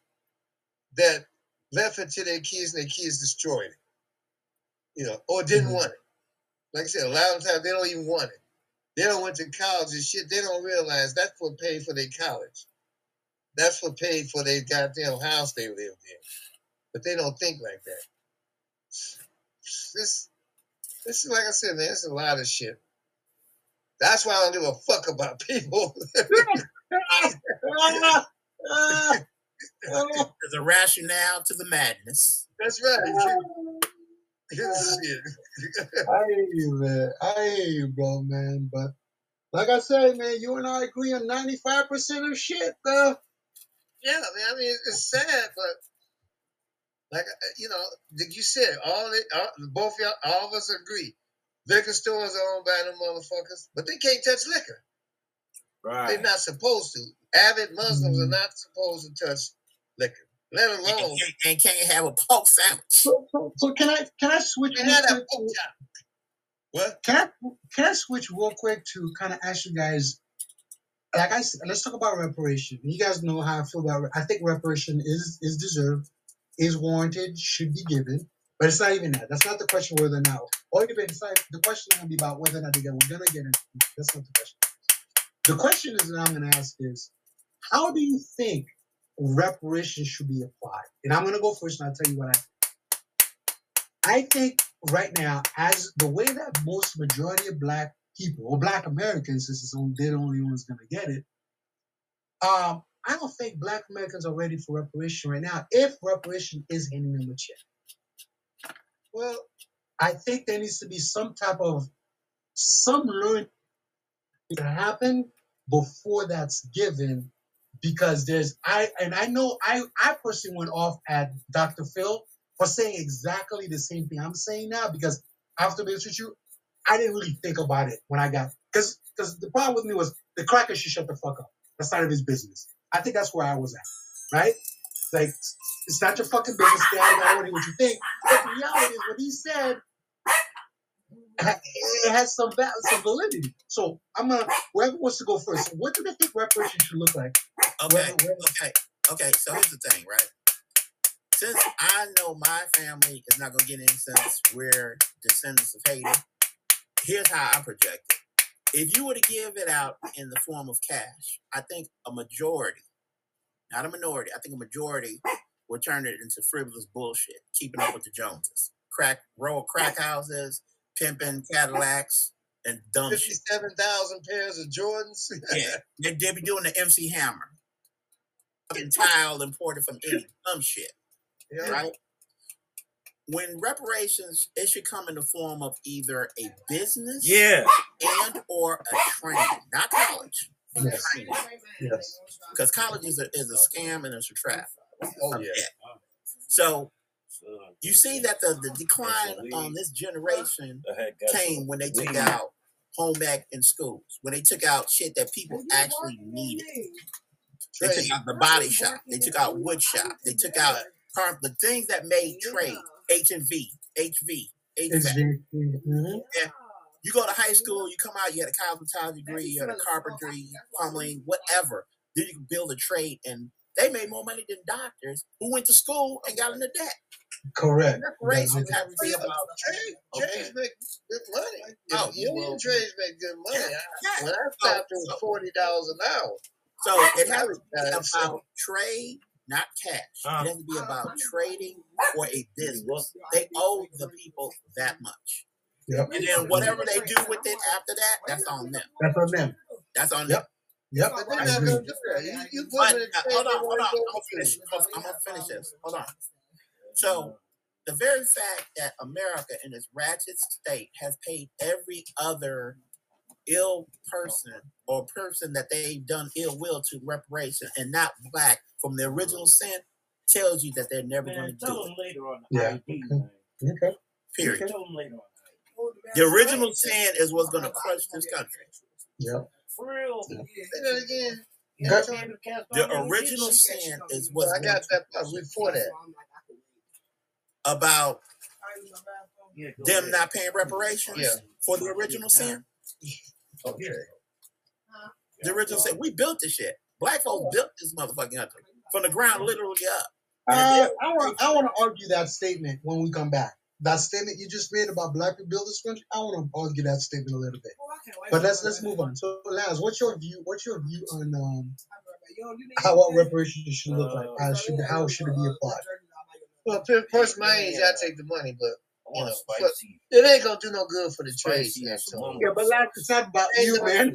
B: that left it to their kids and their kids destroyed it. You know, or didn't
D: Mhm.
B: want it. Like I said, a lot of times they don't even want it. They don't went to college and shit. They don't realize that's what paid for their college. That's what paid for their goddamn house they lived in. But they don't think like that. This, this is like I said, man. It's a lot of shit. That's why I don't give a fuck about people.
C: There's a rationale to the madness.
B: That's right. Shit.
D: I hear you, man. I hear you, bro, man. But like I said, man, you and I agree on 95% of shit, though.
B: Yeah, man. I mean, it's sad, but like you know, like you said, all it, all, both y'all, all of us agree. Liquor stores are owned by them motherfuckers, but they can't touch liquor.
A: Right.
B: They're not supposed to. Avid Muslims are not supposed to touch liquor, let alone
C: and- and can't have a pork sandwich.
D: So, so, so can I can I switch?
B: they
D: real
B: had a
D: quick
B: pork
D: to-
B: What?
D: Can I can I switch real quick to kind of ask you guys? Like I said, let's talk about reparation. You guys know how I feel about. I think reparation is is deserved, is warranted, should be given. But it's not even that. That's not the question whether or not. Or even it's not, the question is going to be about whether or not they get. We're going to get into. That's not the question. The question is that I'm going to ask is, how do you think reparations should be applied? And I'm going to go first, and I'll tell you what I. I think right now, as the way that most majority of black people or black Americans, this is only, they're the only ones going to get it. Um, I don't think black Americans are ready for reparation right now. If reparation is handing them a check,
B: Well,
D: I think there needs to be some type of some learning to happen before that's given because there's I and I know I I personally went off at Dr. Phil for saying exactly the same thing I'm saying now because after being with you, I didn't really think about it when I got because because the problem with me was the cracker should shut the fuck up. That's none of his business. I think that's where I was at, right? Like it's not your fucking business. Of my already what you think. But the reality is what he said it has some some validity. So I'm gonna whoever wants to go first. What do they think reparations should look like?
C: Okay,
D: Whether- whether-
C: okay, okay. So here's the thing, right? Since I know my family is not gonna get any since we're descendants of Haiti, here's how I project it. If you were to give it out in the form of cash, I think a majority, not a minority, I think a majority would turn it into frivolous bullshit, keeping up with the Joneses. Crack row of crack houses, pimping Cadillacs, and dumb shit.
B: fifty-seven thousand pairs of Jordans.
C: Yeah, they, they be doing the MC Hammer. Fucking tile imported from India. Dumb shit,
B: Yeah.
C: right? When reparations, it should come in the form of either a business
A: Yeah.
C: and or a training, not college.
D: Yes.
C: Training.
D: Yes.
C: Because college is a, is a scam and it's a trap.
B: Oh yeah.
C: So you see that the, the decline on this generation
A: I had got
C: came when they took
A: weed.
C: out home ec in schools, when they took out shit that people actually needed. They took out the body shop. They took out wood shop. They took out car- the things that made trade. H and V, HV,
D: It's
C: HVAC.
D: mhm.
C: You go to high school, you come out, you had a cosmetology degree, you had a carpentry, plumbing, whatever. Then you can build a trade, and they made more money than doctors who went to school and got into debt.
D: Correct.
C: Reparations have to be about
B: Trade, trades make good money.
C: Oh,
B: union
C: well,
B: trades make good money.
C: yeah, yeah.
B: When I stopped, it was forty dollars an hour.
C: So it has to be
B: so-
C: about trade, not cash.
A: Uh.
C: It has to be about trading for a business. They owe the people that much.
D: Yep.
C: And then whatever they do with it after that, that's on them.
D: That's on them.
C: That's on
D: Yep.
C: them.
D: Yep.
B: But they're
D: I
B: not
D: agree.
B: gonna do that. You, you put
C: But uh, hold on, hold on. I'm gonna finish. I'm gonna finish this. Hold on. So the very fact that America in its ratchet state has paid every other ill person or person that they've done ill will to reparation and not black from the original sin tells you that they're never going to do
A: them
C: it.
A: later on the
D: Yeah.
A: ID,
D: Okay.
A: man.
D: Okay.
C: Period.
A: Tell them later on.
C: The original sin is what's going to crush this country.
D: Yep.
A: For real.
D: Yeah.
B: Say that again.
D: Good.
C: The original sin is what
B: I got that part before that.
C: about
A: Yeah,
C: them
A: ahead.
C: not paying reparations
B: Yeah.
C: for the original sin?
B: Okay.
C: The original sin. We built this shit. Black folks built this motherfucking country from the ground literally up.
D: Uh, I want I want to argue that statement when we come back. That statement you just made about black people build this country. I want to argue that statement a little bit. But let's let's move on. So, Laz, what's your view? What's your view on um, how what reparations should look like? How should how should it be applied?
B: Well, per- person my age, I take the money, but
A: I want
B: know,
A: spicy.
B: it ain't gonna do no good for the trade.
A: Spicy and some
B: Antonio.
A: mumbo
D: Yeah, but Laz, it's not about you,
B: no-
D: man.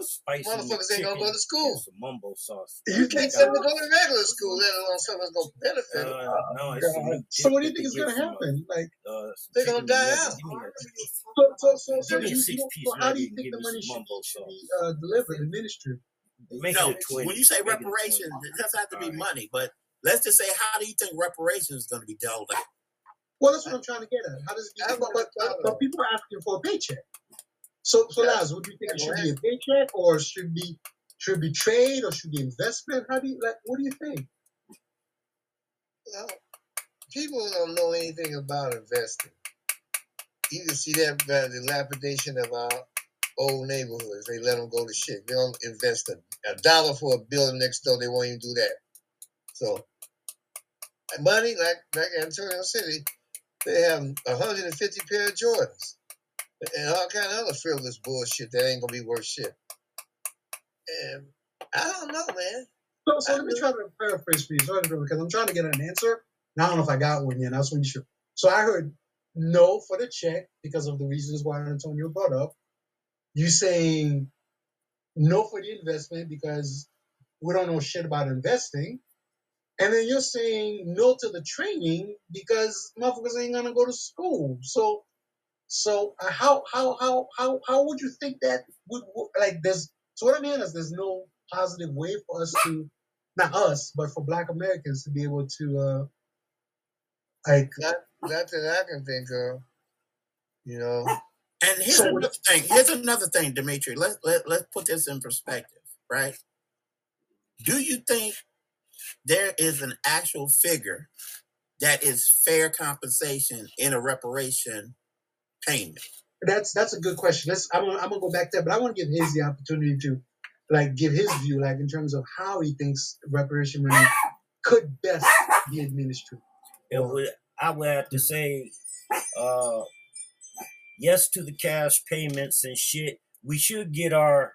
A: Spicy
B: Motherfuckers ain't gonna go to school.
A: and Some mumbo sauce.
B: You can't send them to go to regular school, let alone something that's gonna benefit
A: Uh,
B: them.
A: no, it's some.
D: So what do you think is gonna
A: get from,
D: happen? Like,
A: Uh, uh,
B: They're gonna die out.
A: Give me that.
D: so so so so, you,
A: a
D: you,
A: piece
D: so how do you think
A: give
D: the
A: me
D: money should, be
A: sauce.
D: uh, delivered, administered?
A: Make
C: no,
A: it 20.
C: when you say
A: Make it a 20.
C: reparations, it doesn't have to be
A: Alright.
C: money, but let's just say, how do you think reparations is going to be dealt out?
D: Well, that's what I'm trying to get at. How does but, but, but people are asking for a paycheck. So, so
B: Yeah.
D: Laz, what do you think? It should
B: Yeah.
D: be a paycheck, or should be should be trade, or should be investment? How do you like? What do you think?
B: Well, people don't know anything about investing. You can see that by the dilapidation of our old neighborhoods. They let them go to shit. They don't invest a, a dollar for a building next door. They won't even do that. So, money, like like Antonio City, they have 150 pair of Jordans and all kind of other frivolous bullshit that ain't gonna be worth shit. And I don't know, man.
D: So, so let me try to paraphrase for you, sorry, because I'm trying to get an answer. And I don't know if I got one yet. Want to be sure. So I heard no for the check because of the reasons why Antonio brought up. You saying no for the investment because we don't know shit about investing. And then you're saying no to the training because motherfuckers ain't gonna go to school. So, so uh, how how how how how would you think that would would- like there's so what I mean is there's no positive way for us to not us but for Black Americans to be able to uh like
B: Not, not that I can think of. You know,
C: And here's
D: So-
C: another thing. Here's another thing, Dimitri. Let, let, let's put this in perspective, right? Do you think there is an actual figure that is fair compensation in a reparation payment?
D: that's that's a good question. Let's I'm gonna, I'm gonna go back there, but I want to give his the opportunity to like give his view like in terms of how he thinks reparation money could best be administered.
A: It would, I would have to say, uh, yes to the cash payments and shit. We should get our,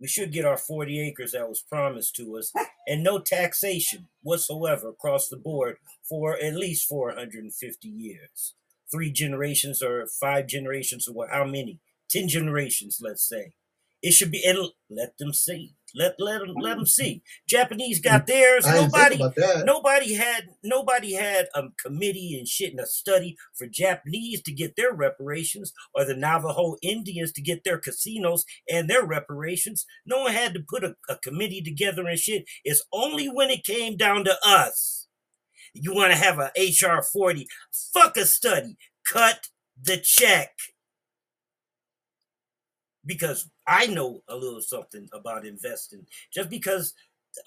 A: we should get our 40 acres that was promised to us, and no taxation whatsoever across the board for at least 450 years. Three generations or five generations or? How many? Ten generations, let's say. It should be, and let them see. Let let them let them see. Japanese got theirs.
D: I
A: Nobody nobody had nobody had a committee and shit and a study for Japanese to get their reparations or the Navajo Indians to get their casinos and their reparations. No one had to put a, a committee together and shit. It's only when it came down to us. You want to have a HR 40. Fuck a study. Cut the check. Because I know a little something about investing. Just because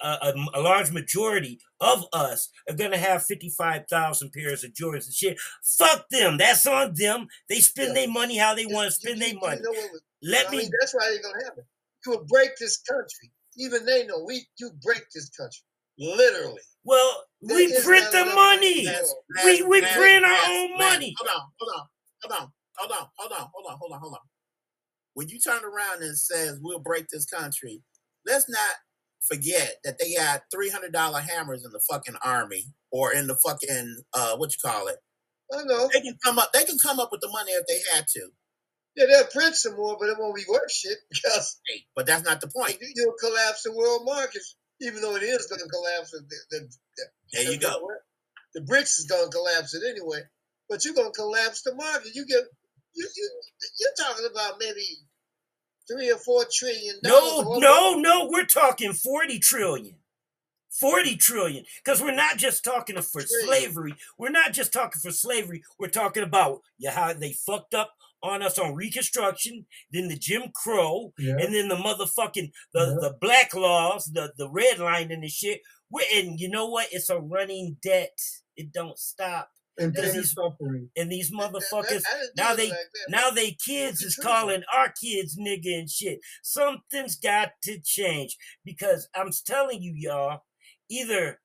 A: a, a, a large majority of us are gonna have 55,000 pairs of Jordans and shit. Fuck them. That's on them. They spend
B: Yeah.
A: their money how they want to spend
B: you-
A: their
B: you
A: money.
B: know what was-
A: Let
B: I
A: me.
B: mean, that's why it ain't gonna happen. You will break this country. Even they know we you break this country. Literally.
A: Well,
B: There
A: we print the
B: enough
A: money.
B: Yes.
A: We we
C: Mass-
A: print our
C: mass-
A: own
C: mass-
A: money.
C: Hold on, hold on, hold on, hold on, hold on, hold on, hold on, hold on. When you turn around and says we'll break this country, let's not forget that they got three hundred dollar hammers in the fucking army or in the fucking uh what you call it.
B: I know.
C: They can come up. They can come up with the money if they had to.
B: Yeah, they'll print some more, but it won't be worth shit because
C: but that's not the point.
B: you- you'll collapse the world markets, even though it is going to collapse. The, the, the,
C: There you go.
B: The BRICS is going to collapse it anyway, but you're going to collapse the market. You get you you you're talking about maybe three or four trillion
A: No,
B: dollars.
A: no, no. We're talking 40 trillion. 40 trillion. Because we're not just talking for
B: Trillion.
A: slavery. We're not just talking for slavery. We're talking about yeah, how they fucked up on us on Reconstruction, then the Jim Crow,
D: Yeah.
A: and then the motherfucking the,
D: Yeah.
A: the black laws, the, the red line and the shit. We're, and you know what? It's a running debt. It don't stop.
D: And
A: Does
D: and
A: these-
D: suffering.
A: And these
B: That- that-
A: motherfuckers,
B: I didn't do
A: now they
B: like that,
A: now they kids is calling our kids nigga and shit. Something's got to change because I'm telling you, y'all, either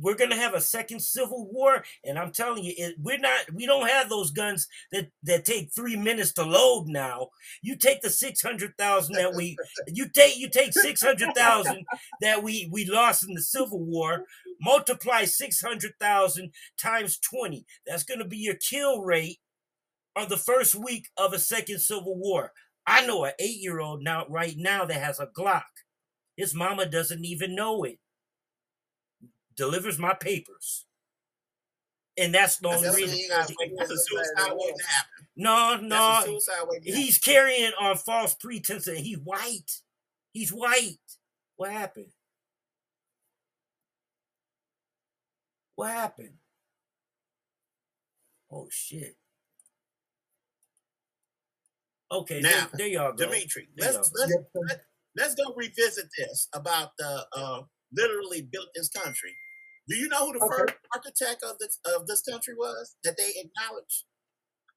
A: we're gonna have a second civil war, and I'm telling you, it, we're not. We don't have those guns that that take three minutes to load. Now you take the six hundred thousand that we you take you take six hundred thousand that we we lost in the civil war, multiply six hundred thousand times twenty. That's gonna be your kill rate on the first week of a second civil war. I know an eight year old now right now that has a Glock. His mama doesn't even know it. Delivers my papers. And that's the only
B: That's
A: reason.
B: what gotta
C: Wait, That's a suicide waiting to happen.
A: No, no.
C: suicide waiting to happen.
A: He's carrying on false pretense and he's white. He's white. What happened? What happened? Oh shit. Okay,
C: Now,
A: there, there y'all go.
C: Dimitri, let's
A: y'all go.
C: let's let's go revisit this about the uh, literally built this country. Do you know who the
D: Okay.
C: first architect of this of this country was that they acknowledged?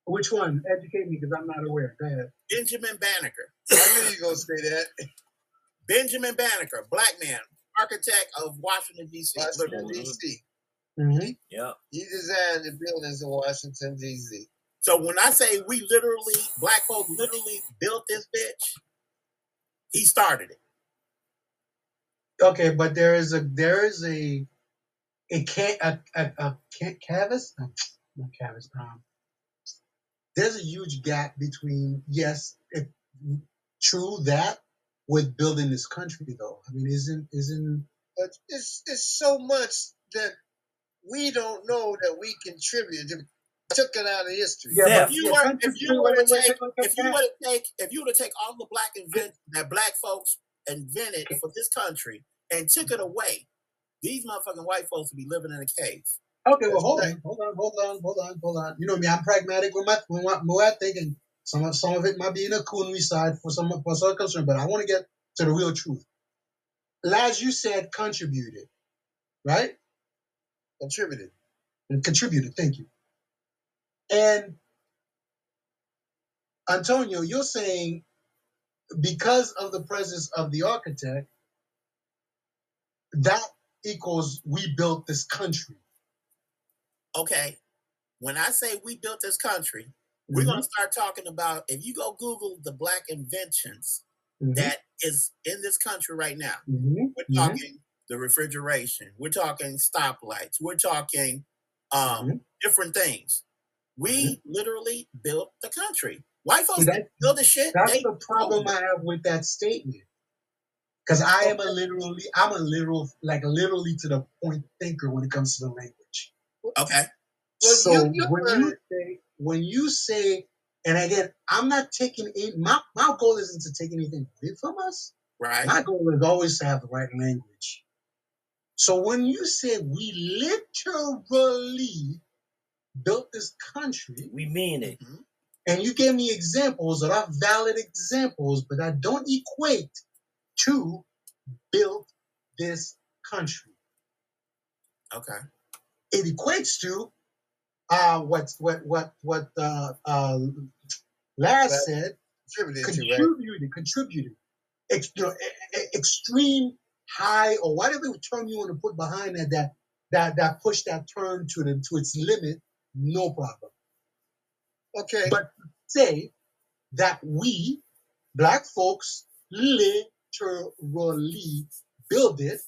D: Which one? Educate me because I'm not aware. Go ahead.
C: Benjamin Banneker.
B: I knew you gonna say that.
C: Benjamin Banneker, black man, architect of Washington D.C.
B: Washington
C: literally.
B: D.C.
D: Mm-hmm.
A: Yeah.
B: He designed the buildings in Washington D.C.
C: So when I say we literally, black folks literally built this bitch, he started it.
D: Okay, but there is a there is a a can a a, a can, canvas no, not canvas um there's a huge gap between yes if true that with building this country though I mean isn't isn't
B: But it's it's so much that we don't know that we contributed. Took it out of history.
D: yeah
A: Yeah.
C: If you were, if you were to take, if you were to take, if you were to take all the black invent that black folks invented for this country and took it away, these motherfucking white folks would be living in a cave.
D: Okay, well, hold on, hold on, hold on, hold on, hold on. You know me, I'm pragmatic with my with my, with my thinking. Some of some of it might be in a coonry side for some for some concern, but I want to get to the real truth. As you said, contributed, right?
B: Contributed.
D: And contributed. Thank you. And Antonio, you're saying because of the presence of the architect, that equals we built this country.
C: Okay, when I say we built this country, we're
D: Mhm,
C: gonna start talking about. If you go Google the black inventions
D: mhm,
C: that is in this country right now,
D: mhm,
C: we're
D: mhm.
C: talking the refrigeration, we're talking stoplights, we're talking um,
D: Mhm.
C: different things. We literally built the country. White folks
D: See, that-
C: build the shit.
D: That's the problem I have with that statement. Because I am a literally, I'm a literal, like literally to the point thinker when it comes to the language.
C: okay.
B: Well,
D: so
B: you- you
D: when you say, when you say, and again, I'm not taking in my my goal isn't to take anything away from us.
C: Right.
D: My goal is always to have the right language. So when you say we literally built this country,
A: We mean it.
C: Mhm.
D: and you gave me examples that are valid examples, but I don't equate to build this country.
C: Okay.
D: It equates to uh, what what what what uh, uh,
B: Right.
D: said.
B: Contributed to, right?
D: Contributed, contributed. Ex, you know, extreme high or whatever term you want to put behind that that that that push that term to the to its limit. No problem.
B: Okay.
D: But say that we, black folks, literally build it,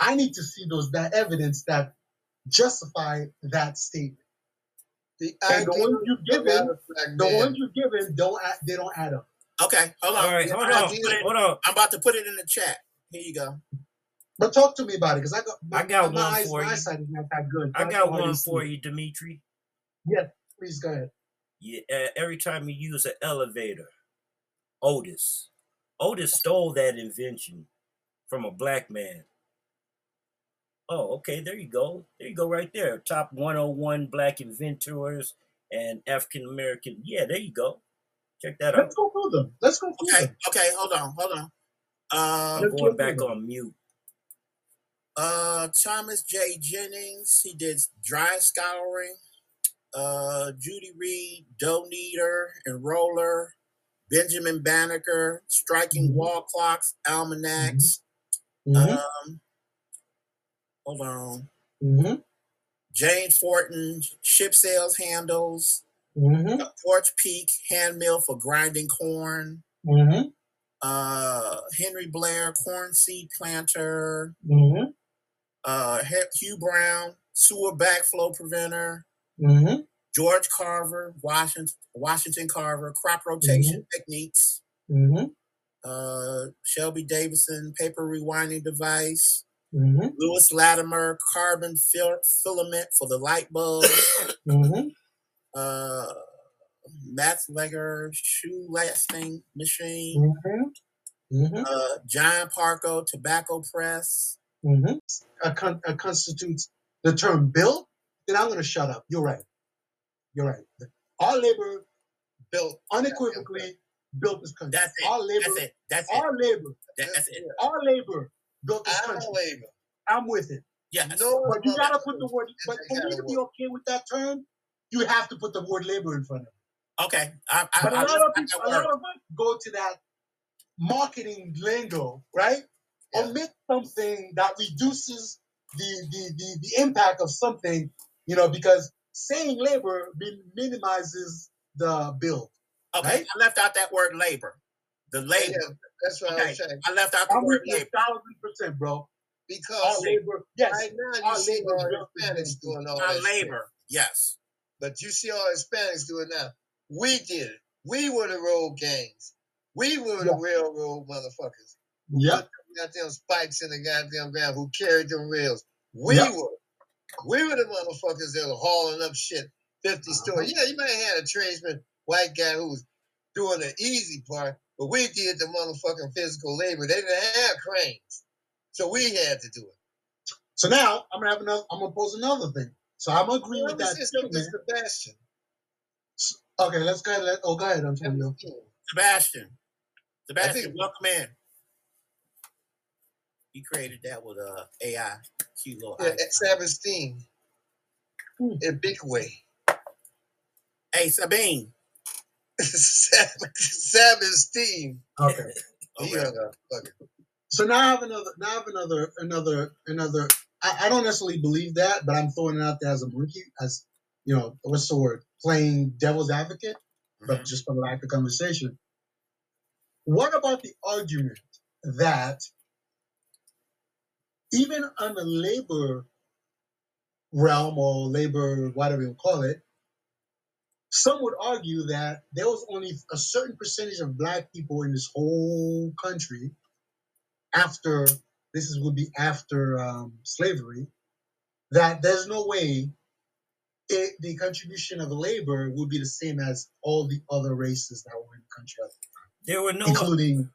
D: I need to see those that evidence that justify that statement.
B: the
D: And the ones you've
B: about
D: given, the
B: man-
D: ones you've given don't add, they don't add up.
C: Okay. Hold on.
A: All right, hold on,
C: Put it-
A: hold on.
C: I'm about to put it in the chat. Here you go.
D: But talk to me about it because I got my,
A: I got
D: my
A: one
D: eyes,
A: for
D: my
A: you.
D: eyesight is not that good.
A: I
D: That's
A: got one for you, Dimitri.
D: Yes, please go ahead.
A: Yeah, uh, every time you use an elevator, Otis. Otis stole that invention from a black man. Oh, okay, there you go. There you go, right there. Top 101 black inventors and African American. Yeah, there you go. Check that out.
D: Let's go through them. Let's go through
C: Okay.
D: them.
C: Okay. Hold on. Hold on. Uh,
A: I'm going back on mute.
C: Uh, Thomas J. Jennings, he did Dry Scouring. Uh, Judy Reed, Dough Kneader, Enroller. Benjamin Banneker, Striking
D: Mhm.
C: Wall Clocks, Almanacs.
D: Mm-hmm.
C: Um, hold on.
D: mm-hmm.
C: James Forten, Ship Sales Handles.
D: Mm-hmm.
C: Porch Peak, Hand Mill for Grinding Corn.
D: Mm-hmm.
C: Uh, Henry Blair, Corn Seed Planter.
D: Mm-hmm.
C: Uh, Hugh Brown, Sewer Backflow Preventer.
D: Mm-hmm.
C: George Carver, Washington, Washington Carver, Crop Rotation Techniques.
D: Mm-hmm.
C: Uh, Shelby Davidson, Paper Rewinding Device.
D: Mm-hmm.
C: Lewis Latimer, Carbon fil- Filament for the Light Bulb.
D: Mm-hmm.
C: uh, Matt Legger, Shoe Lasting Machine.
D: Mm-hmm. Mm-hmm.
C: Uh, John Parker, Tobacco Press.
D: Mm-hmm. Uh, con- uh, constitutes the term bill, then I'm going to shut up. You're right. You're right. Our labor
B: Built
D: unequivocally built this country.
C: That's it.
D: Our labor,
C: That's it. That's it.
D: our labor,
C: That- That's it.
D: our labor built this
B: Our
D: country.
B: labor.
D: I'm with it.
C: Yeah.
B: No,
D: But you gotta put the word. But
B: they
D: for me
B: gotta
D: be okay with that term, you have to put the word labor in front of it.
C: Okay. I, I,
D: But a
C: I,
D: lot of
C: I,
D: people,
C: I
D: a lot of us go to that marketing lingo, right?
B: Yeah.
D: Omit something that reduces the, the the the impact of something, you know, because saying labor minimizes the bill.
C: Okay.
D: right?
C: I left out that word labor. The labor.
B: Yeah, that's what I
C: Okay. I left out the
D: I'm with
C: word labor.
D: thousand percent, bro. Our
B: Because
D: labor, yes,
B: right now
D: our
B: you see
D: labor
B: all Hispanics doing all
C: Our
B: that shit.
C: labor. Yes.
B: But you see all Hispanics do it now. We did it. We were the road gangs. We were the
D: Yeah.
B: railroad motherfuckers.
D: Yep.
B: Got them spikes in the goddamn ground who carried them rails. We
D: Yep.
B: were. We were the motherfuckers that were hauling up shit 50
D: Uh-huh.
B: stories. Yeah, you might have had a tradesman, white guy who was doing the easy part, but we did the motherfucking physical labor. They didn't have cranes. So we had to do it.
D: So now I'm gonna have another. I'm gonna pose another thing. So I'm gonna agree
B: Let
D: with that
B: say something to
D: statement.
B: Sebastian.
D: Okay, let's go ahead. Let, oh, go ahead, Antonio.
C: Sebastian. Sebastian,
B: think-
C: welcome in. He created that with uh, AI. Cute little
B: Yeah. Sabbastein.
D: Hmm.
B: A big way.
C: Hey, Sabine.
B: Sabbastein.
D: Okay.
C: Okay.
B: up.
D: So now I have another. Now I have another. Another. Another. I, I don't necessarily believe that, but I'm throwing it out there as a monkey, as you know, what's the word? Playing devil's advocate, but
C: Mhm.
D: just for the lack of conversation. What about the argument that even on the labor realm or labor, whatever you call it, some would argue that there was only a certain percentage of black people in this whole country after this is would be after um, slavery that there's no way it, the contribution of labor would be the same as all the other races that were in the country,
A: There were no
D: including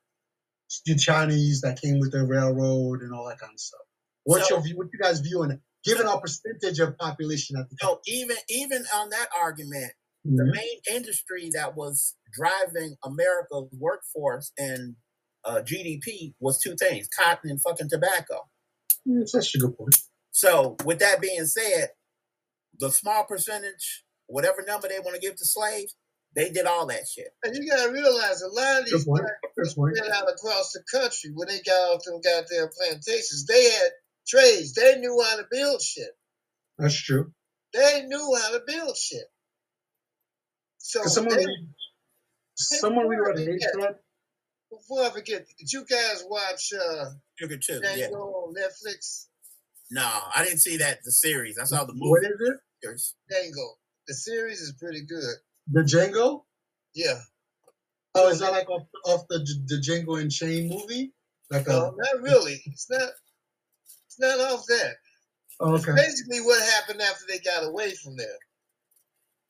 D: the Chinese that came with the railroad and all that kind of stuff. What's
C: So-
D: your view? What you guys view on it? Given our percentage of population at the time.
C: So even even on that argument, the main industry that was driving America's workforce and uh, GDP was two things: cotton and fucking tobacco.
D: That's a good point.
C: So with that being said, the small percentage, whatever number they want to give to slaves, they did all that shit.
B: And you gotta realize a lot of these
D: point.
B: black
D: Good point.
B: out across the country when they got off them goddamn plantations. They had trades. They knew how to build shit.
D: That's true.
B: They knew how to build shit. So
D: Cause someone
B: they-
D: read, someone read what they said.
B: before I forget, did you guys watch uh
C: Sugar too.
B: Django
C: Yeah.
B: on Netflix?
C: No, I didn't see that the series. I saw the
D: What
C: movie.
D: is it?
C: series.
B: Django. The series is pretty good.
D: The Django?
B: Yeah.
D: Oh, is that like off, off the the Django Unchained movie? Like a
B: No, not really. It's not. It's not off that.
D: oh, okay.
B: Basically, what happened after they got away from there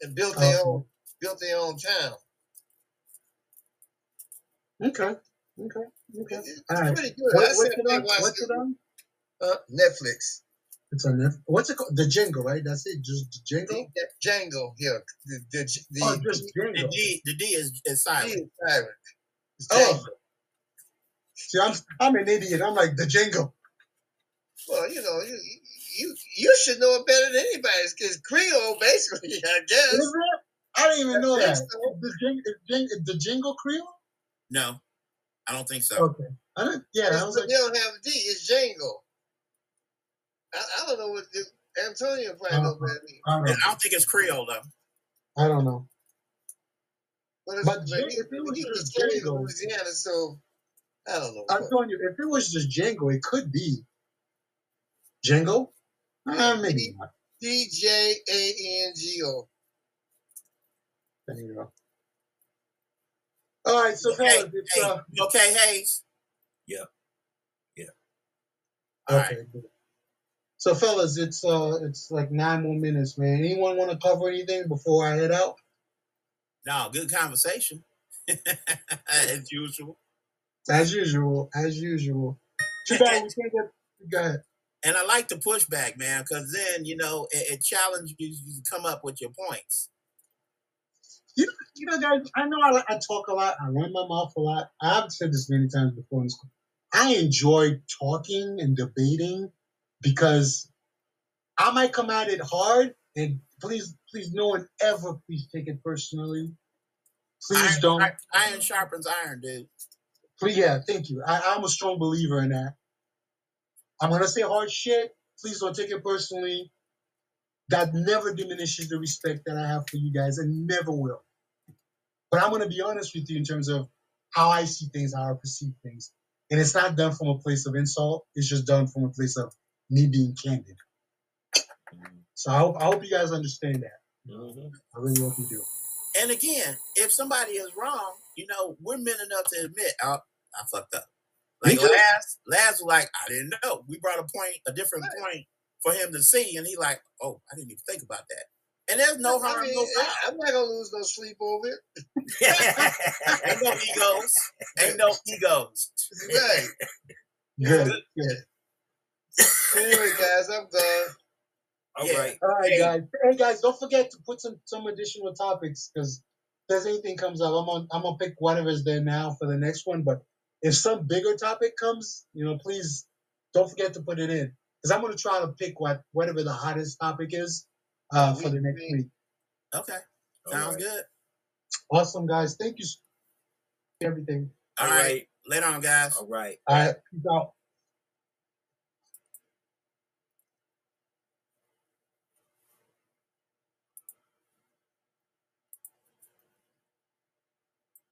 B: and built their own built their own town.
D: Okay. Okay. Okay.
B: It's
D: All right.
B: pretty good.
D: What,
B: I
D: what's it on? What's it on?
B: Uh, Netflix.
D: It's on Netflix. What's it called? The Django, right? That's it. Just
B: The,
D: Django.
B: Django. Yeah. The the the,
D: Oh, just
C: The
D: Django.
C: D, the D is, is
B: the
C: silent.
B: is silent. It's
D: Oh.
B: Django.
D: See, I'm I'm an idiot. I'm like the Django.
B: Well, you know, you you you should know it better than anybody. It's, Creole, basically, I guess.
D: I didn't even know that. The, jing, is jing, is the jingle Creole?
C: No, I don't think so.
D: Okay. I didn't, yeah, I was like,
B: they don't have a D. It's Django. I, I don't know what the, Antonio probably know
D: Uh-huh.
B: me.
D: I don't
C: I don't think it's Creole though.
D: I don't know.
B: But, it's,
D: But
B: but
D: Jing- if it was
B: he was
D: just
B: carried
D: Django-
B: Louisiana, so I don't know.
D: I'm telling you, if it was just Django, it could be Django. Uh, maybe not.
B: D J A N G O.
D: There you go. All right, so
C: Okay,
D: fellas, it's
C: Hey,
D: uh,
C: you okay, Hayes?
A: Yeah.
C: All right.
D: okay. good. So fellas, it's uh, it's like nine more minutes, man. Anyone want to cover anything before I head out?
C: No, good conversation. As usual.
D: As usual, as usual. Too bad we can't get. Go ahead.
C: And I like the pushback, man, because then, you know, it, it challenges you to come up with your points.
D: You, you know, guys, I know I, I talk a lot. I run my mouth a lot. I've said this many times before in school. I enjoy talking and debating because I might come at it hard. And please, please, no one ever please take it personally. Please
C: Iron,
D: don't.
C: iron, sharpens iron, dude.
D: Please, yeah, thank you. I, I'm a strong believer in that. I'm gonna say hard shit. Please don't take it personally. That never diminishes the respect that I have for you guys, and never will. But I'm gonna be honest with you in terms of how I see things, how I perceive things, and it's not done from a place of insult. It's just done from a place of me being candid. So I hope, I hope you guys understand that.
A: Mhm.
D: I really hope you do.
C: And again, if somebody is wrong, you know, we're men enough to admit, oh, I fucked up.
D: Me
C: Like
D: too.
C: Laz, Laz was like, I didn't know. We brought a point, a different point for him to see, and he like, oh, I didn't even think about that. And there's no
B: I
C: harm,
B: mean,
C: no foul.
B: I'm not gonna lose no sleep over it.
C: Ain't no egos. Ain't no egos.
B: Right.
D: Good. Good.
B: Anyway, guys, I'm done.
A: All
C: Yeah.
A: right.
D: All right,
C: Hey.
D: guys. Hey, guys, don't forget to put some some additional topics because if there's anything comes up, I'm on. I'm gonna pick whatever's there now for the next one. But if some bigger topic comes, you know, please don't forget to put it in because I'm gonna try to pick what whatever the hottest topic is uh, for the next
B: Week.
D: week.
C: Okay.
A: All
C: Sounds
A: right.
C: good.
D: Awesome, guys. Thank you. so- Everything.
C: All
A: All
C: right.
A: right.
C: Later on, guys.
A: All right.
D: All right. Peace out.